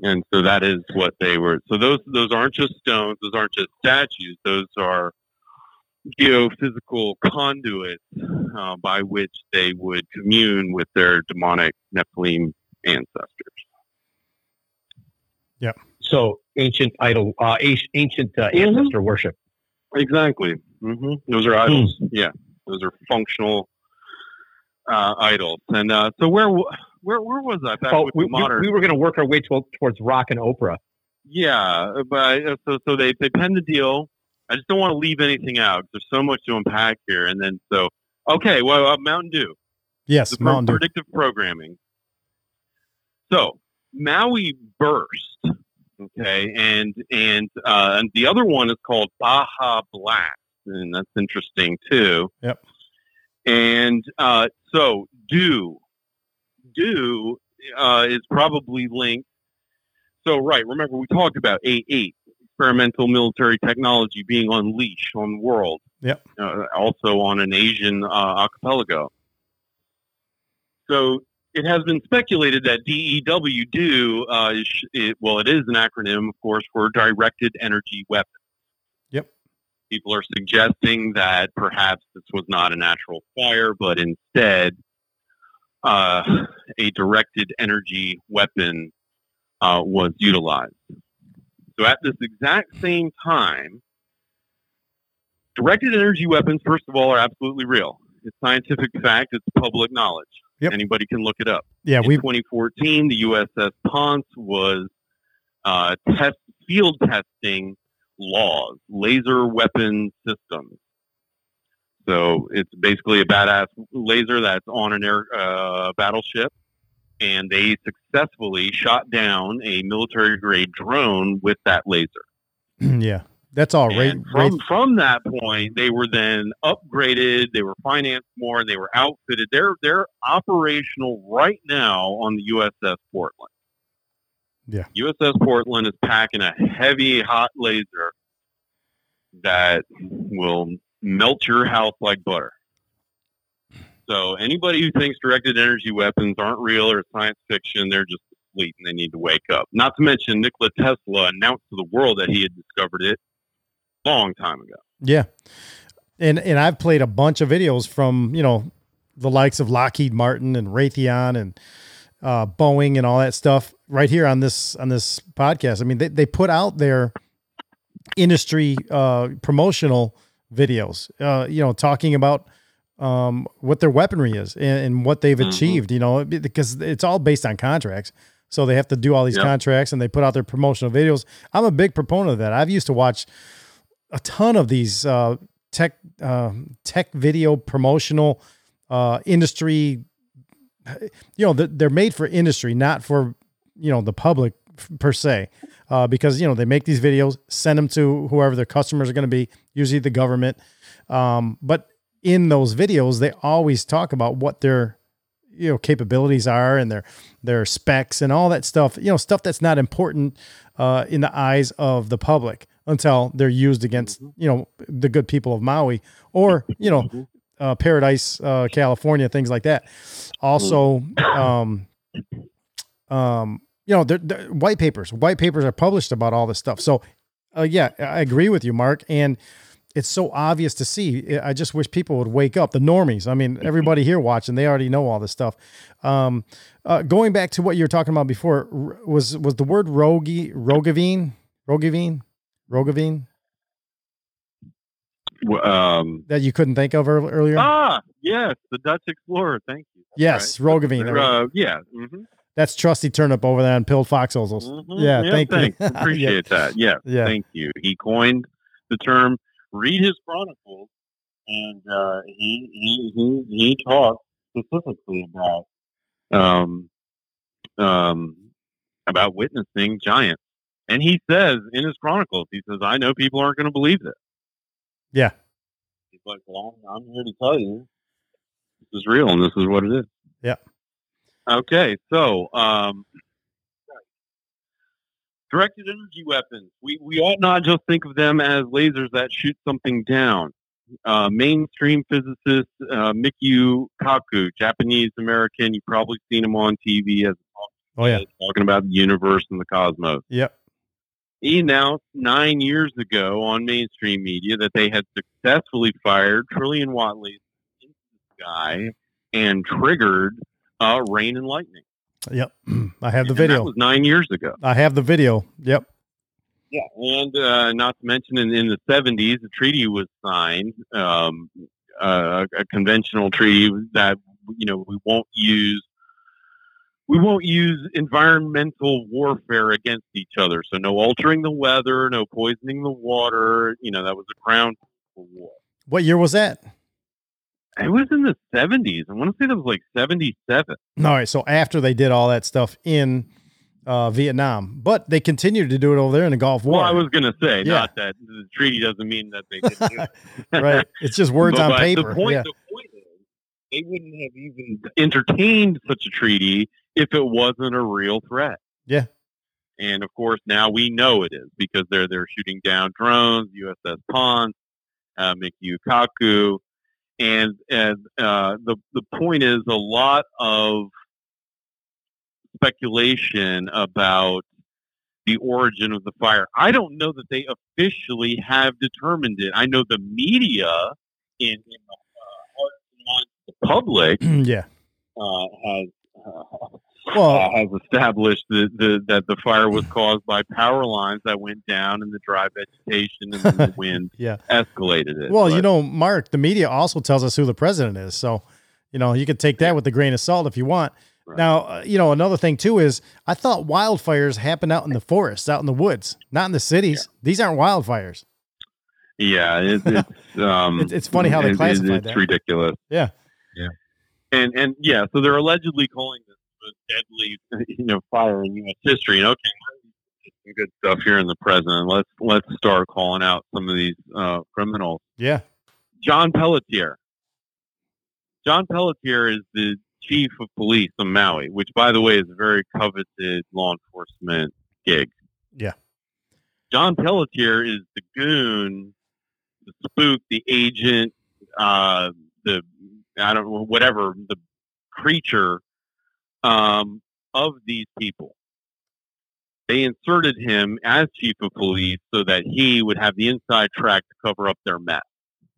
and so that is what they were. So those those aren't just stones; those aren't just statues; those are geophysical conduits uh, by which they would commune with their demonic Nephilim ancestors. Yep. So ancient idol, uh, ancient uh, ancestor worship. Exactly. hmm Those are idols. Yeah, those are functional uh, idols. And uh, so where where where was I? Back Oh, we, modern. we, we were going to work our way to, towards rock and Oprah. Yeah, but uh, so so they they pen the deal. I just don't want to leave anything out. There's so much to unpack here, and then so okay. Well, uh, Mountain Dew. Yes, the Mountain Dew. predictive programming. So Maui burst. Okay, and and uh, and the other one is called Baja Blast, and that's interesting too. Yep. And uh, so do do uh, is probably linked. So right, remember we talked about A eight experimental military technology being unleashed on the world, Yep. uh, also on an Asian uh, archipelago. So it has been speculated that DEW do uh, it, well, it is an acronym, of course, for directed energy weapon. Yep. People are suggesting that perhaps this was not a natural fire, but instead uh, a directed energy weapon uh, was utilized. So at this exact same time, directed energy weapons, first of all, are absolutely real. It's scientific fact. It's public knowledge. Yep. Anybody can look it up. Yeah, we 2014, the USS Ponce was uh, test field testing laws, laser weapon systems. So it's basically a badass laser that's on an air uh, battleship, and they successfully shot down a military grade drone with that laser. yeah. That's all right. From from that point, they were then upgraded. They were financed more, and they were outfitted. They're they're operational right now on the USS Portland. Yeah. USS Portland is packing a heavy hot laser that will melt your house like butter. So anybody who thinks directed energy weapons aren't real or science fiction, they're just asleep and they need to wake up. Not to mention Nikola Tesla announced to the world that he had discovered it long time ago. Yeah. And and I've played a bunch of videos from, you know, the likes of Lockheed Martin and Raytheon and uh, Boeing and all that stuff right here on this on this podcast. I mean, they, they put out their industry uh, promotional videos, uh, you know, talking about um, what their weaponry is and, and what they've Mhm. achieved, you know, because it's all based on contracts. So they have to do all these Yep. contracts and they put out their promotional videos. I'm a big proponent of that. I've used to watch a ton of these uh, tech uh, tech video promotional uh, industry. You know, they're- made for industry, not for you know the public per se, uh, because you know they make these videos, send them to whoever their customers are going to be, usually the government. Um, but in those videos, they always talk about what their you know capabilities are and their their specs and all that stuff. You know, stuff that's not important uh, in the eyes of the public until they're used against you know the good people of Maui or you know uh, Paradise, uh, California, things like that. Also, um, um, you know, they're, they're- white papers, white papers are published about all this stuff. So, uh, yeah, I agree with you, Mark. And it's so obvious to see. I just wish people would wake up. The normies. I mean, everybody here watching, they already know all this stuff. Um, uh, going back to what you were talking about before, was was the word rogi Roggeveen, Roggeveen, Roggeveen W- Um, that you couldn't think of earlier? ah, yes, the Dutch Explorer. Thank you. yes, Roggeveen. Uh, yeah. hmm That's trusty turnip over there on pilled foxholes. Yeah, thank thanks. you. Appreciate that. Yeah, Yeah. thank you. He coined the term. Read his chronicles, and uh, he he he he talks specifically about um um about witnessing giants, and he says in his chronicles, he says, "I know people aren't going to believe this." Yeah. He's like, "Well, I'm, I'm here to tell you this is real, and this is what it is." Yeah. Okay, so um, directed energy weapons. We we ought not just think of them as lasers that shoot something down. Uh, mainstream physicist uh, Michio Kaku, Japanese American, you've probably seen him on TV as Oh yeah. talking about the universe and the cosmos. Yep. He announced nine years ago on mainstream media that they had successfully fired trillion watt lasers into the sky and triggered uh, rain and lightning. Yep. I have the And video. That was nine years ago. I have the video. Yep. Yeah, and uh, not to mention in, in the 70s, a treaty was signed, um, uh, a conventional treaty that you know we won't use. We won't use environmental warfare against each other. So no altering the weather, no poisoning the water. You know that was a ground for war. What year was that? It was in the 70s. I want to say that was like 77. All right. So after they did all that stuff in uh, Vietnam, but they continued to do it over there in the Gulf War. Well, I was going to say, Yeah. not that the treaty doesn't mean that they didn't do it. right. It's just words But- on paper. The point, yeah. the point is, they wouldn't have even entertained such a treaty if it wasn't a real threat. Yeah. And of course, now we know it is because they're they're shooting down drones, USS Ponce, uh, and and uh, the the point is a lot of speculation about the origin of the fire. I don't know that they officially have determined it. I know the media in, in the uh, the public yeah. uh, has uh, Well- uh, has established that the, that the fire was caused by power lines that went down in the dry vegetation and then the wind Yeah. escalated it. Well, you know, Mark, the media also tells us who the president is. So, you know, you could take that with a grain of salt if you want. Now, uh, you know, another thing too is I thought wildfires happen out in the forests, out in the woods, not in the cities. These aren't wildfires. Yeah, it, it's um, It's- it's funny how they it- it- It's that. ridiculous. Yeah. Yeah, and and yeah, so they're allegedly calling this deadly, you know, fire in U.S. history. And okay, some good stuff here in the present. Let's let's start calling out some of these uh, criminals. Yeah. John Pelletier. John Pelletier is the chief of police on Maui, which, by the way, is a very coveted law enforcement gig. Yeah. John Pelletier is the goon, the spook, the agent, uh, the I don't know whatever the creature um, of these people. They inserted him as chief of police so that he would have the inside track to cover up their mess.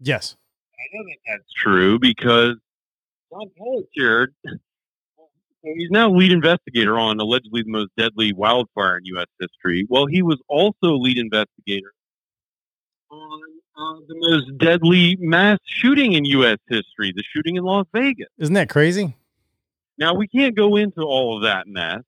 Yes. I know that that's true because John Pelletier, he's now lead investigator on allegedly the most deadly wildfire in U.S. history. Well, he was also lead investigator on uh, the most deadly mass shooting in U.S. history, the shooting in Las Vegas. Isn't that crazy? Now, we can't go into all of that mess,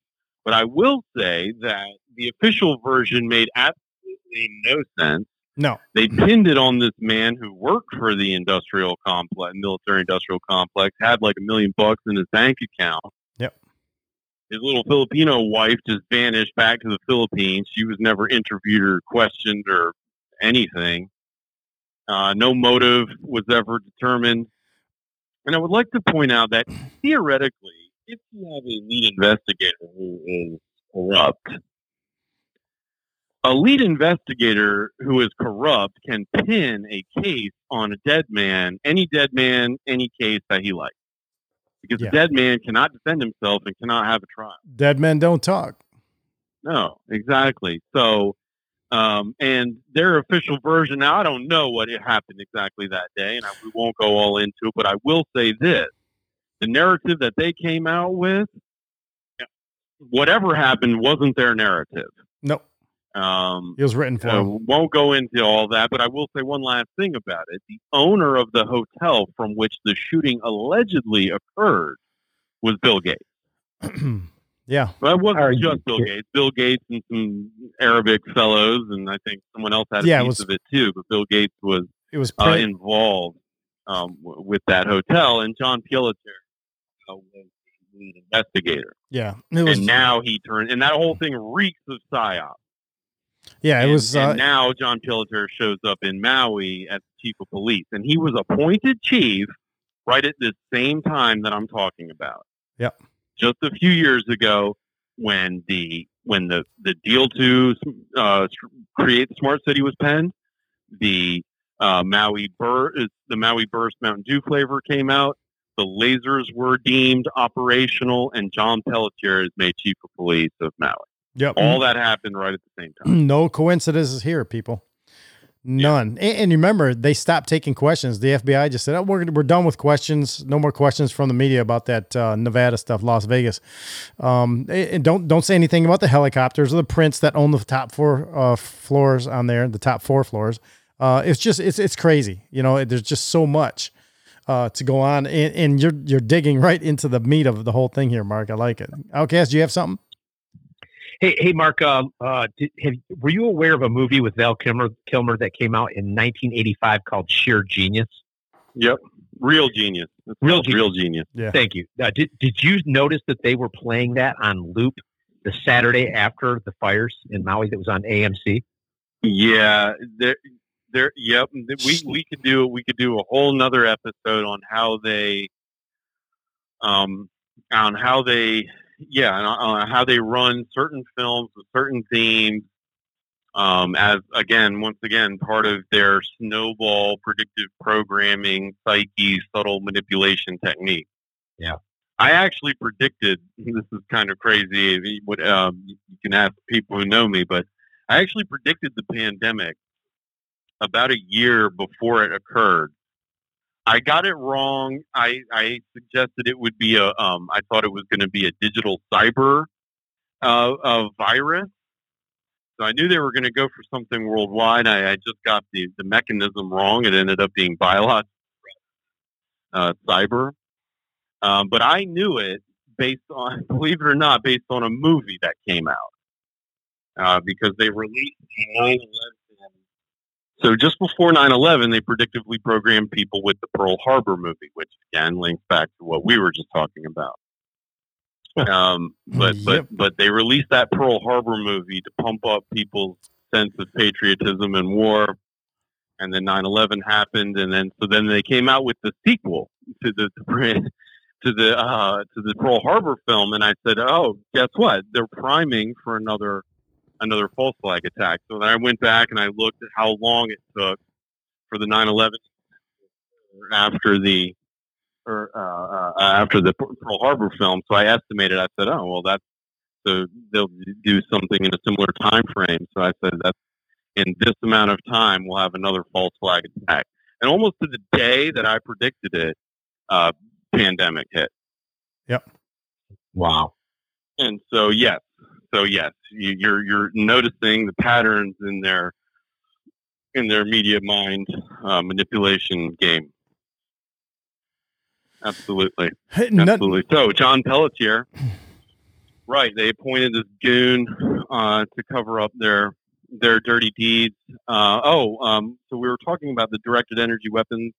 but I will say that the official version made absolutely no sense. No. They pinned it on this man who worked for the industrial complex, military industrial complex, had like a million bucks in his bank account. Yep. His little Filipino wife just vanished back to the Philippines. She was never interviewed or questioned or anything. Uh, no motive was ever determined. And I would like to point out that theoretically, if you have a lead investigator who is corrupt, a lead investigator who is corrupt can pin a case on a dead man, any dead man, any case that he likes. Because Yeah. a dead man cannot defend himself and cannot have a trial. Dead men don't talk. No, exactly. So, um, and their official version. Now, I don't know what it happened exactly that day, and I, we won't go all into it. But I will say this: the narrative that they came out with, whatever happened, wasn't their narrative. Nope. Um, It was written for uh, won't go into all that, but I will say one last thing about it. The owner of the hotel from which the shooting allegedly occurred was Bill Gates. yeah. But it wasn't Are you just Bill kid- Gates. Bill Gates and some Arabic fellows, and I think someone else had a Yeah, it piece was- of it too. But Bill Gates was It was uh, involved um, w- with that hotel, and John Pelletier was the lead investigator. Yeah. Was and now he turned, and that whole thing reeks of psyop. yeah, it And- was and uh, now John Pelletier shows up in Maui as chief of police, and he was appointed chief right at the same time that I'm talking about. Yep. Just a few years ago, when the when the the deal to uh, create the smart city was penned, the uh, Maui Bur- the Maui Burst Mountain Dew flavor came out. The lasers were deemed operational, and John Pelletier is made chief of police of Maui. Yep. All that happened right at the same time. no coincidences here, people. None. And, and remember, they stopped taking questions. The FBI just said, "Oh, we're we're done with questions. No more questions from the media about that uh, Nevada stuff, Las Vegas. Um, and don't don't say anything about the helicopters or the prince that own the top four uh, floors on there, the top four floors. Uh, it's just it's it's crazy. You know, there's just so much uh, to go on, and, and you're you're digging right into the meat of the whole thing here, Mark. I like it. Outcast, do you have something? Hey, hey, Mark. Uh, uh, did, have, were you aware of a movie with Val Kilmer, Kilmer that came out in 1985 called Sheer Genius? Yep, real genius. It's Real genius. real genius. Yeah. Thank you. Uh, did Did you notice that they were playing that on loop the Saturday after the fires in Maui? That was on AMC. Yeah, there, there. Yep, we we could do we could do a whole nother episode on how they, um, on how they, yeah, on, on how they run certain films with certain themes. Um, as again, once again, part of their snowball predictive programming, psyche, subtle manipulation technique. Yeah. I actually predicted. This is kind of crazy. would, um, you can ask people who know me, but I actually predicted the pandemic about a year before it occurred. I got it wrong. I, I suggested it would be a. Um, I thought it was going to be a digital cyber uh, uh, virus. So I knew they were going to go for something worldwide. I, I just got the, the mechanism wrong. It ended up being biological uh, cyber. Um, but I knew it based on, believe it or not, based on a movie that came out uh, because they released the 9/11. So just before 9/11, they predictively programmed people with the Pearl Harbor movie, which again links back to what we were just talking about. Um, but but but they released that Pearl Harbor movie to pump up people's sense of patriotism and war. And then 9/11 happened, and then so then they came out with the sequel to the to the uh, to the Pearl Harbor film, and I said, "Oh, guess what? They're priming for another another false flag attack." So then I went back and I looked at how long it took for the 9/11 after the or uh, uh, after the Pearl Harbor film. So I estimated. I said, "Oh, well, that's so they'll do something in a similar time frame." So I said, "That's in this amount of time, we'll have another false flag attack." And almost to the day that I predicted it, uh, pandemic hit. Yep. Wow. And so yes, so yes, you, you're you're noticing the patterns in their in their media mind uh, manipulation game. Absolutely, absolutely. So John Pelletier, right? They appointed this goon uh, to cover up their their dirty deeds. Uh, oh, um, so we were talking about the directed energy weapons.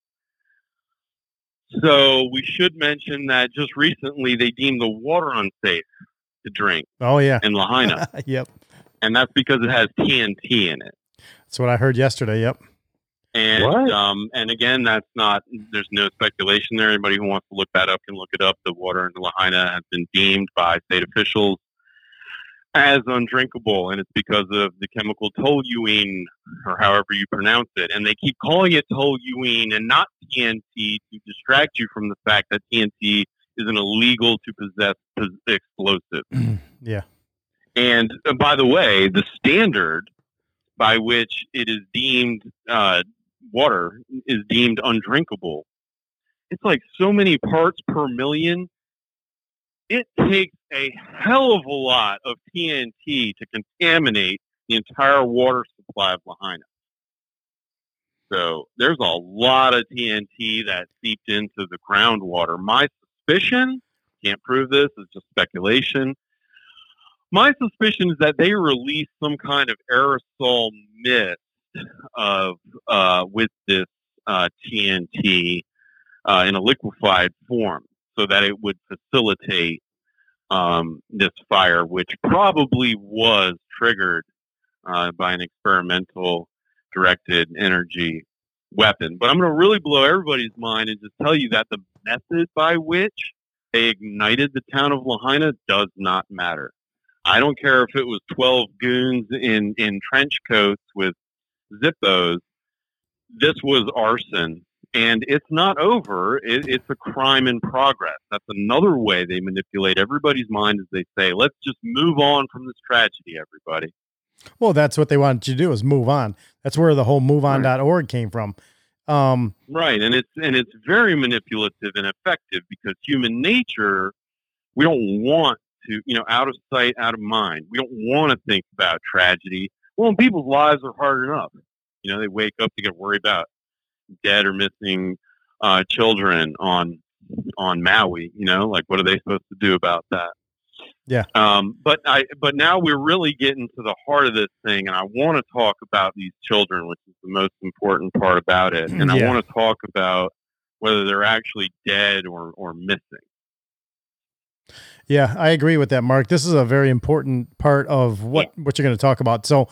So we should mention that just recently they deemed the water unsafe to drink Oh yeah. in Lahaina, yep. and that's because it has TNT in it. That's what I heard yesterday. Yep. And What? um, and again, that's not. There's no speculation there. Anybody who wants to look that up can look it up. The water in Lahaina has been deemed by state officials as undrinkable, and it's because of the chemical toluene, or however you pronounce it. And they keep calling it toluene and not TNT to distract you from the fact that TNT is an illegal to possess pos- explosive. Yeah. And uh, by the way, the standard by which it is deemed uh, water is deemed undrinkable. It's like so many parts per million. It takes a hell of a lot of TNT to contaminate the entire water supply of Lahaina. So there's a lot of TNT that seeped into the groundwater. My suspicion, can't prove this, it's just speculation. My suspicion is that they released some kind of aerosol mist of uh, with this uh, TNT uh, in a liquefied form, so that it would facilitate um, this fire, which probably was triggered uh, by an experimental directed energy weapon. But I'm going to really blow everybody's mind and just tell you that the method by which they ignited the town of Lahaina does not matter. I don't care if it was 12 goons in, in trench coats with Zippos. This was arson. And it's not over. It, it's a crime in progress. That's another way they manipulate everybody's mind as they say, let's just move on from this tragedy, everybody. Well, that's what they wanted you to do is move on. That's where the whole moveon.org came from. Um, Right, and it's and it's very manipulative and effective because human nature, we don't want to, you know, out of sight, out of mind. We don't want to think about tragedy. Well, people's lives are hard enough. You know, they wake up to get worried about dead or missing uh, children on on Maui. You know, like what are they supposed to do about that? Yeah. Um, but I, but now we're really getting to the heart of this thing, and I want to talk about these children, which is the most important part about it. And I want to talk about whether they're actually dead or or missing. Yeah, I agree with that, Mark. This is a very important part of what what you're going to talk about. So,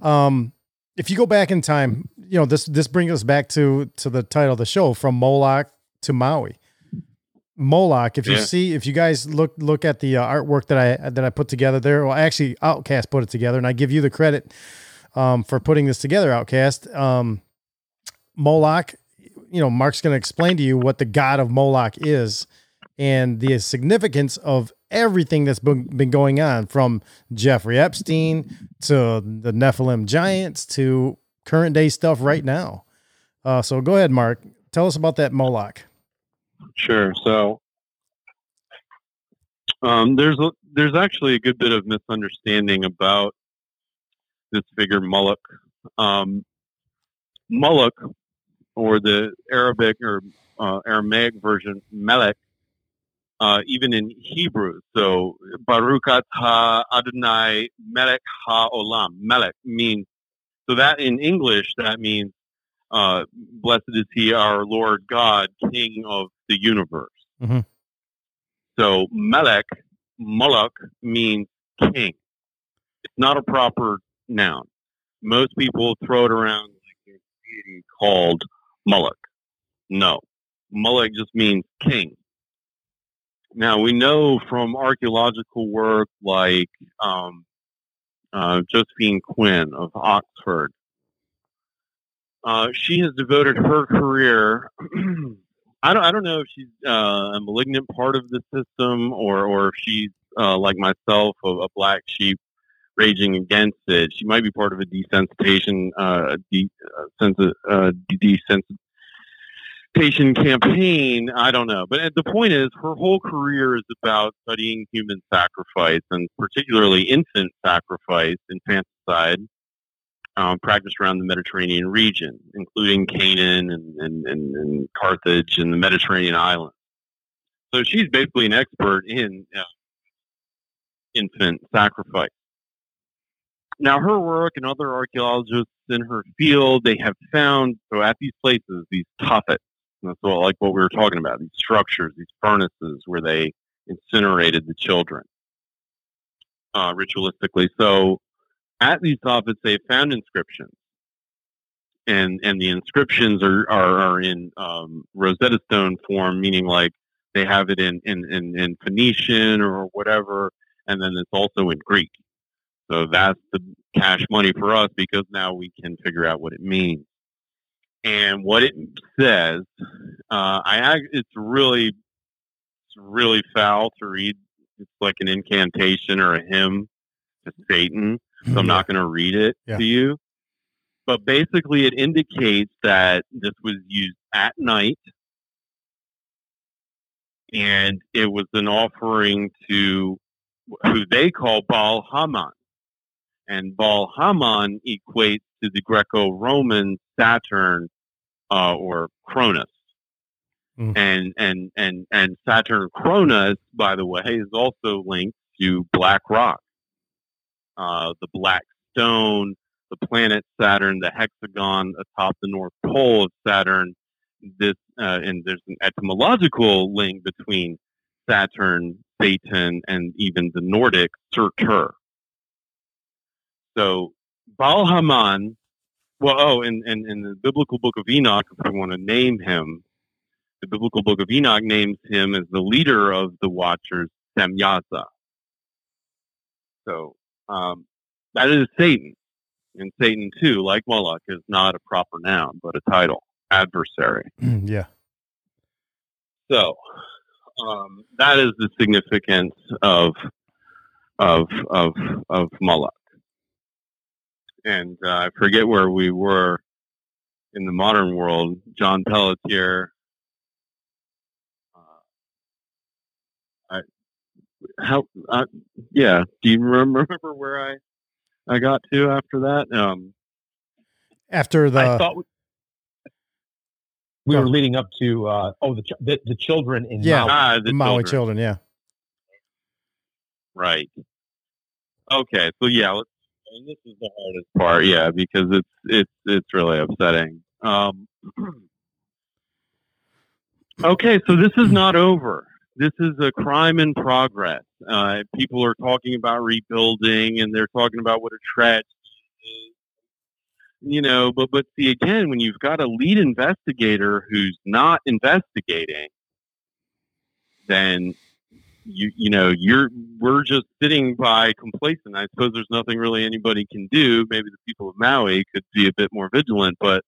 um, if you go back in time, you know this this brings us back to to the title of the show, from Moloch to Maui. Moloch. If you Yeah. see, if you guys look look at the uh, artwork that I that I put together there, well, actually, Outcast put it together, and I give you the credit um, for putting this together, Outcast. Um, Moloch, you know, Mark's going to explain to you what the god of Moloch is and the significance of everything that's been, been going on from Jeffrey Epstein to the Nephilim giants to current day stuff right now. Uh, so go ahead, Mark. Tell us about that Moloch. Sure. So um, there's a, there's actually a good bit of misunderstanding about this figure Moloch. Um, Moloch, or the Arabic or uh, Aramaic version Melech, uh, even in Hebrew. So Baruch Ha Adonai Melech haOlam. Melech means so that in English that means uh, blessed is he, our Lord God, King of the universe. Mhm. So Melech, Moloch means king. It's not a proper noun. Most people throw it around like there's a deity called Moloch. No, Moloch just means king. Now we know from archaeological work like um, uh, Josephine Quinn of Oxford uh, she has devoted her career. I don't. I don't know if she's uh, a malignant part of the system, or or if she's uh, like myself, a, a black sheep raging against it. She might be part of a desensitization, uh, de- uh, uh, desensitization campaign. I don't know, but uh, the point is, her whole career is about studying human sacrifice, and particularly infant sacrifice, infanticide um, practiced around the Mediterranean region, including Canaan and, and, and, and Carthage and the Mediterranean islands. So she's basically an expert in uh, infant sacrifice. Now, her work and other archaeologists in her field, they have found, so at these places, these tophets, and that's what, like what we were talking about, these structures, these furnaces where they incinerated the children uh, ritualistically. So at these tophets, they found inscriptions. and and the inscriptions are are, are in um, Rosetta Stone form, meaning like they have it in, in in in Phoenician or whatever, and then it's also in Greek. So that's the cash money for us because now we can figure out what it means. And what it says, uh, I it's really it's really foul to read. It's like an incantation or a hymn to Satan. So I'm not going to read it Yeah. to you. But basically, it indicates that this was used at night, and it was an offering to who they call Baal Hammon. And Baal Hammon equates to the Greco-Roman Saturn uh, or Cronus. And and and and Saturn Cronus, by the way, is also linked to BlackRock, uh, the black stone, the planet Saturn, the hexagon atop the North Pole of Saturn. This uh, and there's an etymological link between Saturn, Satan, and even the Nordic Surtur. So Baal Hammon, well, oh, in, in, in the biblical book of Enoch, if we want to name him, the biblical book of Enoch names him as the leader of the Watchers, Semyaza. So um, that is Satan. And Satan, too, like Moloch, is not a proper noun, but a title, adversary. yeah. So um, that is the significance of of of of Moloch. And uh, I forget where we were in the modern world. John Pelletier. Uh, I, how? Uh, yeah. Do you remember where I I got to after that? Um, After the I thought we, we were leading up to uh, oh the, the the children in yeah, Maui. Ah, the Maui children. children. Yeah. Right. Okay, so yeah, let's, and this is the hardest part, yeah, because it's it's it's really upsetting. Um, okay, so this is not over. This is a crime in progress. Uh, people are talking about rebuilding, and they're talking about what a tragedy is. You know, but but see again, when you've got a lead investigator who's not investigating, then you you know you're we're just sitting by complacent. I suppose there's nothing really anybody can do. Maybe the people of Maui could be a bit more vigilant, but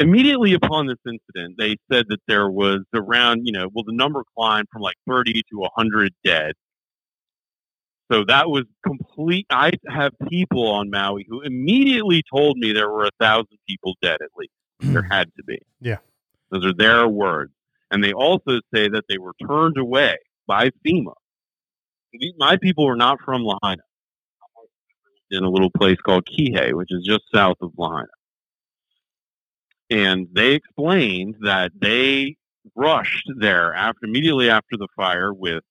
immediately upon this incident, they said that there was around you know well the number climbed from like 30 to 100 dead. So that was complete. I have people on Maui who immediately told me there were a thousand people dead at least. Hmm. there had to be. Yeah. Those are their words. And they also say that they were turned away by FEMA. My people were not from Lahaina. In a little place called Kihei, which is just south of Lahaina. And they explained that they rushed there after immediately after the fire with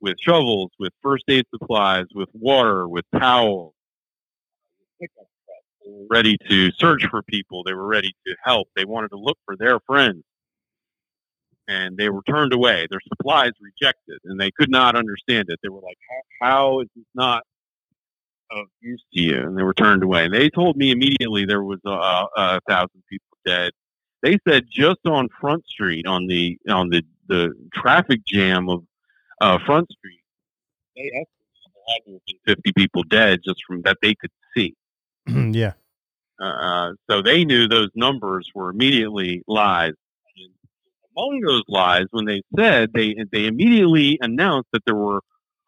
with shovels, with first aid supplies, with water, with towels. Ready to search for people. They were ready to help. They wanted to look for their friends and they were turned away. Their supplies rejected, and they could not understand it. They were like, "How, is this not of use to you?" And they were turned away. And they told me immediately there was a, a thousand people dead. They said just on Front Street, on the on the the traffic jam of uh, Front Street, they estimated 150 people dead just from that they could see. yeah. Uh, so they knew those numbers were immediately lies. And among those lies, when they said they they immediately announced that there were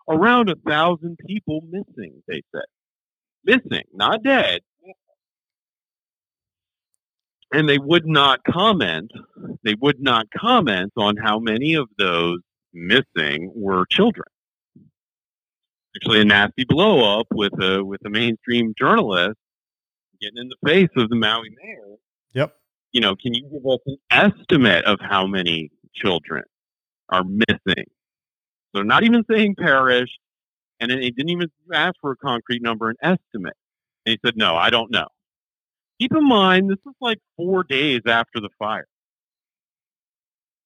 around a thousand people missing. They said missing, not dead. And they would not comment. They would not comment on how many of those missing were children. Actually, a nasty blow up with a with a mainstream journalist getting in the face of the Maui mayor. Yep. You know, can you give us an estimate of how many children are missing? So they're not even saying perished, and then he didn't even ask for a concrete number, an estimate. And he said, "No, I don't know." Keep in mind, this is like four days after the fire.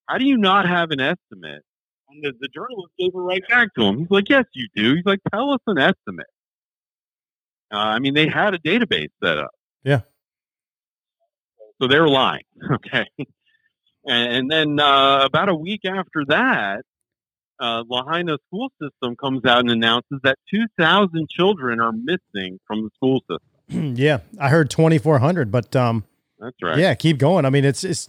How do you not have an estimate? And the, the journalist gave it right back to him. He's like, "Yes, you do." He's like, "Tell us an estimate." Uh, I mean, they had a database set up. Yeah. So they were lying. Okay. And, and then uh, about a week after that, uh, Lahaina school system comes out and announces that 2,000 children are missing from the school system. yeah, I heard 2,400, but um, That's right. yeah, keep going. I mean, it's it's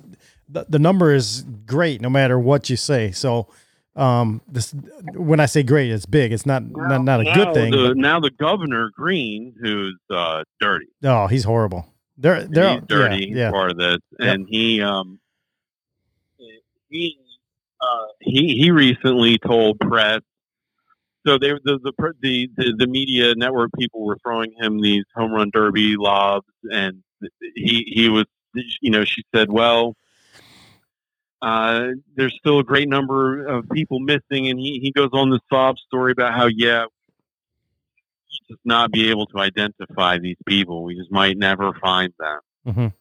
the, the number is great no matter what you say. So, um, this when I say great, it's big. It's not not, not a good thing. The, now the governor Green, who's uh, dirty, oh, he's horrible. They're they're he's dirty. Yeah, yeah. part of this, Yep. and he um he uh, he he recently told press. So they the the the the, the media network people were throwing him these home run derby lobs, and he he was you know she said well. Uh, there's still a great number of people missing, and he, he goes on this sob story about how yeah, just not be able to identify these people. We just might never find them. Mhm.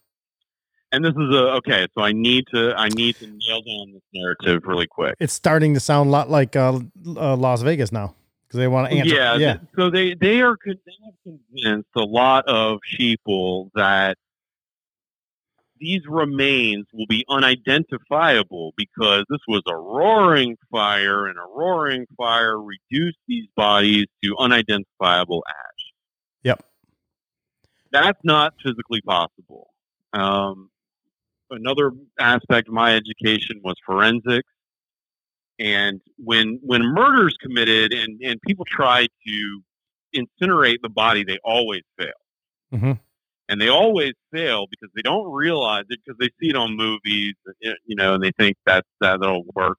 And this is a okay. So I need to I need to nail down this narrative really quick. It's starting to sound a lot like uh, uh, Las Vegas now because they want to answer. Yeah, yeah. th- so they they are con- they have convinced a lot of sheeple that these remains will be unidentifiable because this was a roaring fire, and a roaring fire reduced these bodies to unidentifiable ash. Yep. That's not physically possible. Um, another aspect of my education was forensics. And when when murders committed and, and people try to incinerate the body, they always fail. Mm-hmm. And they always fail because they don't realize it because they see it on movies, you know, and they think that that'll work.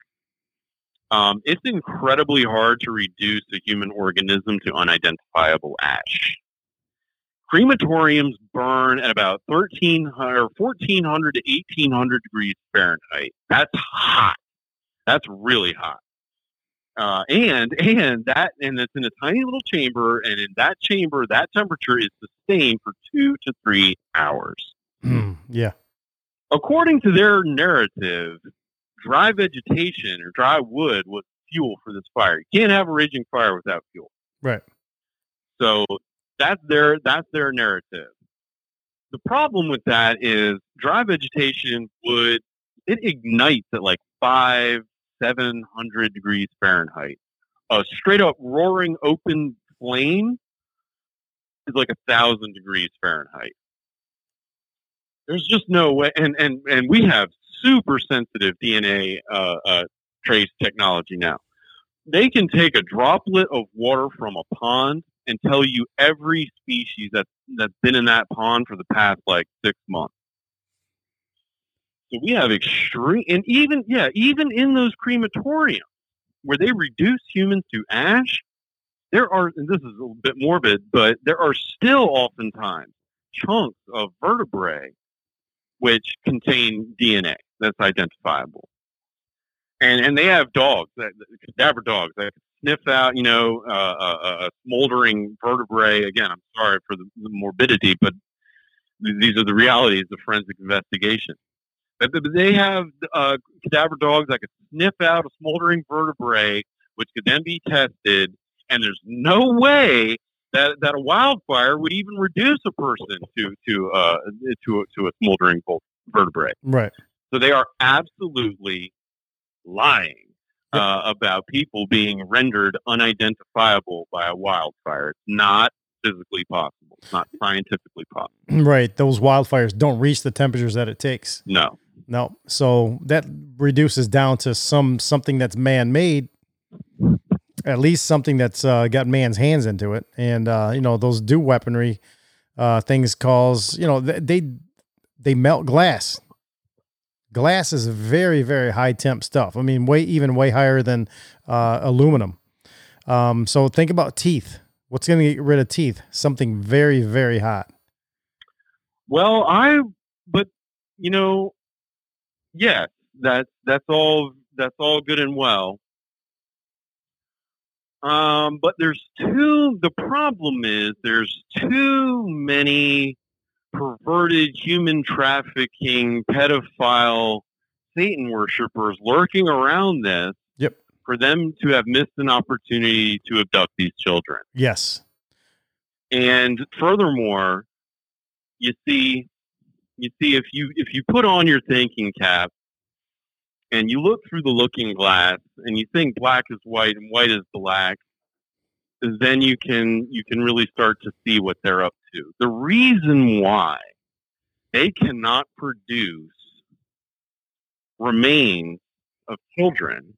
Um, it's incredibly hard to reduce a human organism to unidentifiable ash. Crematoriums burn at about 1300 or 1400 to 1800 degrees Fahrenheit. That's hot. That's really hot. Uh, and and that and it's in a tiny little chamber, and in that chamber, that temperature is sustained for two to three hours. Mm, yeah. According to their narrative, dry vegetation or dry wood was fuel for this fire. You can't have a raging fire without fuel. Right. So that's their that's their narrative. The problem with that is dry vegetation would it ignites at like five, seven hundred degrees Fahrenheit. A straight up roaring open flame is like a thousand degrees Fahrenheit. There's just no way, and and and we have super sensitive DNA uh, uh, trace technology now. They can take a droplet of water from a pond and tell you every species that that's been in that pond for the past like six months. So we have extreme, and even yeah, even in those crematoriums where they reduce humans to ash, there are, and this is a little bit morbid, but there are still oftentimes chunks of vertebrae which contain DNA that's identifiable. And and they have dogs, that cadaver dogs that sniff out, you know, uh, a, a smoldering vertebrae. Again, I'm sorry for the, the morbidity, but th- these are the realities of forensic investigation. But they have uh, cadaver dogs that could sniff out a smoldering vertebrae, which could then be tested. And there's no way that, that a wildfire would even reduce a person to to uh, to a- to a smoldering vertebrae. Right. So they are absolutely lying uh, about people being rendered unidentifiable by a wildfire. It's not physically possible. It's not scientifically possible. Right. Those wildfires don't reach the temperatures that it takes. No. No. So that reduces down to some something that's man made. At least something that's uh, got man's hands into it, and uh, you know those DEW weaponry uh, things. Cause you know they they melt glass. Glass is very very high temp stuff. I mean, way even way higher than uh, aluminum. Um, so think about teeth. What's going to get rid of teeth? Something very very hot. Well, I, but you know, yes, that that's all that's all good and well. Um, but there's two The problem is there's too many perverted human trafficking, pedophile, Satan worshippers lurking around this. Yep. For them to have missed an opportunity to abduct these children. Yes. And furthermore, you see, you see, if you if you put on your thinking cap and you look through the looking glass and you think black is white and white is black, then you can you can really start to see what they're up to. The reason why they cannot produce remains of children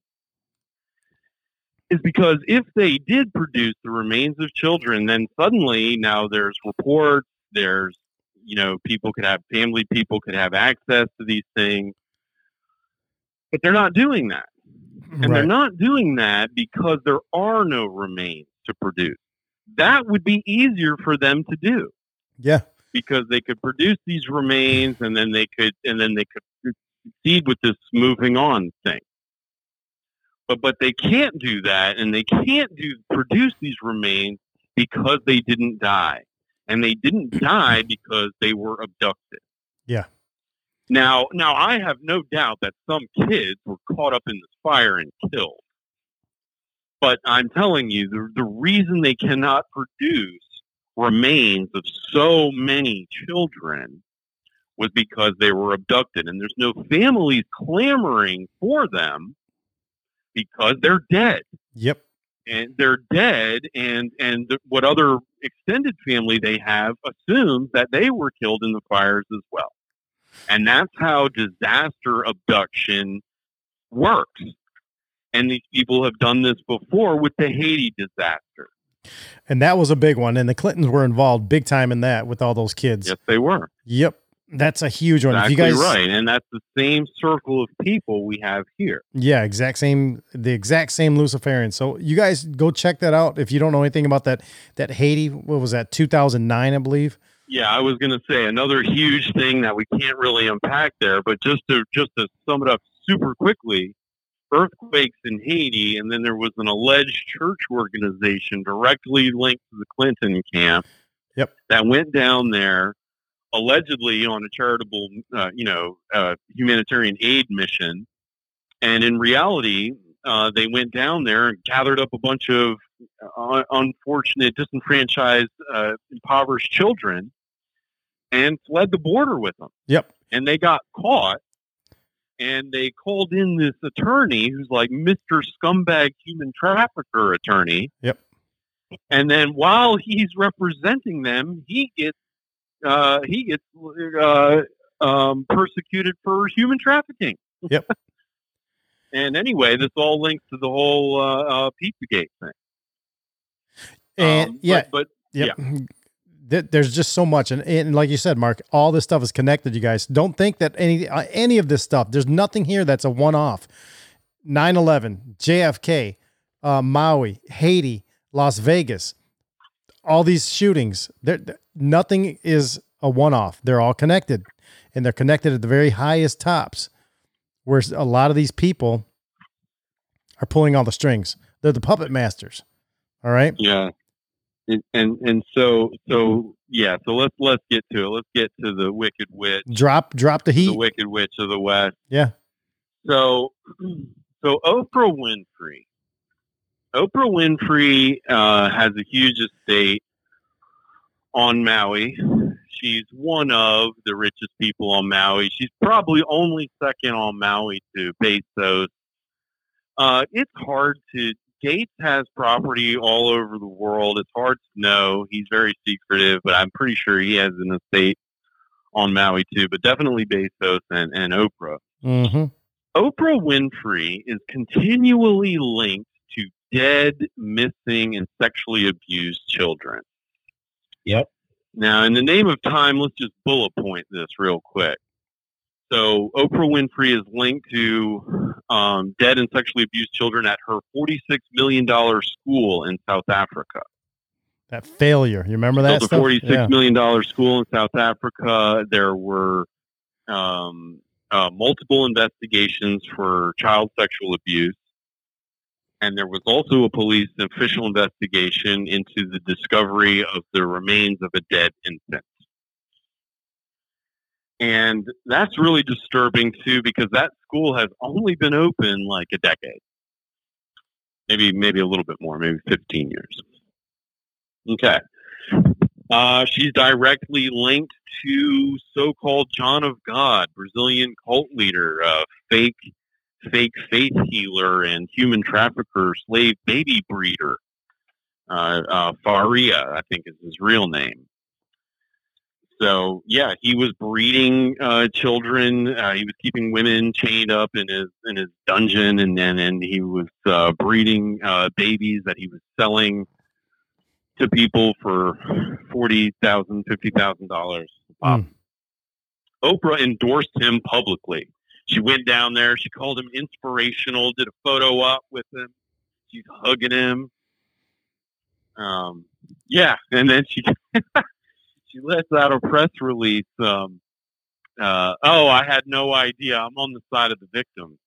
is because if they did produce the remains of children, then suddenly now there's reports, there's you know, people could have family people could have access to these things. But they're not doing that. And they're not doing that because there are no remains to produce. That would be easier for them to do Yeah. because they could produce these remains and then they could and then they could proceed with this moving on thing. But but they can't do that and they can't do produce these remains because they didn't die. And they didn't die because they were abducted. Yeah. Now now I have no doubt that some kids were caught up in this fire and killed. But I'm telling you, the, the reason they cannot produce remains of so many children was because they were abducted, and there's no families clamoring for them because they're dead, Yep. and they're dead, and and what other extended family they have assumes that they were killed in the fires as well, and that's how disaster abduction works. And these people have done this before with the Haiti disaster. And that was a big one. And the Clintons were involved big time in that with all those kids. Yes, they were. Yep. That's a huge one. Exactly if you guys right, and that's the same circle of people we have here. Yeah, exact same the exact same Luciferian. So you guys go check that out if you don't know anything about that that Haiti, what was that, 2009, I believe. Yeah, I was going to say another huge thing that we can't really unpack there, but just to just to sum it up super quickly, earthquakes in Haiti, and then there was an alleged church organization directly linked to the Clinton camp. Yep. That went down there allegedly on a charitable, uh, you know, uh, humanitarian aid mission, and in reality, uh, they went down there and gathered up a bunch of uh, unfortunate, disenfranchised, uh, impoverished children, and fled the border with them. Yep. And they got caught, and they called in this attorney who's like Mr. Scumbag Human Trafficker attorney. Yep. And then while he's representing them, he gets uh, he gets uh, um, persecuted for human trafficking. Yep. and anyway, this all links to the whole uh, uh, Pizzagate thing. And Um, but- yeah, but, yep. Th- There's just so much, and, and like you said, Mark, all this stuff is connected. You guys don't think that any uh, any of this stuff. There's nothing here that's a one-off. 9/11, JFK, uh, Maui, Haiti, Las Vegas, all these shootings. There, th- nothing is a one-off. They're all connected, and they're connected at the very highest tops, where a lot of these people are pulling all the strings. They're the puppet masters. All right. Yeah. And, and and so so yeah so let's let's get to it let's get to the wicked witch Drop drop the heat the wicked witch of the west Yeah. So, so Oprah Winfrey. Oprah Winfrey uh, has a huge estate on Maui. She's one of the richest people on Maui. She's probably only second on Maui to Bezos. Uh, it's hard to. Gates has property all over the world. It's hard to know. He's very secretive, but I'm pretty sure he has an estate on Maui too. But definitely Bezos and, and Oprah. Mm-hmm. Oprah Winfrey is continually linked to dead, missing, and sexually abused children. Yep. Now, in the name of time, let's just bullet point this real quick. So, Oprah Winfrey is linked to um, dead and sexually abused children at her $46 million school in South Africa. That failure. You remember that? a stuff? forty-six Yeah. million dollar school in South Africa. There were um, uh, multiple investigations for child sexual abuse, and there was also a police official investigation into the discovery of the remains of a dead infant. And that's really disturbing too, because that school has only been open like a decade, maybe maybe a little bit more, maybe fifteen years. Okay. Uh, she's directly linked to so-called John of God, Brazilian cult leader, uh, fake, fake faith healer, and human trafficker, slave baby breeder. Uh, uh, Faria, I think is his real name. So yeah, he was breeding uh, children. Uh, he was keeping women chained up in his in his dungeon, and then and he was uh, breeding uh, babies that he was selling to people for forty thousand, fifty thousand dollars. Oprah endorsed him publicly. She went down there. She called him inspirational. Did a photo op with him. She's hugging him. Um, yeah, and then she she lets out a press release. Um, uh, oh, I had no idea. I'm on the side of the victim.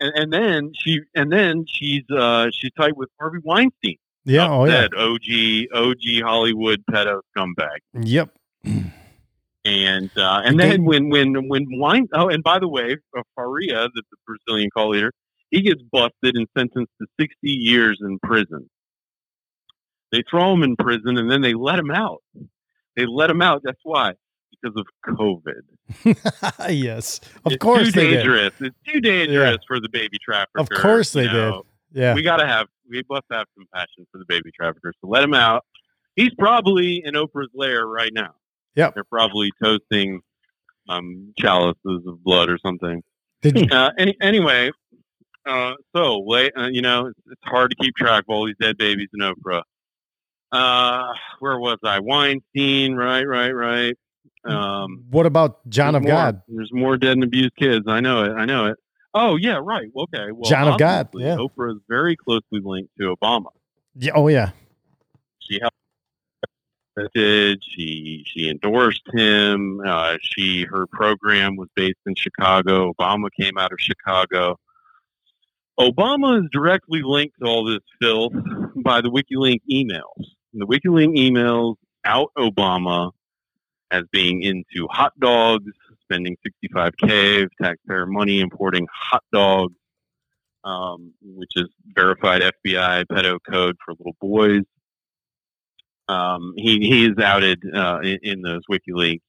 And, and then she and then she's uh, she's tight with Harvey Weinstein. Yeah, oh yeah. OG OG Hollywood pedo scumbag. Yep. And uh, and then when when when Wein oh and by the way, uh, Faria, the, the Brazilian call leader, he gets busted and sentenced to 60 years in prison. They throw him in prison and then they let him out. They let him out. That's why because of COVID. yes, of it's course too they did. dangerous. It's too dangerous for the baby trafficker. Of course they you know. did. Yeah. we gotta have we must have compassion for the baby trafficker. So let him out. He's probably in Oprah's lair right now. Yep. They're probably toasting um, chalices of blood or something. Did you? Uh, any, anyway, uh, so wait, uh, you know, it's, it's hard to keep track of all these dead babies in Oprah. Uh, where was I? Weinstein, right, right, right. Um, What about John of more. God? There's more dead and abused kids. I know it. I know it. Oh yeah, right. Okay. Well, John of God, yeah. Oprah is very closely linked to Obama. Yeah. Oh yeah. She helped. Did she? She endorsed him. Uh, she her program was based in Chicago. Obama came out of Chicago. Obama is directly linked to all this filth by the WikiLeaks emails. The WikiLeaks emails out Obama as being into hot dogs, spending 65k of taxpayer money importing hot dogs, um, which is verified FBI pedo code for little boys. Um, he he is outed uh, in, in those WikiLeaks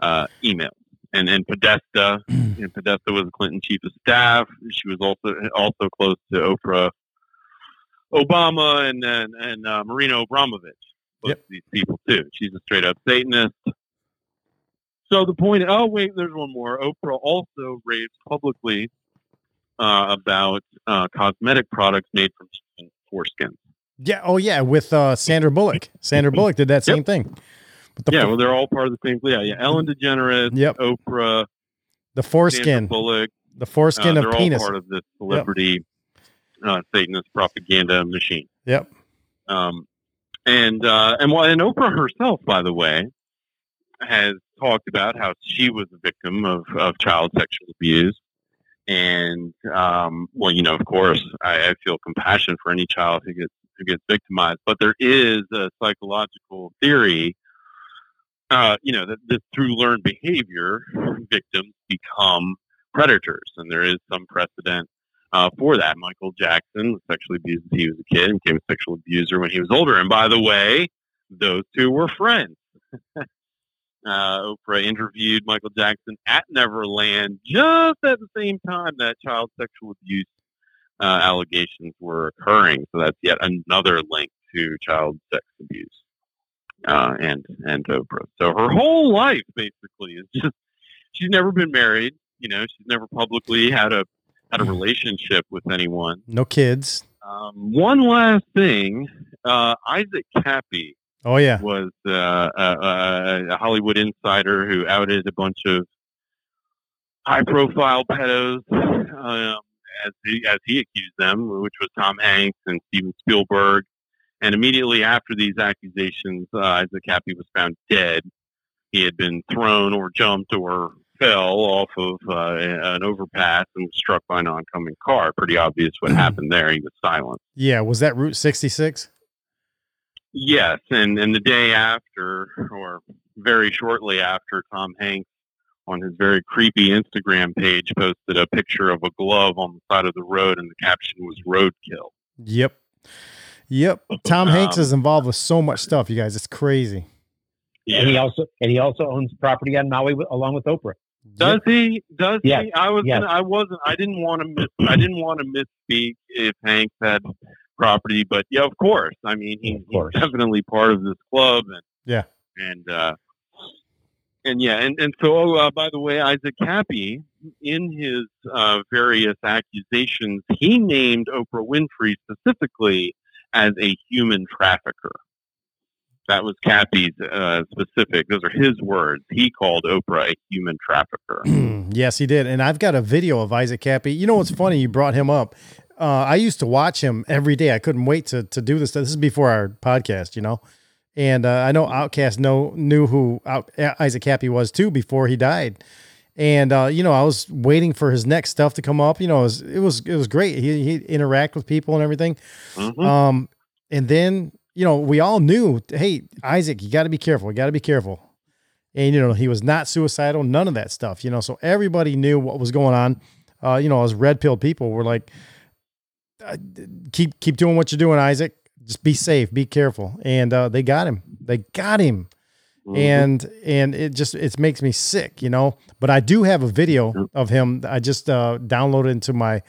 uh, emails. And and Podesta, and Podesta was Clinton chief of staff. She was also also close to Oprah, Obama, and and, and uh, Marina Abramovich. Both of these people too. She's a straight up Satanist. So the point. Oh wait, there's one more. Oprah also raved publicly uh, about uh, cosmetic products made from chicken foreskin. Yeah. Oh yeah. With uh, Sandra Bullock. Sandra Bullock did that same thing. But yeah, fo- well, they're all part of the same. Yeah, yeah. Ellen DeGeneres, Yep. Oprah, the Sandra foreskin. Bullock. The foreskin uh, of penis. part of this celebrity uh, Satanist propaganda machine. Yep. Um, and uh, and well, and Oprah herself, by the way, has talked about how she was a victim of, of child sexual abuse. And um, well, you know, of course, I, I feel compassion for any child who gets who gets victimized. But there is a psychological theory, uh, you know, that, that through learned behavior, victims become predators, and there is some precedent uh, for that. Michael Jackson was sexually abused as he was a kid and became a sexual abuser when he was older. And by the way, those two were friends. uh, Oprah interviewed Michael Jackson at Neverland just at the same time that child sexual abuse uh, allegations were occurring. So that's yet another link to child sex abuse uh, and and Oprah. So her whole life basically is just she's never been married. You know, she's never publicly had a had a relationship with anyone. No kids. Um, one last thing, uh, Isaac Kappy Oh yeah. was uh, a, a, a Hollywood insider who outed a bunch of high-profile pedos, um, as he as he accused them, which was Tom Hanks and Steven Spielberg. And immediately after these accusations, uh, Isaac Kappy was found dead. He had been thrown or jumped or fell off of uh, an overpass and was struck by an oncoming car. Pretty obvious what happened there. He was silent. Yeah. Was that Route 66? Yes, and and the day after, or very shortly after, Tom Hanks on his very creepy Instagram page posted a picture of a glove on the side of the road, and the caption was "roadkill." Yep. Yep. Tom Hanks Um, is involved with so much stuff, you guys. It's crazy. Yeah. And he also and he also owns property on Maui with, along with Oprah. Does he? Does Yes. he? I was. Yes. Gonna, I wasn't. I didn't want to. Miss, I didn't want to misspeak if Hank had property, but yeah, of course. I mean, he, he's definitely part of this club, and Yeah. and uh, and yeah, and and so uh, by the way, Isaac Kappy, in his uh, various accusations, he named Oprah Winfrey specifically as a human trafficker. That was Kappy's uh, specific. Those are his words. He called Oprah a human trafficker. yes, he did. And I've got a video of Isaac Kappy. You know what's funny? You brought him up. Uh, I used to watch him every day. I couldn't wait to to do this. This is before our podcast, you know. And uh, I know Outcast know knew who Out, Isaac Cappy was too before he died. And uh, you know, I was waiting for his next stuff to come up. You know, it was it was, it was great. He he interact with people and everything. Mhm. Um, and then you know, we all knew, hey, Isaac, you got to be careful. You got to be careful. And you know, he was not suicidal. None of that stuff. You know, so everybody knew what was going on. Uh, you know, as red pill people were like, uh, keep keep doing what you're doing, Isaac. Just be safe, be careful. And uh, they got him. They got him. Mhm. And and it just it makes me sick, you know. But I do have a video of him. I just uh, downloaded into my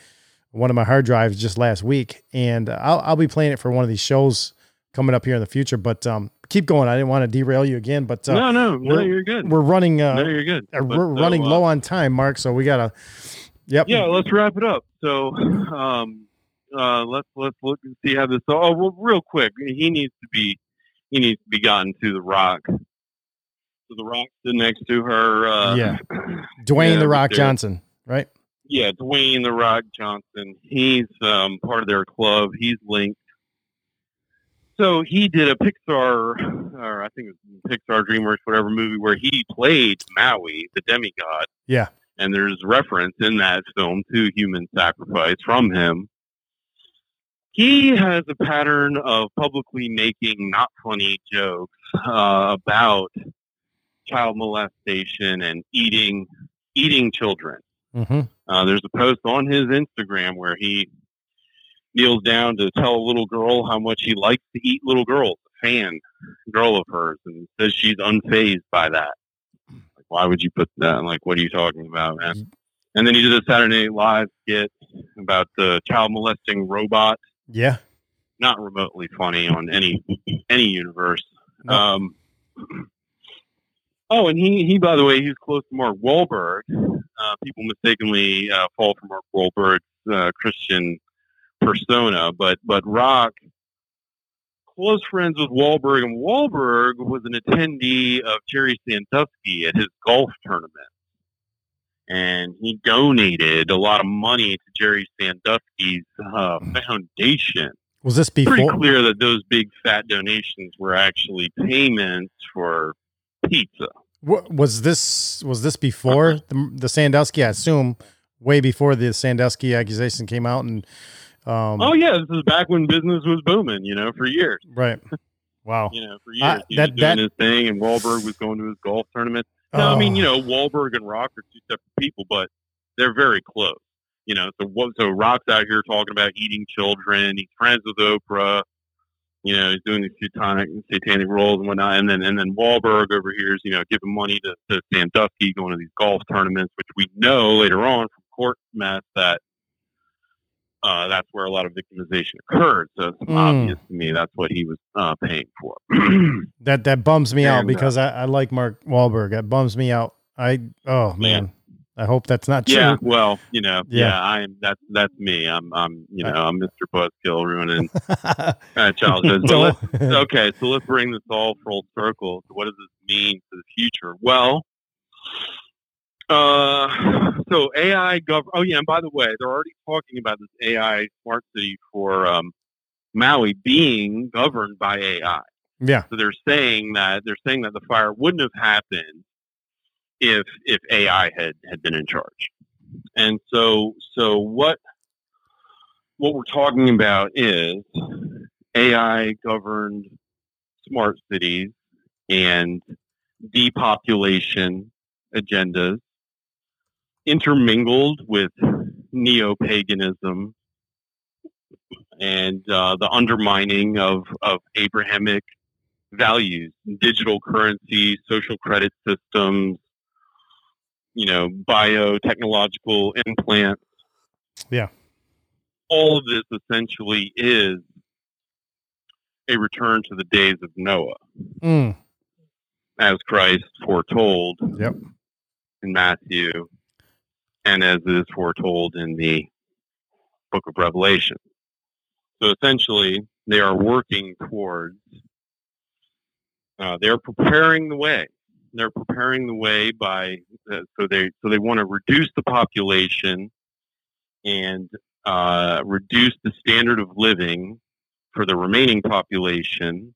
one of my hard drives just last week, and I'll I'll be playing it for one of these shows coming up here in the future. But um, keep going. I didn't want to derail you again, but uh, No, no, no, we're- you're good. We're running. Uh, No, you're good. uh, But we're so, running uh, low on time, Mark. So we gotta. Yep. Yeah, let's wrap it up. So, um, uh, let's let's look and see how this. Oh, well, real quick, he needs to be he needs to be gotten to the Rock. So the Rock stood next to her. Uh, yeah. Dwayne yeah, the Rock Johnson, right? Yeah, Dwayne the Rock Johnson. He's um, part of their club. He's linked. So he did a Pixar, or I think it was Pixar DreamWorks, whatever movie, where he played Maui, the demigod Yeah. and there's reference in that film to human sacrifice from him. He has a pattern of publicly making not funny jokes uh, about child molestation and eating eating children. Mm-hmm. Uh, there's a post on his Instagram where he kneels down to tell a little girl how much he likes to eat little girls, a fan girl of hers, and says she's unfazed by that. Like, why would you put that? Like, what are you talking about, man? And then he did a Saturday Night Live skit about the child molesting robot. Yeah. Not remotely funny on any any universe. Um, oh, and he he by the way he's close to Mark Wahlberg. Uh, people mistakenly uh, fall for Mark Wahlberg's uh, Christian persona, but but Rock close friends with Wahlberg, and Wahlberg was an attendee of Jerry Sandusky at his golf tournament, and he donated a lot of money to Jerry Sandusky's uh, foundation. Was this before? Pretty clear that those big fat donations were actually payments for pizza. What, was this was this before the, the Sandusky? I assume way before the Sandusky accusation came out, and um, oh yeah, this is back when business was booming, you know, for years. right. Wow. You know, for years he was that- doing that- his thing, and Wahlberg was going to his golf tournament. No, I mean, Oh. you know, Wahlberg and Rock are two separate people, but they're very close. You know, so what? So Rock's out here talking about eating children. He's friends with Oprah. You know, he's doing these satanic satanic roles and whatnot. And then and then Wahlberg over here is you know giving money to, to Sandusky, going to these golf tournaments, which we know later on from court mess that uh, that's where a lot of victimization occurred. So it's Mm. obvious to me that's what he was uh, paying for. That that bums me out And, uh, because I, I like Mark Wahlberg. That bums me out. I oh man, I hope that's not true. Yeah, well, you know, Yeah. yeah, I'm that's that's me. I'm I'm you know I'm Mr. Buzzkill ruining uh, childhood. Let's, okay, so let's bring this all full circle. So what does this mean for the future? Well, uh, so AI gov. Oh yeah, and by the way, they're already talking about this AI smart city for um, Maui being governed by AI. Yeah. So they're saying that they're saying that the fire wouldn't have happened if if AI had had been in charge. And so so what what we're talking about is AI governed smart cities and depopulation agendas intermingled with neo paganism and uh, the undermining of, of Abrahamic values, digital currency, social credit systems, you know, biotechnological implants. Yeah. All of this essentially is a return to the days of Noah, Mm. as Christ foretold Yep. in Matthew, and as it is foretold in the book of Revelation. So essentially, they are working towards, uh, they're preparing the way. They're preparing the way by, uh, so they so they want to reduce the population and uh, reduce the standard of living for the remaining population.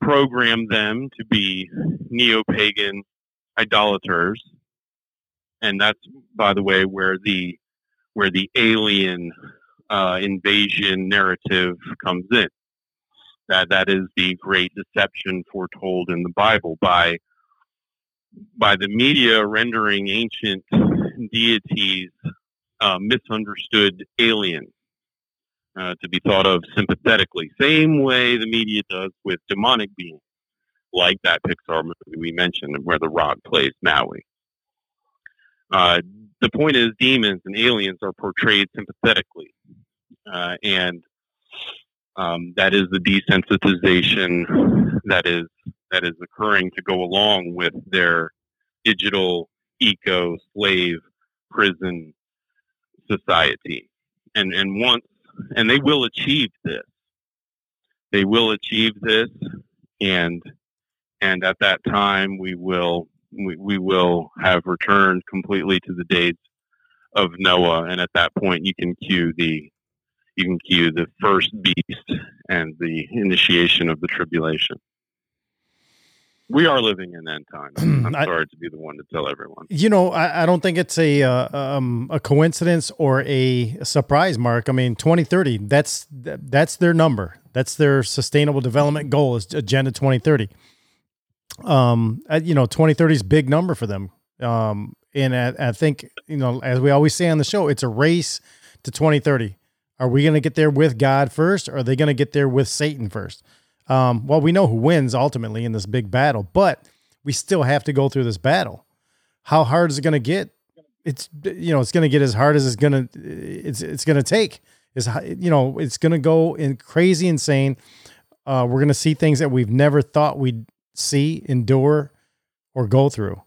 Program them to be neo-pagan idolaters, and that's by the way where the where the alien uh, invasion narrative comes in. That that is the great deception foretold in the Bible by by the media rendering ancient deities uh, misunderstood aliens uh, to be thought of sympathetically, same way the media does with demonic beings, like that Pixar movie we mentioned, where The Rock plays Maui. Uh, the point is, demons and aliens are portrayed sympathetically, uh, and um, that is the desensitization that is that is occurring to go along with their digital eco slave prison society. And and once and they will achieve this. They will achieve this and and at that time we will we, we will have returned completely to the days of Noah and at that point you can cue the you can cue the first beast and the initiation of the tribulation. We are living in end times. I'm I- sorry to be the one to tell everyone. You know, I, I don't think it's a uh, um, a coincidence or a surprise, Mark. I mean, 2030, that's that's their number. That's their sustainable development goal is Agenda 2030. Um, you know, 2030 is big number for them. Um, and I, I think, you know, as we always say on the show, it's a race to 2030. Are we going to get there with God first or are they going to get there with Satan first? Um, well, we know who wins ultimately in this big battle, but we still have to go through this battle. How hard is it going to get? It's you know it's going to get as hard as it's going to it's it's going to take. Is you know it's going to go in crazy insane. Uh, we're going to see things that we've never thought we'd see, endure, or go through.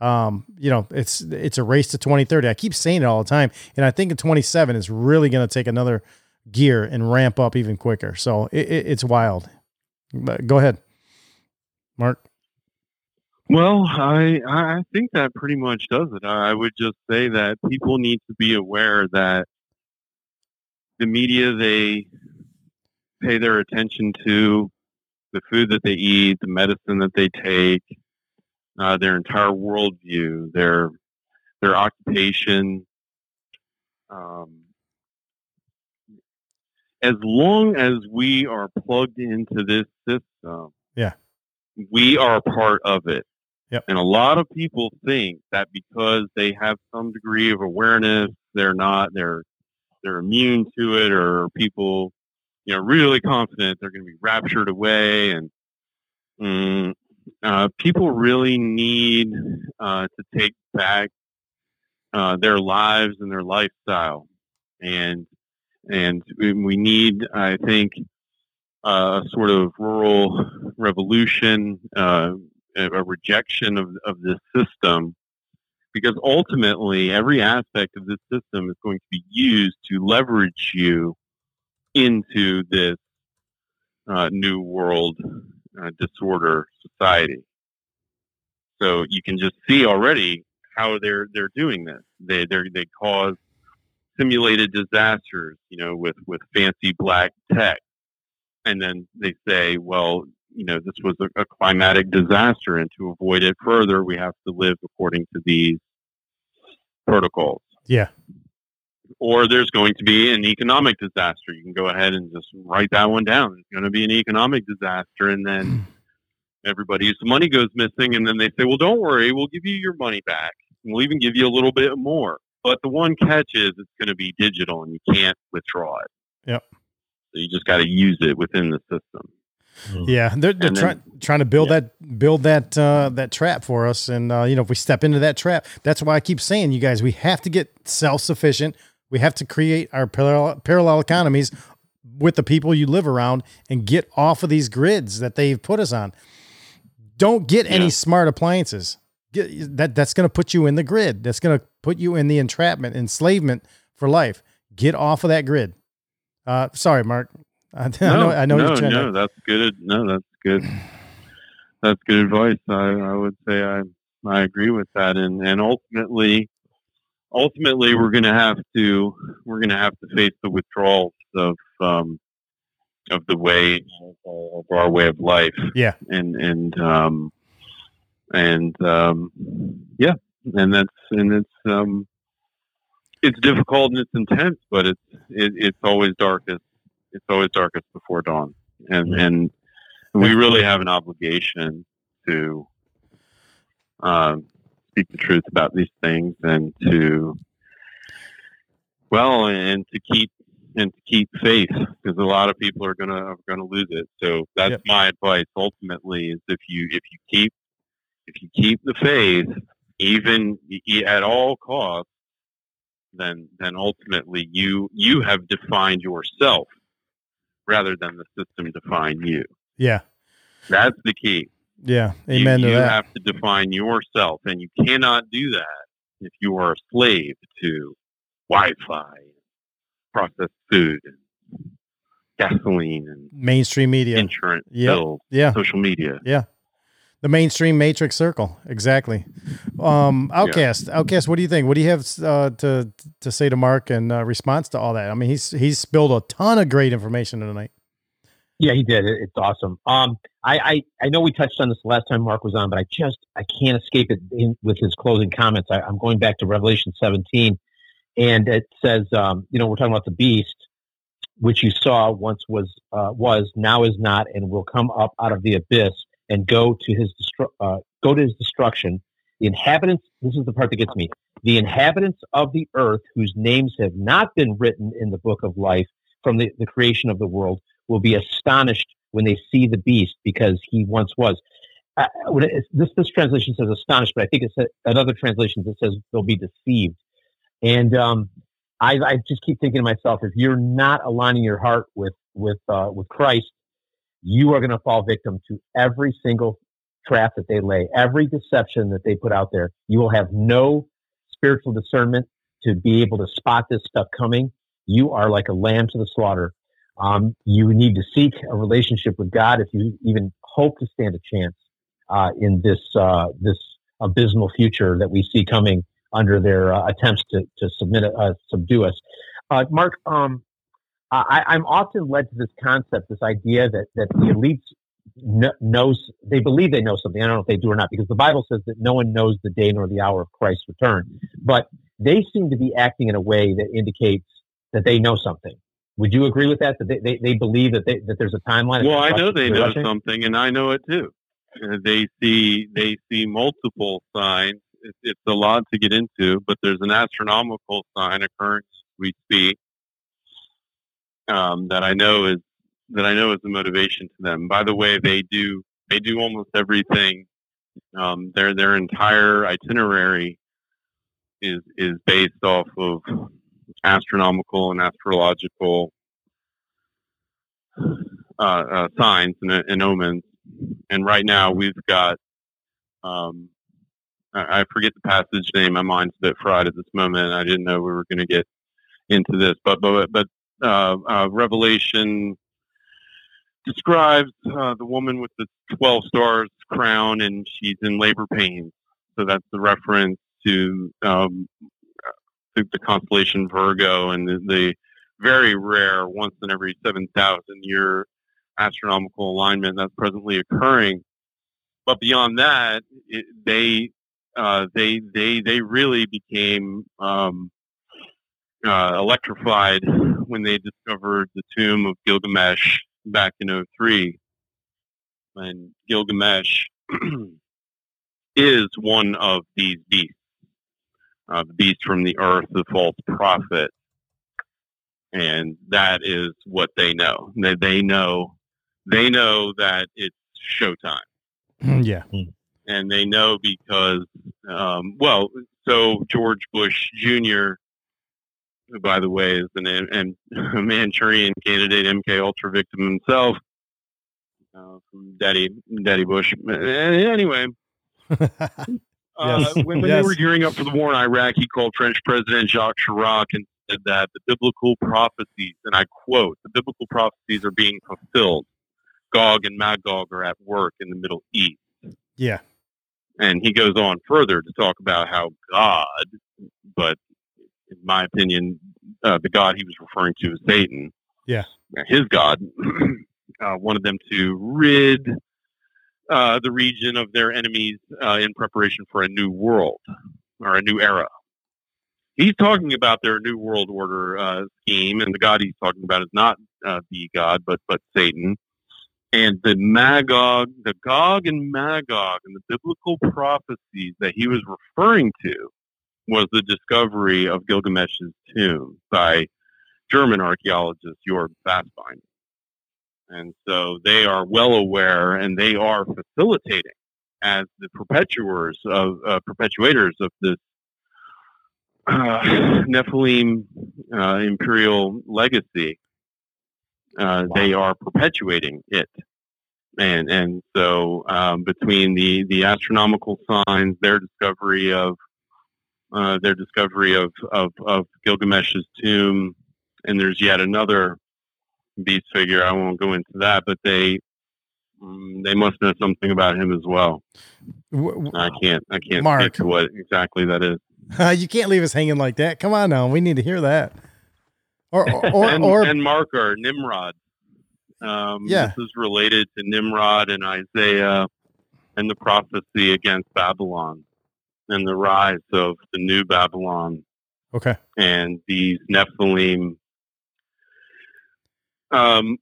Um, you know, it's it's a race to 2030. I keep saying it all the time, and I think in 27 is really going to take another gear and ramp up even quicker. So it, it, it's wild. But go ahead, Mark. Well, I I think that pretty much does it. I would just say that people need to be aware that the media they pay their attention to the food that they eat, the medicine that they take, uh, their entire worldview, their their occupation. Um, as long as we are plugged into this system, Yeah. we are a part of it. Yep. And a lot of people think that because they have some degree of awareness, they're not they're they're immune to it, or people, you know, really confident they're going to be raptured away. And mm, uh, people really need uh, to take back uh, their lives and their lifestyle, and and we need, I think, a sort of rural revolution, uh, a rejection of, of this system, because ultimately every aspect of this system is going to be used to leverage you into this uh, new world uh, disorder society. So you can just see already how they're they're doing this. They they they cause simulated disasters, you know, with with fancy black tech, and then they say, well, you know, this was a, a climatic disaster, and to avoid it further, we have to live according to these protocols. Yeah. Or there's going to be an economic disaster. You can go ahead and just write that one down. It's going to be an economic disaster, and then everybody's money goes missing, and then they say, well, don't worry, we'll give you your money back. We'll even give you a little bit more. but the one catch is it's going to be digital and you can't withdraw it. Yep. So you just got to use it within the system. Yeah, they're, they're trying trying to build that build that uh, that trap for us, and uh, you know if we step into that trap, that's why I keep saying, you guys, we have to get self sufficient. We have to create our parallel parallel economies with the people you live around, and get off of these grids that they've put us on. Don't get any Yeah. smart appliances. Get, that that's going to put you in the grid. That's going to put you in the entrapment, enslavement for life. Get off of that grid. Uh, sorry, Mark. I, I know. I know no, you're trying no, to. that's good. No, that's good. That's good advice. I, I would say I I agree with that, and and ultimately, ultimately, we're going to have to we're going to have to face the withdrawals of um, of the way of our way of life. Yeah. and and um, and um, yeah, and that's and it's um, it's difficult and it's intense, but it's it, it's always darkest. It's always darkest before dawn, and and we really have an obligation to um, speak the truth about these things and to well and to keep and to keep faith because a lot of people are gonna are gonna lose it. So that's my advice. Ultimately, is if you if you keep if you keep the faith, even at all costs, then then ultimately you you have defined yourself rather than the system define you. Yeah. That's the key. Yeah. You- Amen you to that. have to define yourself, and you cannot do that if you are a slave to Wi-Fi, processed food, and gasoline, and mainstream media, insurance Yep. bills, yeah, social media. yeah, the mainstream matrix circle, exactly. Um, Outcast, Outcast, what do you think? What do you have uh, to to say to Mark in uh, response to all that? I mean, he's he's spilled a ton of great information tonight. Yeah, he did. It's awesome. Um, I, I, I know we touched on this last time Mark was on, but I just I can't escape it in, with his closing comments. I, I'm going back to Revelation 17, and it says, um, you know, we're talking about the beast, which you saw once was uh, was now is not, and will come up out of the abyss and go to his destru- uh, go to his destruction. The inhabitants. This is the part that gets me. The inhabitants of the earth, whose names have not been written in the book of life from the, the creation of the world, will be astonished when they see the beast because he once was. Uh, this this translation says astonished, but I think it's another translation that says they'll be deceived. And um, I, I just keep thinking to myself, if you're not aligning your heart with with uh, with Christ, you are going to fall victim to every single trap that they lay, every deception that they put out there. You will have no spiritual discernment to be able to spot this stuff coming. You are like a lamb to the slaughter. Um, you need to seek a relationship with God if you even hope to stand a chance uh, in this uh, this abysmal future that we see coming under their uh, attempts to to submit uh, subdue us. Uh, Mark, um, I, I'm often led to this concept, this idea that that the elites kn- knows they believe they know something. I don't know if they do or not, because the Bible says that no one knows the day nor the hour of Christ's return. But they seem to be acting in a way that indicates that they know something. Would you agree with that? That they, they, they believe that they, that there's a timeline. Well, I know they know something, and I know it too. Uh, They see they see multiple signs. It's, it's a lot to get into, but there's an astronomical sign occurrence we speak um, that I know is that I know is the motivation to them. By the way, they do they do almost everything. Um, their their entire itinerary is is based off of astronomical and astrological uh, uh, signs and, and omens. And right now we've got, um, I, forget the passage name. My mind's a bit fried at this moment. I didn't know we were going to get into this, but but but uh, uh, Revelation describes uh, the woman with the twelve stars crown, and she's in labor pains. So that's the reference to um, the, constellation Virgo and the, the very rare, once in every seven thousand year astronomical alignment that's presently occurring. But beyond that, it, they uh, they they they really became um, uh, electrified when they discovered the tomb of Gilgamesh back in 03. And Gilgamesh is one of these beasts. Uh, the beast from the earth, the false prophet, and that is what they know. They they know they know that it's showtime, yeah. and they know because um, well, so George Bush Jr. who, by the way, is an and a Manchurian candidate, MK Ultra victim himself, uh, from Daddy Daddy Bush. Anyway, uh, Yes. when, when Yes. they were gearing up for the war in Iraq, he called French President Jacques Chirac and said that the biblical prophecies, and I quote, the biblical prophecies are being fulfilled. Gog and Magog are at work in the Middle East. Yeah. And he goes on further to talk about how God, but in my opinion, uh, the God he was referring to is Satan, Yeah. his God, uh, wanted them to rid uh, the region of their enemies uh, in preparation for a new world or a new era. He's talking about their new world order uh, scheme, and the God he's talking about is not uh, the God, but but Satan. And the Magog, the Gog and Magog, and the biblical prophecies that he was referring to was the discovery of Gilgamesh's tomb by German archaeologist Jörg Fassbinder. And so they are well aware and they are facilitating as the perpetuators of uh, perpetuators of this uh, Nephilim uh, imperial legacy. Uh, They are perpetuating it, and and so um, between the the astronomical signs, their discovery of uh, their discovery of, of of Gilgamesh's tomb, and there's yet another beast figure. I won't go into that, but they mm, they must know something about him as well. I can't I can't Mark. speak to what exactly that is. you can't leave us hanging like that. Come on now. We need to hear that. Or or or, and, or and Marker Nimrod. Um, Yeah. this is related to Nimrod and Isaiah and the prophecy against Babylon and the rise of the new Babylon okay. and these Nephilim. Um,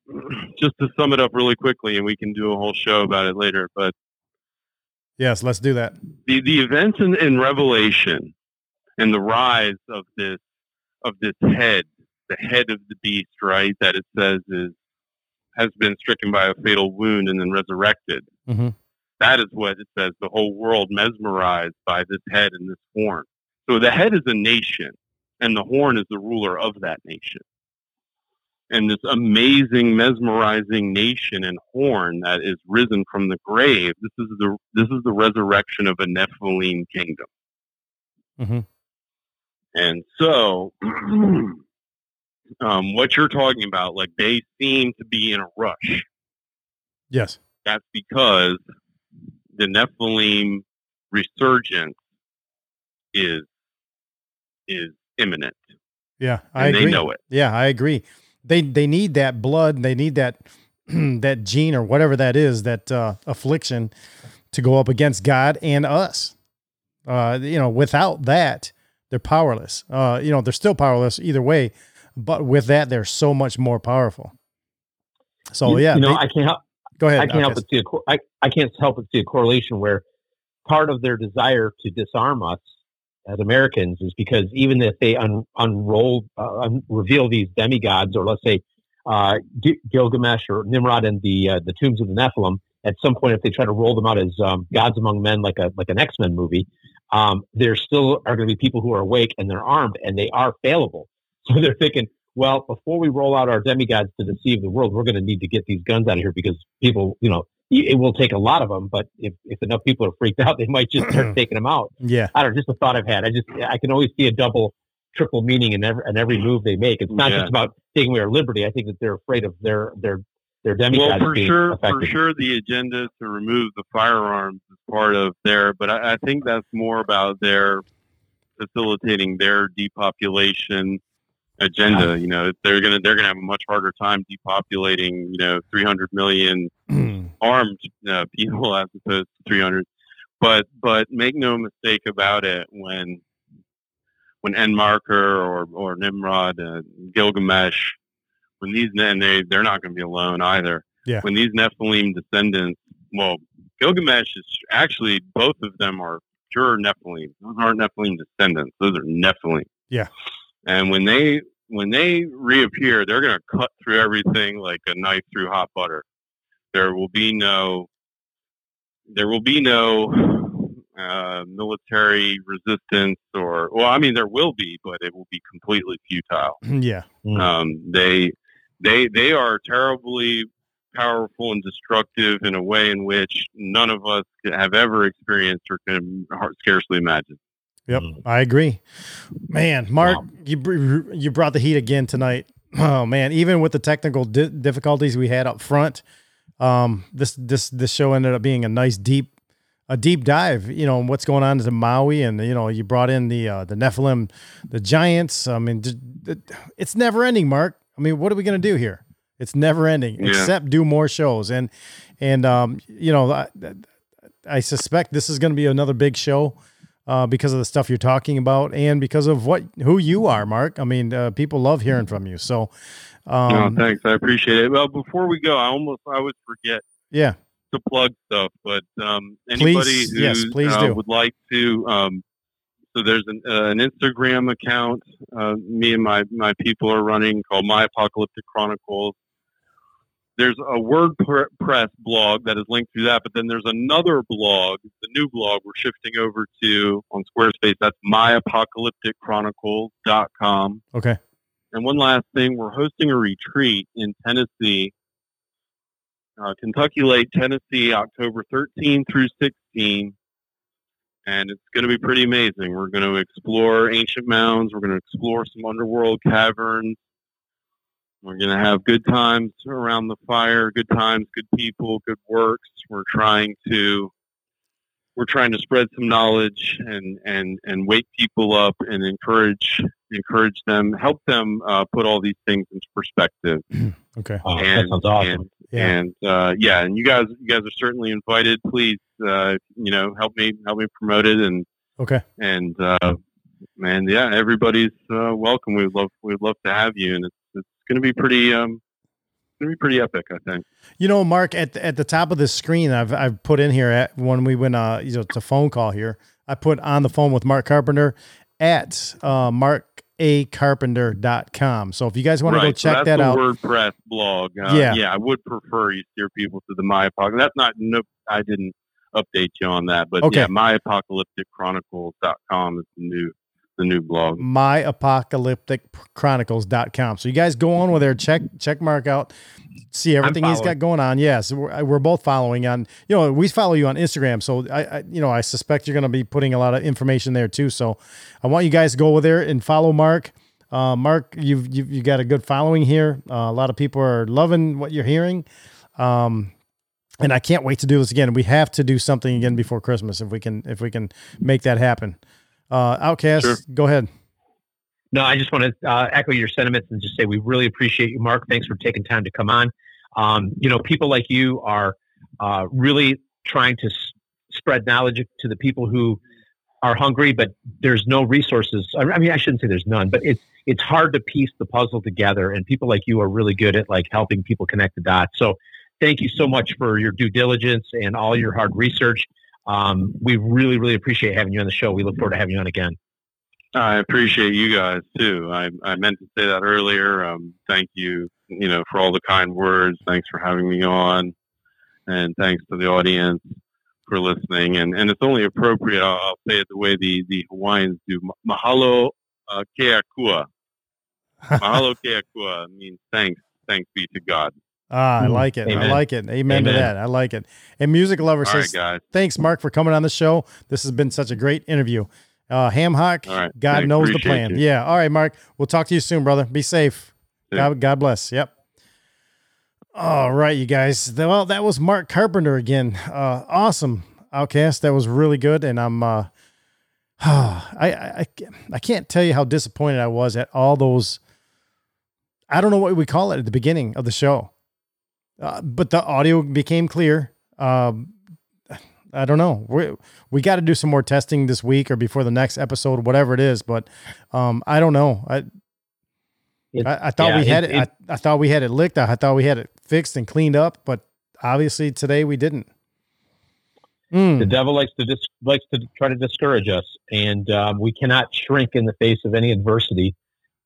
just to sum it up really quickly, and we can do a whole show about it later. But Yes, let's do that. the the events in, in Revelation and the rise of this of this head, the head of the beast, right? That it says is has been stricken by a fatal wound and then resurrected. Mm-hmm. That is what it says. The whole world mesmerized by this head and this horn. So the head is a nation, and the horn is the ruler of that nation. And this amazing, mesmerizing nation and horn that is risen from the grave. This is the this is the resurrection of a Nephilim kingdom. Mm-hmm. And so, um, what you're talking about, like they seem to be in a rush. Yes. That's because the Nephilim resurgence is is imminent. Yeah, I And they agree. know it. Yeah, I agree. They they need that blood. They need that that gene or whatever that is, that uh, affliction, to go up against God and us. Uh, you know, without that, they're powerless. Uh, you know, they're still powerless either way, but with that, they're so much more powerful. So You- yeah, you know, they- I can't help. Go ahead. I can't help but see a. I, I can't help but see a correlation where part of their desire to disarm us as Americans is because even if they un, unroll, uh, un, reveal these demigods, or let's say uh, G- Gilgamesh or Nimrod and the uh, the tombs of the Nephilim, at some point, if they try to roll them out as um, gods among men, like a like an X Men movie, um, there still are going to be people who are awake and they're armed and they are failable. So they're thinking, well, before we roll out our demigods to deceive the world, we're going to need to get these guns out of here because people, you know, it will take a lot of them. But if, if enough people are freaked out, they might just start taking them out. Yeah. I don't know, just a thought I've had. I just, I can always see a double, triple meaning in every, in every move they make. It's not Yeah. just about taking away our liberty. I think that they're afraid of their, their, their demigods Well, for being sure, for sure, the agenda to remove the firearms is part of their, but I, I think that's more about their facilitating their depopulation agenda. You know, they're gonna they're gonna have a much harder time depopulating. You know, 300 million armed uh, people as opposed to 300. But but make no mistake about it when when Enmerkar or or Nimrod, uh, Gilgamesh, when these and they they're not going to be alone either. Yeah. When these Nephilim descendants, well, Gilgamesh is actually both of them are pure Nephilim. Those aren't Nephilim descendants. Those are Nephilim. Yeah. And when they when they reappear, they're going to cut through everything like a knife through hot butter. There will be no there will be no uh, military resistance or well, I mean there will be, but it will be completely futile. yeah. Um, they they they are terribly powerful and destructive in a way in which none of us have ever experienced or can scarcely imagine. Yep, I agree. Man, Mark, you you brought the heat again tonight. Oh man, even with the technical di- difficulties we had up front, um, this this this show ended up being a nice deep a deep dive. You know what's going on to Maui, and you know you brought in the uh, the Nephilim, the giants. I mean, it's never ending, Mark. I mean, what are we gonna do here? It's never ending, Yeah. except do more shows, and and um, you know, I, I suspect this is going to be another big show uh, because of the stuff you're talking about and because of what who you are, Mark. I mean, uh, people love hearing from you. So, um, no, thanks. I appreciate it. Well, before we go, I almost I would forget yeah, to plug stuff, but um, Please, anybody who yes, please uh, do. would like to, um, so there's an, uh, an Instagram account uh, me and my my people are running called My Apocalyptic Chronicles. There's a WordPress blog that is linked through that, but then there's another blog, the new blog we're shifting over to on Squarespace. That's myapocalypticchronicles.com. okay, And one last thing, we're hosting a retreat in Tennessee, uh, Kentucky Lake, Tennessee, October 13 through 16. And it's going to be pretty amazing. We're going to explore ancient mounds. We're going to explore some underworld caverns. We're going to have good times around the fire, good times, good people, good works. We're trying to we're trying to spread some knowledge and and and wake people up and encourage encourage them, help them uh, put all these things into perspective. okay, and, sounds awesome. And, Yeah. and uh, yeah, and you guys you guys are certainly invited. Please, uh, you know, help me help me promote it and okay. and uh, and yeah, everybody's uh, welcome. We'd love we'd love to have you, and it's it's going to be pretty um going to be pretty epic, I think. You know, Mark, at the, at the top of the screen, I've I've put in here at when we went uh you know to phone call here. I put on the phone with Mark Carpenter at uh markacarpenter.com. So if you guys want to go Right, so check that's that out. WordPress blog. Uh, Yeah. yeah, I would prefer you steer people to the My Apocalyptic. That's not no, I didn't update you on that, but Okay. yeah, myapocalypticchronicles.com is the new the new blog. myapocalypticchronicles.com. So you guys go on with there, check check Mark out, see everything he's got going on. Yes, we're, we're both following on. You know, we follow you on Instagram, so I, I you know I suspect you're going to be putting a lot of information there too. So I want you guys to go over there and follow Mark. Uh, Mark, you've, you've you got a good following here. Uh, a lot of people are loving what you're hearing. Um, and I can't wait to do this again. We have to do something again before Christmas if we can if we can make that happen. Uh, Outcast, go ahead. No, I just want to uh, echo your sentiments and just say we really appreciate you, Mark. Thanks for taking time to come on. Um, you know, people like you are uh, really trying to s- spread knowledge to the people who are hungry, but there's no resources. I I mean, I shouldn't say there's none, but it's it's hard to piece the puzzle together. And people like you are really good at like helping people connect the dots. So, thank you so much for your due diligence and all your hard research. Um, we really, really appreciate having you on the show. We look forward to having you on again. I appreciate you guys too. I, I meant to say that earlier. Um, thank you, you know, for all the kind words. Thanks for having me on, and thanks to the audience for listening. And and it's only appropriate. I'll, I'll say it the way the the Hawaiians do. Mahalo uh, keakua. Mahalo keakua means thanks. Thanks be to God. Ah, I like it. I like it. Amen, to that. I like it. And Music Lover All right, says, guys. thanks, Mark, for coming on the show. This has been such a great interview. Uh, Ham Hock, All right. God Thanks. knows the plan. you. Yeah. All right, Mark. We'll talk to you soon, brother. Be safe. Yeah. God, God bless. Yep. All right, you guys. Well, that was Mark Carpenter again. Uh, awesome outcast. That was really good. And I'm, uh, I, I, I can't tell you how disappointed I was at all those. I don't know what we call it at the beginning of the show, uh, but the audio became clear. Um, I don't know. We we got to do some more testing this week or before the next episode, whatever it is. But um, I don't know. I It- I, I thought yeah, we had it- it. I, I thought we had it licked. I thought we had it fixed and cleaned up. But obviously today we didn't. Mm. The devil likes to dis- likes to try to discourage us, and um, we cannot shrink in the face of any adversity.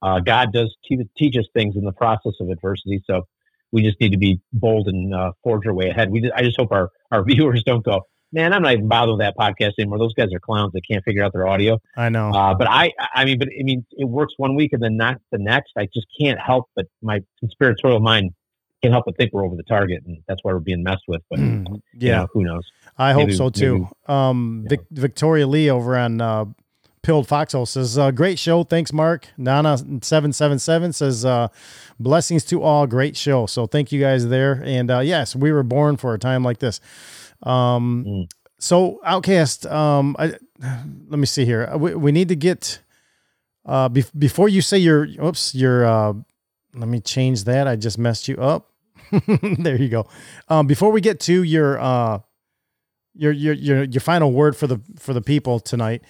Uh, God does te- teach us things in the process of adversity, so we just need to be bold and uh, forge our way ahead. We just, I just hope our our viewers don't go, man, I'm not even bothered with that podcast anymore. Those guys are clowns. They can't figure out their audio. I know. Uh, but I, I mean, but I mean, it works one week and then not the next. I just can't help but my conspiratorial mind can't help but think we're over the target, and that's why we're being messed with. But you Yeah. know, who knows? I hope so too. Um, Vic, Victoria Lee over on uh, Pilled Foxhole says, uh, "Great show, thanks, Mark." Nana seven seven seven says, uh, "Blessings to all, great show." So thank you guys there. And uh, yes, we were born for a time like this. Um, Mm. so Outcast, um, I, let me see here. We, we need to get uh, bef- before you say your oops your uh, let me change that. I just messed you up. there you go. Um, before we get to your uh, your your your your final word for the for the people tonight.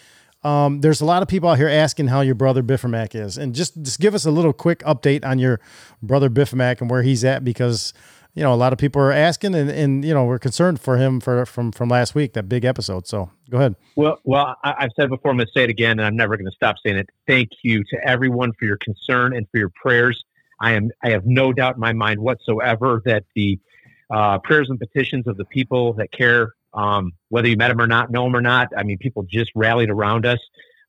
Um, there's a lot of people out here asking how your brother Biffermac is, and just just give us a little quick update on your brother Biffermac and where he's at, because you know a lot of people are asking, and and you know we're concerned for him for from from last week that big episode. So go ahead. Well, well, I, I've said before. I'm going to say it again, and I'm never going to stop saying it. Thank you to everyone for your concern and for your prayers. I am. I have no doubt in my mind whatsoever that the uh, prayers and petitions of the people that care, um, whether you met him or not, know them or not. I mean, people just rallied around us,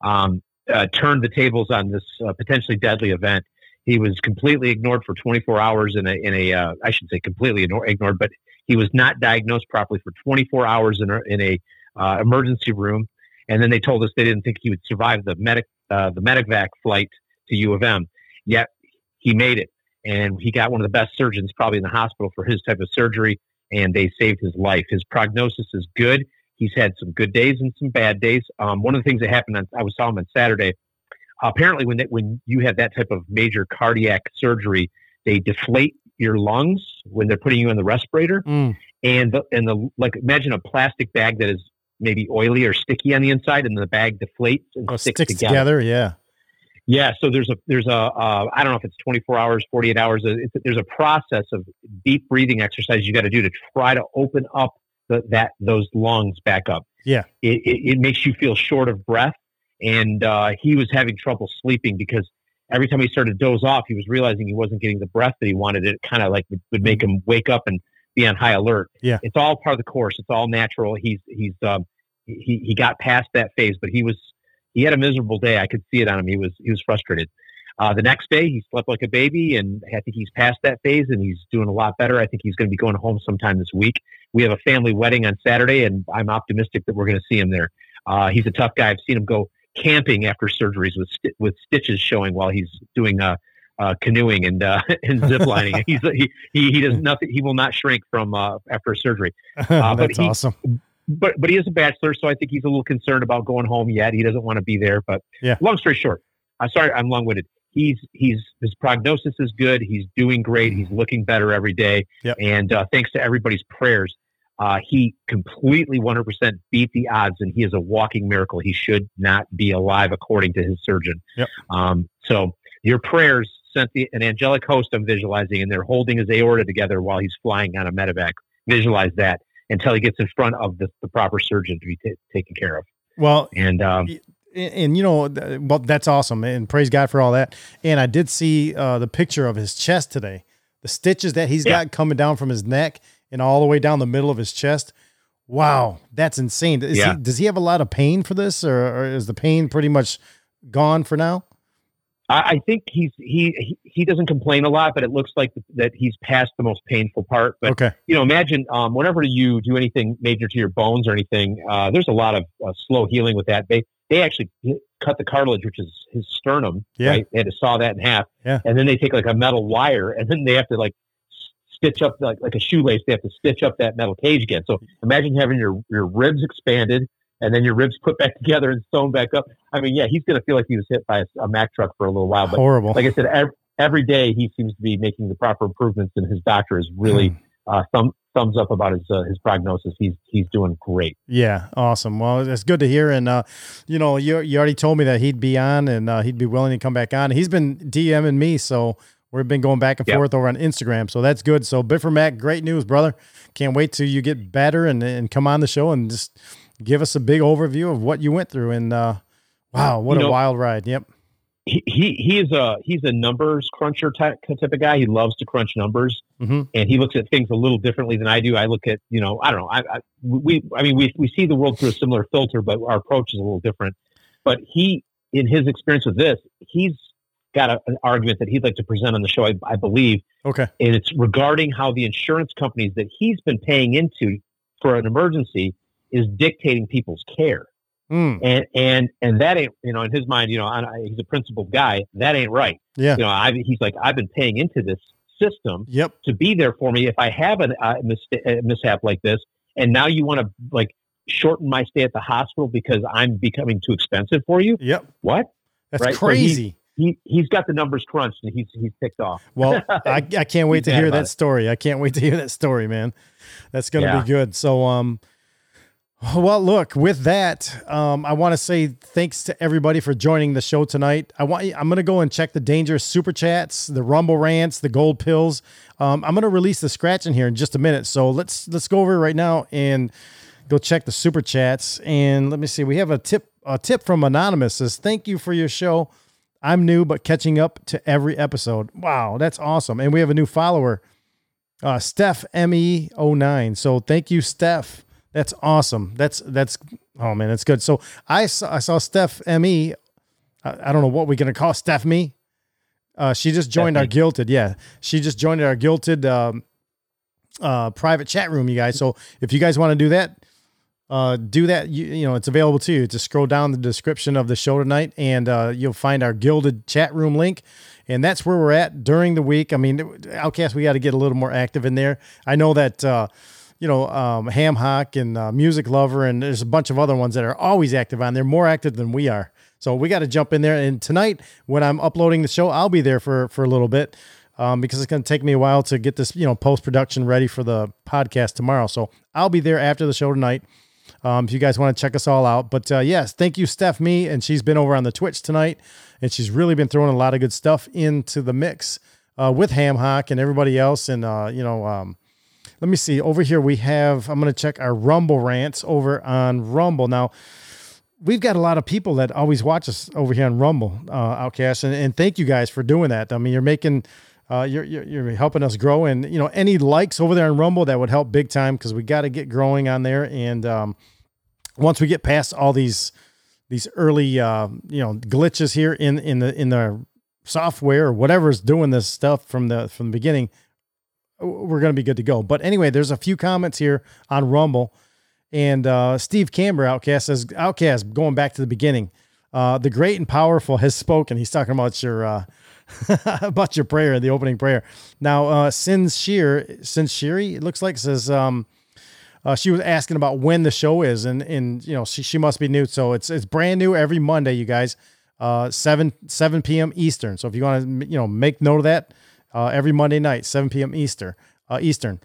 um, uh, turned the tables on this uh, potentially deadly event. He was completely ignored for 24 hours in a, in a uh, I should say completely ignored, but he was not diagnosed properly for 24 hours in a, in a uh, emergency room. And then they told us they didn't think he would survive the medic, uh, the medicvac flight to U of M. Yet he made it, and he got one of the best surgeons probably in the hospital for his type of surgery, and they saved his life. His prognosis is good. He's had some good days and some bad days. Um, one of the things that happened, on, I was saw him on Saturday. Apparently, when they, when you have that type of major cardiac surgery, they deflate your lungs when they're putting you on the respirator, Mm. and the and the like. Imagine a plastic bag that is maybe oily or sticky on the inside, and the bag deflates and Oh, sticks, sticks together. together. Yeah. Yeah, so there's a there's a uh, I don't know if it's 24 hours, 48 hours. uh, It's, there's a process of deep breathing exercise you got to do to try to open up the, that those lungs back up. Yeah. It, it, it makes you feel short of breath, and uh, he was having trouble sleeping because every time he started to doze off, he was realizing he wasn't getting the breath that he wanted. It kind of like would, would make him wake up and be on high alert. Yeah. It's all part of the course. It's all natural. He's he's um, he he got past that phase, but he was he had a miserable day. I could see it on him. He was he was frustrated. Uh, the next day, he slept like a baby, and I think he's past that phase, and he's doing a lot better. I think he's going to be going home sometime this week. We have a family wedding on Saturday, and I'm optimistic that we're going to see him there. Uh, he's a tough guy. I've seen him go camping after surgeries with sti- with stitches showing while he's doing uh, uh, canoeing and uh, and ziplining. he's he, he he does nothing. He will not shrink from uh, after a surgery. Uh, but That's he- awesome. But but he is a bachelor, so I think he's a little concerned about going home yet. He doesn't want to be there. But Yeah. long story short, I'm sorry, I'm long winded. He's he's his prognosis is good. He's doing great. He's looking better every day. Yep. And uh, thanks to everybody's prayers, uh, he completely 100% beat the odds, and he is a walking miracle. He should not be alive, according to his surgeon. Yep. Um, so your prayers sent the, an angelic host. I'm visualizing, and they're holding his aorta together while he's flying on a medevac. Visualize that until he gets in front of the, the proper surgeon to be ta taken care of. Well, And um, and, and, you know, well, that's awesome, and praise God for all that. And I did see uh, the picture of his chest today, the stitches that he's Yeah. got coming down from his neck and all the way down the middle of his chest. Wow, that's insane. Is Yeah. he, does he have a lot of pain for this, or, or is the pain pretty much gone for now? I, think he's he, he he doesn't complain a lot, but it looks like that he's past the most painful part. But Okay. you know, imagine um, whenever you do anything major to your bones or anything, uh, there's a lot of uh, slow healing with that. They they actually cut the cartilage, which is his sternum. Yeah. Right? They had to saw that in half, Yeah. and then they take like a metal wire, and then they have to like stitch up like like a shoelace. They have to stitch up that metal cage again. So imagine having your your ribs expanded. And then your ribs put back together and sewn back up. I mean, yeah, he's going to feel like he was hit by a, a Mack truck for a little while. But Horrible. like I said, every, every day he seems to be making the proper improvements, and his doctor is really uh, thumb, thumbs up about his uh, his prognosis. He's he's doing great. Yeah, awesome. Well, it's good to hear. And uh, you know, you you already told me that he'd be on and uh, he'd be willing to come back on. He's been DMing me, so We've been going back and Yep. forth over on Instagram, so that's good. So Biffer Mac, great news, brother. Can't wait till you get better and and come on the show and just give us a big overview of what you went through. And uh, wow, what You a know- wild ride! Yep. he, he he is a he's a numbers cruncher type, type of guy. He loves to crunch numbers, Mhm. and he looks at things a little differently than I do. I look at you know I don't know. I, I we I mean we we see the world through a similar filter, but our approach is a little different. But he, in his experience with this, he's got a, an argument that he'd like to present on the show. I, I believe, Okay. and it's regarding how the insurance companies that he's been paying into for an emergency is dictating people's care Mm. and and and that ain't you know in his mind you know I, he's a principled guy that ain't right Yeah. you know I, he's like i've been paying into this system Yep. to be there for me if i have a, a, mis- a mishap like this and now you want to like shorten my stay at the hospital because i'm becoming too expensive for you Yep. what That's Right? So he- crazy. he, he's got the numbers crunched and he's he's ticked off Well, I, I can't wait to hear that it. story. I can't wait to hear that story, man. That's going to Yeah. be good. So, um, well, look, with that, um, I want to say thanks to everybody for joining the show tonight. I want I'm going to go and check the dangerous super chats, the rumble rants, the gold pills. Um, I'm going to release the scratch in here in just a minute. So let's let's go over right now and go check the super chats. And let me see. We have a tip a tip from anonymous says thank you for your show. I'm new but catching up to every episode. Wow, that's awesome. And we have a new follower, uh, Steph ME09. So thank you, Steph. That's awesome. That's that's oh man, that's good. So I saw I saw Steph ME. I, I don't know what we're gonna call Steph me. Uh, she just joined our Guilded. Yeah, she just joined our Guilded um, uh, private chat room, you guys. So if you guys want to do that, uh, do that. You, you know, it's available to you. Just scroll down the description of the show tonight, and uh, you'll find our Guilded chat room link. And that's where we're at during the week. I mean, Outcast, we got to get a little more active in there. I know that, uh, you know, um, Ham Hock and uh, Music Lover, and there's a bunch of other ones that are always active on there, more active than we are. So we got to jump in there. And tonight, when I'm uploading the show, I'll be there for for a little bit um, because it's going to take me a while to get this, you know, post production ready for the podcast tomorrow. So I'll be there after the show tonight. Um, if you guys want to check us all out, but uh, yes, thank you, Steph Me, and she's been over on the Twitch tonight, and she's really been throwing a lot of good stuff into the mix uh, with Ham Hock and everybody else. And uh, you know, um, let me see over here. We have. I'm going to check our Rumble rants over on Rumble now we've got a lot of people that always watch us over here on Rumble, uh, Outcast, and, and thank you guys for doing that. I mean, you're making, uh, you're, you're you're helping us grow, and you know, any likes over there on Rumble that would help big time because we got to get growing on there. And um, once we get past all these these early, uh, you know, glitches here in in the in the software or whatever's doing this stuff from the from the beginning, we're going to be good to go. But anyway, there's a few comments here on Rumble. And uh, Steve Camber, Outcast, says, Outcast, going back to the beginning, uh, the great and powerful has spoken. He's talking about your uh, about your prayer, the opening prayer. Now, uh, Sin Shear, Sin it looks like says um, uh, she was asking about when the show is, and and you know she, she must be new, so it's it's brand new every Monday, you guys, uh, seven seven p.m. Eastern. So if you want to you know make note of that, uh, every Monday night, seven p.m. Eastern, uh, Eastern.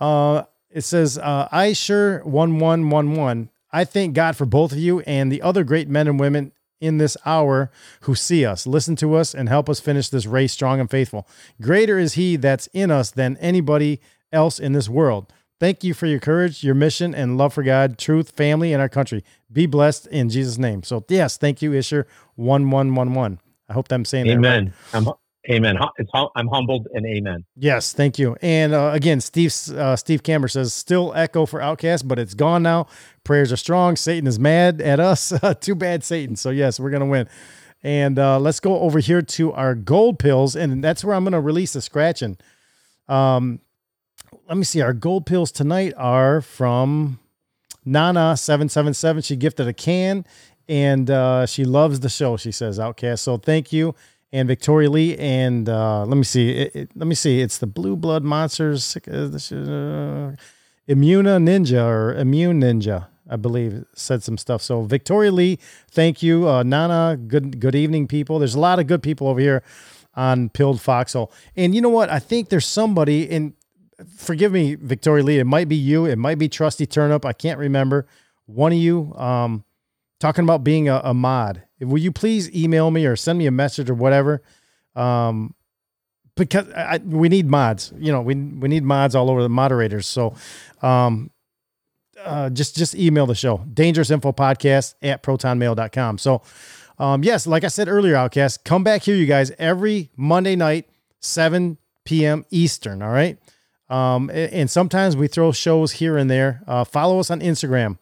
Uh, it says, uh, I sure 1111. I thank God for both of you and the other great men and women in this hour who see us, listen to us, and help us finish this race strong and faithful. Greater is He that's in us than anybody else in this world. Thank you for your courage, your mission, and love for God, truth, family, and our country. Be blessed in Jesus' name. So, yes, thank you, Isher 1111. I hope I'm saying that right. amen amen it's, hum- i'm humbled and amen Yes, thank you. And uh, again, Steve uh, Steve Camber says still echo for Outcast, but it's gone now. Prayers are strong. Satan is mad at us. Too bad, Satan. So yes, we're gonna win. And uh, let's go over here to our gold pills, and that's where I'm gonna release the scratching. Um, let me see. Our gold pills tonight are from Nana seven seven seven. She gifted a can, and uh, she loves the show. She says Outcast. So thank you. And Victoria Lee and uh, let me see. It, it- let me see. It's the Blue Blood Monsters. Uh, uh, Immuna Ninja or Immune Ninja, I believe, said some stuff. So Victoria Lee, thank you. Uh, Nana, good good evening, people. There's a lot of good people over here on Pilled Foxhole. And you know what? I think there's somebody in forgive me, Victoria Lee. It might be you. It might be Trusty Turnup. I can't remember. One of you um, talking about being a, a mod. Will you please email me or send me a message or whatever? Um, because I, we need mods. You know, we we need mods all over the moderators. So, um, uh, just just email the show dangerous info podcast at protonmail.com. So, um, yes, like I said earlier, Outcast, come back here, you guys, every Monday night, 7 p.m. Eastern. All right. Um, and, sometimes we throw shows here and there. Uh, follow us on Instagram.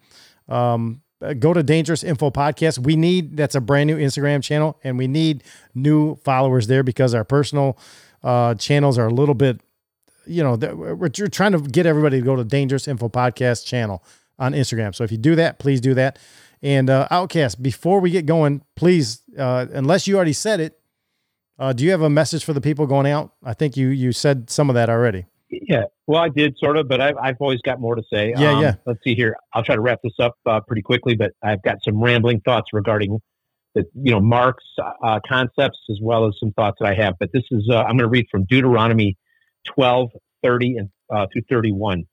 Um, go to Dangerous Info Podcast. We need that's a brand new Instagram channel, and we need new followers there because our personal uh, channels are a little bit, you know, we're trying to get everybody to go to Dangerous Info Podcast channel on Instagram. So if you do that, please do that. And uh, Outcast, before we get going, please, uh, unless you already said it, uh, do you have a message for the people going out? I think you you said some of that already. Yeah, well, I did sort of, but I've, I've always got more to say. Yeah, um, yeah. Let's see here. I'll try to wrap this up uh, pretty quickly, but I've got some rambling thoughts regarding the, you know, Mark's uh, concepts as well as some thoughts that I have. But this is, uh, I'm going to read from Deuteronomy 12, 30 and uh, through 31.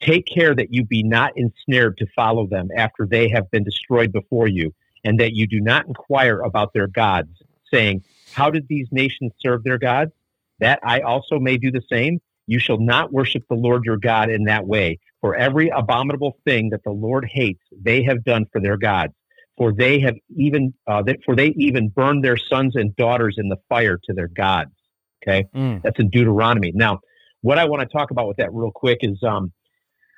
Take care that you be not ensnared to follow them after they have been destroyed before you, and that you do not inquire about their gods, saying, How did these nations serve their gods? That I also may do the same you shall not worship the Lord your God in that way. For every abominable thing that the Lord hates, they have done for their gods. For they have even, uh, for they even burn their sons and daughters in the fire to their gods. Okay, mm. that's in Deuteronomy. Now, what I want to talk about with that real quick is, um,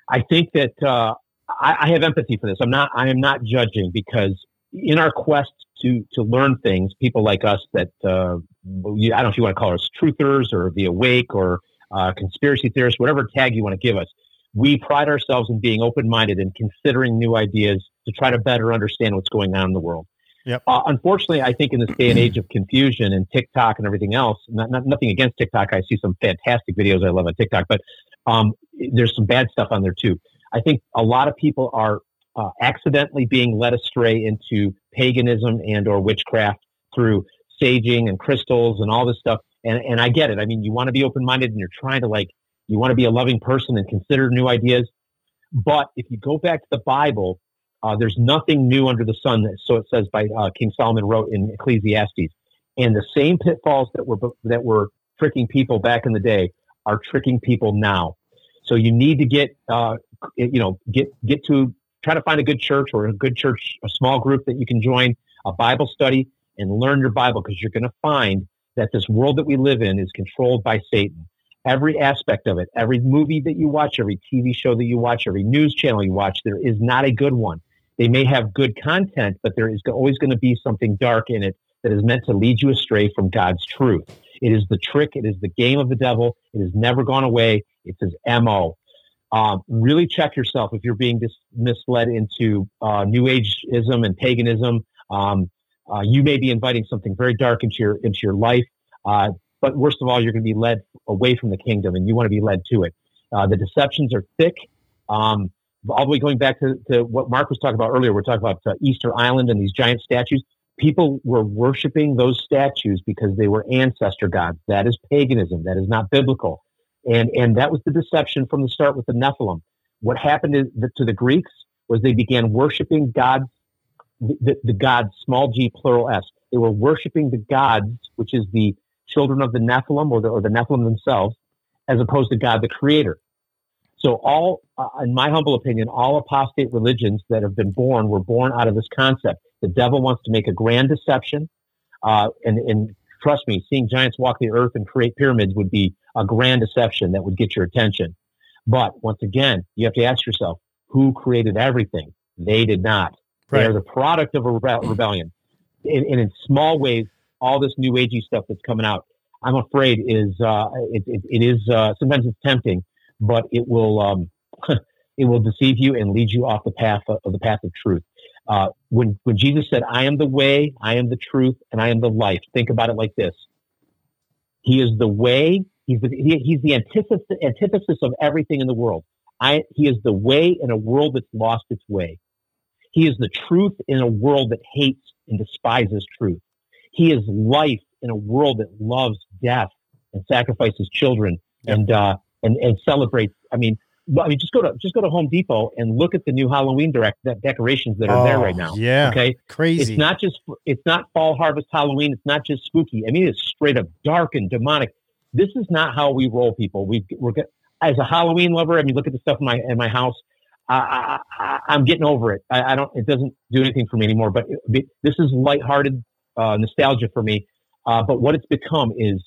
I think that uh, I, I have empathy for this. I'm not, I am not judging because in our quest to to learn things, people like us that uh, I don't know if you want to call us truthers or the awake or uh, conspiracy theorists, whatever tag you want to give us. We pride ourselves in being open minded and considering new ideas to try to better understand what's going on in the world. Yep. Uh, unfortunately, I think in this day and age of confusion and TikTok and everything else, not, not, nothing against TikTok. I see some fantastic videos I love on TikTok, but um, there's some bad stuff on there too. I think a lot of people are uh, accidentally being led astray into paganism and or witchcraft through saging and crystals and all this stuff and and I get it. I mean, you want to be open minded and you're trying to like you want to be a loving person and consider new ideas. But if you go back to the Bible, uh, there's nothing new under the sun. So it says by uh, King Solomon wrote in Ecclesiastes, and the same pitfalls that were that were tricking people back in the day are tricking people now. So you need to get uh, you know get get to try to find a good church or a good church, a small group that you can join, a Bible study, and learn your Bible because you're going to find that this world that we live in is controlled by Satan. Every aspect of it, every movie that you watch, every TV show that you watch, every news channel you watch, there is not a good one. They may have good content, but there is always going to be something dark in it that is meant to lead you astray from God's truth. It is the trick. It is the game of the devil. It has never gone away. It's his MO. Um, really check yourself if you're being dis- misled into uh, New Ageism and paganism. Um, uh, you may be inviting something very dark into your into your life. Uh, but worst of all, you're going to be led away from the kingdom, and you want to be led to it. Uh, the deceptions are thick. Um, all the way going back to, to what Mark was talking about earlier, we're talking about uh, Easter Island and these giant statues. People were worshiping those statues because they were ancestor gods. That is paganism. That is not biblical. And and that was the deception from the start with the Nephilim. What happened to the, to the Greeks was they began worshiping gods the, the gods, small g, plural s. They were worshiping the gods, which is the children of the Nephilim or the, or the Nephilim themselves, as opposed to God, the creator. So all, uh, in my humble opinion, all apostate religions that have been born were born out of this concept. The devil wants to make a grand deception. Uh, and, and trust me, seeing giants walk the earth and create pyramids would be a grand deception that would get your attention. But once again, you have to ask yourself, who created everything? They did not. Right. They are the product of a rebe- rebellion. And, and, in small ways, all this new agey stuff that's coming out, I'm afraid is uh, it, it, it is uh, sometimes it's tempting, but it will um, it will deceive you and lead you off the path of, of the path of truth. Uh, when when Jesus said, "I am the way, I am the truth, and I am the life," think about it like this: He is the way. He's the, he, he's the antithesis, antithesis of everything in the world. I, he is the way in a world that's lost its way. He is the truth in a world that hates and despises truth. He is life in a world that loves death and sacrifices children and uh, and and celebrates. I mean, I mean, just go to just go to Home Depot and look at the new Halloween direct that decorations that are oh, there right now. Yeah, okay, crazy. It's not just it's not fall harvest Halloween. It's not just spooky. I mean, it's straight up dark and demonic. this is not how we roll, people. We we're as a Halloween lover. I mean, look at the stuff in my in my house. I, I, I'm getting over it. I, I, don't. It doesn't do anything for me anymore. But it, this is lighthearted uh, nostalgia for me. Uh, but what it's become is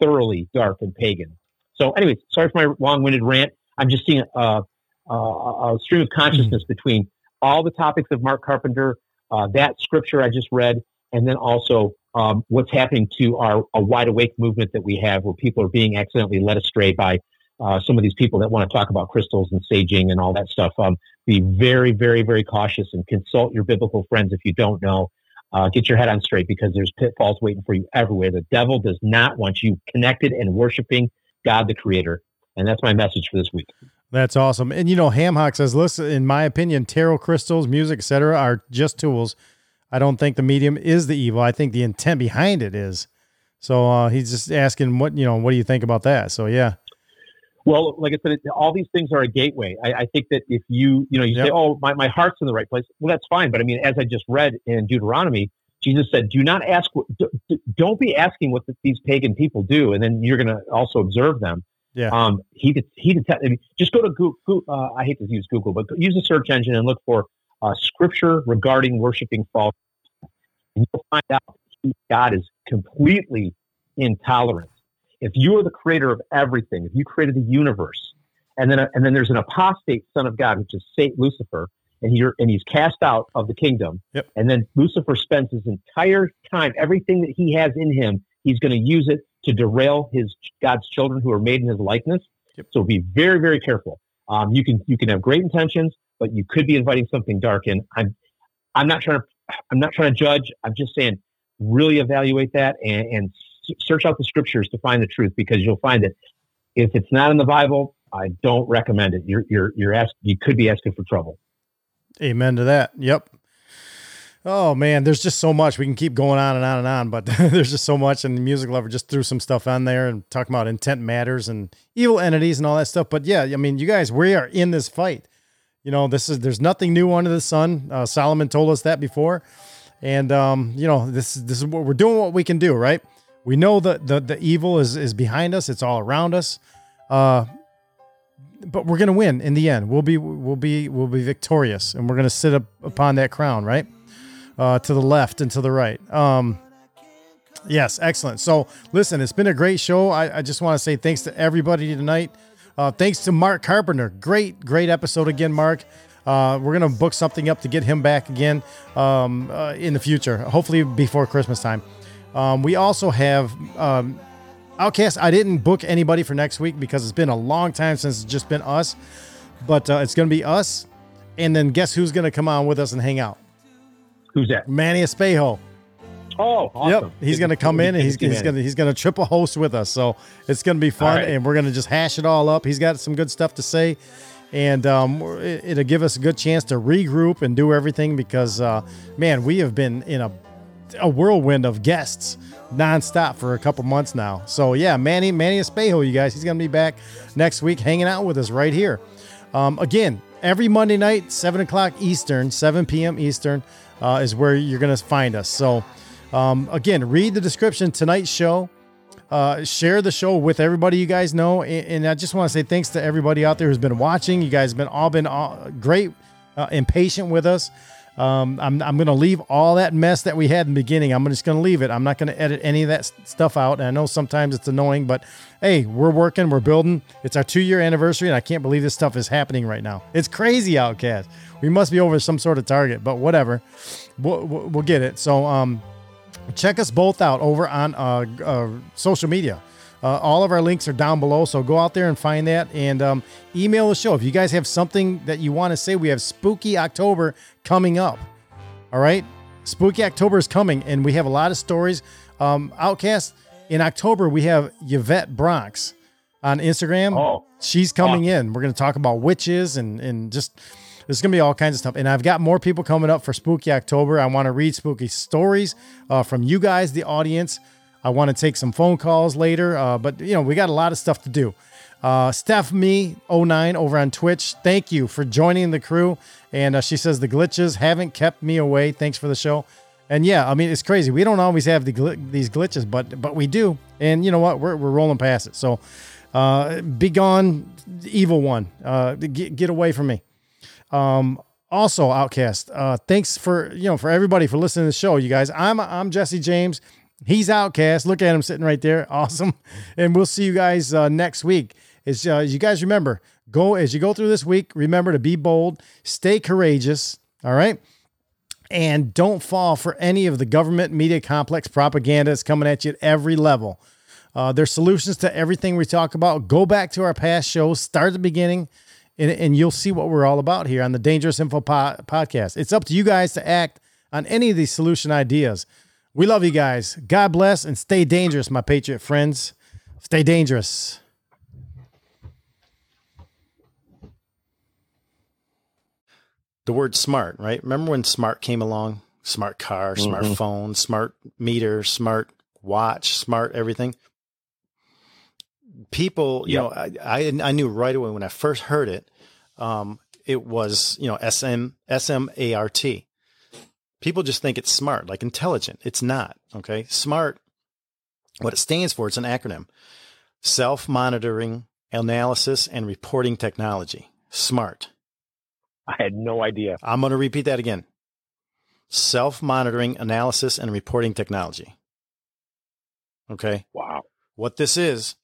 thoroughly dark and pagan. So, anyways, sorry for my long-winded rant. I'm just seeing a, a, a stream of consciousness mm-hmm. between all the topics of Mark Carpenter, uh, that scripture I just read, and then also um, what's happening to our a wide awake movement that we have, where people are being accidentally led astray by uh, some of these people that want to talk about crystals and saging and all that stuff. Um, be very, very, very cautious and consult your biblical friends if you don't know. Uh, get your head on straight because there's pitfalls waiting for you everywhere. The devil does not want you connected and worshiping God the Creator. And that's my message for this week. That's awesome. And you know, Hamhock says, listen, in my opinion, tarot crystals, music, etc., are just tools. I don't think the medium is the evil. I think the intent behind it is. So uh, he's just asking what you know. What do you think about that? So yeah. Well, like I said, all these things are a gateway. I, I think that if you, you know, you yep. say, "Oh, my, my heart's in the right place," well, that's fine. But I mean, as I just read in Deuteronomy, Jesus said, "Do not ask. Don't be asking what these pagan people do, and then you're going to also observe them." Yeah. Um, he he detect, I mean, just go to Google. Uh, I hate to use Google, but use a search engine and look for uh, scripture regarding worshiping false. And you'll find out God is completely intolerant if you are the creator of everything, if you created the universe, and then and then there's an apostate son of God, which is Saint Lucifer, and he and he's cast out of the kingdom. Yep. And then Lucifer spends his entire time, everything that he has in him, he's going to use it to derail his God's children who are made in his likeness. Yep. So be very, very careful. Um, you can you can have great intentions, but you could be inviting something dark in. I'm I'm not trying to I'm not trying to judge. I'm just saying really evaluate that and, and search out the scriptures to find the truth because you'll find it. if it's not in the Bible, I don't recommend it. You're you're you're asked you could be asking for trouble. Amen to that. Yep. Oh man, there's just so much. We can keep going on and on and on, but there's just so much. And the music lover just threw some stuff on there and talking about intent matters and evil entities and all that stuff. But yeah, I mean, you guys, we are in this fight. You know, this is there's nothing new under the sun. Uh, Solomon told us that before, and um, you know, this this is what we're doing. What we can do, right? We know that the, the evil is, is behind us. It's all around us. Uh, but we're going to win in the end. We'll be, we'll be, we'll be victorious and we're going to sit up upon that crown, right? Uh, to the left and to the right. Um, yes. Excellent. So listen, it's been a great show. I, I just want to say thanks to everybody tonight. Uh, thanks to Mark Carpenter. Great, great episode again, Mark. Uh, we're gonna book something up to get him back again um, uh, in the future, hopefully before Christmas time. Um, we also have um, Outcast. I didn't book anybody for next week because it's been a long time since it's just been us. But uh, it's going to be us. And then guess who's going to come on with us and hang out? Who's that? Manny Espejo. Oh, awesome. Yep. He's going to come in and he's, he's going to he's going to triple host with us. So it's going to be fun right. and we're going to just hash it all up. He's got some good stuff to say and um, it, will give us a good chance to regroup and do everything because uh, man, we have been in a a whirlwind of guests nonstop for a couple months now. So yeah, Manny Manny Espejo, you guys, he's gonna be back next week, hanging out with us right here. Um, again, every Monday night, seven o'clock Eastern, seven p.m. Eastern, uh, is where you're gonna find us. So um, again, read the description tonight's show. Uh, share the show with everybody you guys know, and, and I just want to say thanks to everybody out there who's been watching. You guys have been all been all, great, uh, impatient with us. Um, I'm, I'm going to leave all that mess that we had in the beginning. I'm just going to leave it. I'm not going to edit any of that stuff out. And I know sometimes it's annoying, but hey, we're working, we're building. It's our two year anniversary, and I can't believe this stuff is happening right now. It's crazy, Outcast. We must be over some sort of target, but whatever. We'll, we'll get it. So um, check us both out over on uh, uh, social media. Uh, all of our links are down below, so go out there and find that and um, email the show. If you guys have something that you want to say, we have Spooky October coming up. All right, Spooky October is coming, and we have a lot of stories. Um, Outcast in October, we have Yvette Bronx on Instagram. Oh, she's coming in. We're going to talk about witches and and just there's going to be all kinds of stuff. And I've got more people coming up for Spooky October. I want to read spooky stories uh, from you guys, the audience. I want to take some phone calls later, uh, but you know we got a lot of stuff to do. Uh, Steph Me 09 over on Twitch. Thank you for joining the crew. And uh, she says the glitches haven't kept me away. Thanks for the show. And yeah, I mean it's crazy. We don't always have the gl- these glitches, but but we do. And you know what? We're we're rolling past it. So, uh, be gone, evil one. Uh, get get away from me. Um, also, Outcast. Uh, thanks for you know for everybody for listening to the show, you guys. I'm I'm Jesse James. He's Outcast. Look at him sitting right there. Awesome. And we'll see you guys uh, next week. As uh, you guys remember, go as you go through this week. Remember to be bold, stay courageous. All right. And don't fall for any of the government media complex propaganda that's coming at you at every level. Uh, there's solutions to everything we talk about. Go back to our past shows, start at the beginning, and, and you'll see what we're all about here on the Dangerous Info po- podcast. It's up to you guys to act on any of these solution ideas. We love you guys. God bless and stay dangerous, my Patriot friends. Stay dangerous. the word smart, right? Remember when smart came along? Smart car, smart Mhm. phone, smart meter, smart watch, smart everything. People, you know, I, I I knew right away when I first heard it, um, it was you know S M S M A R T. People just think it's smart, like intelligent. It's not. Okay, smart. What it stands for, it's an acronym: self-monitoring, analysis, and reporting technology. Smart. I had no idea. I'm going to repeat that again. Self monitoring, analysis, and reporting technology. Okay. Wow. What this is,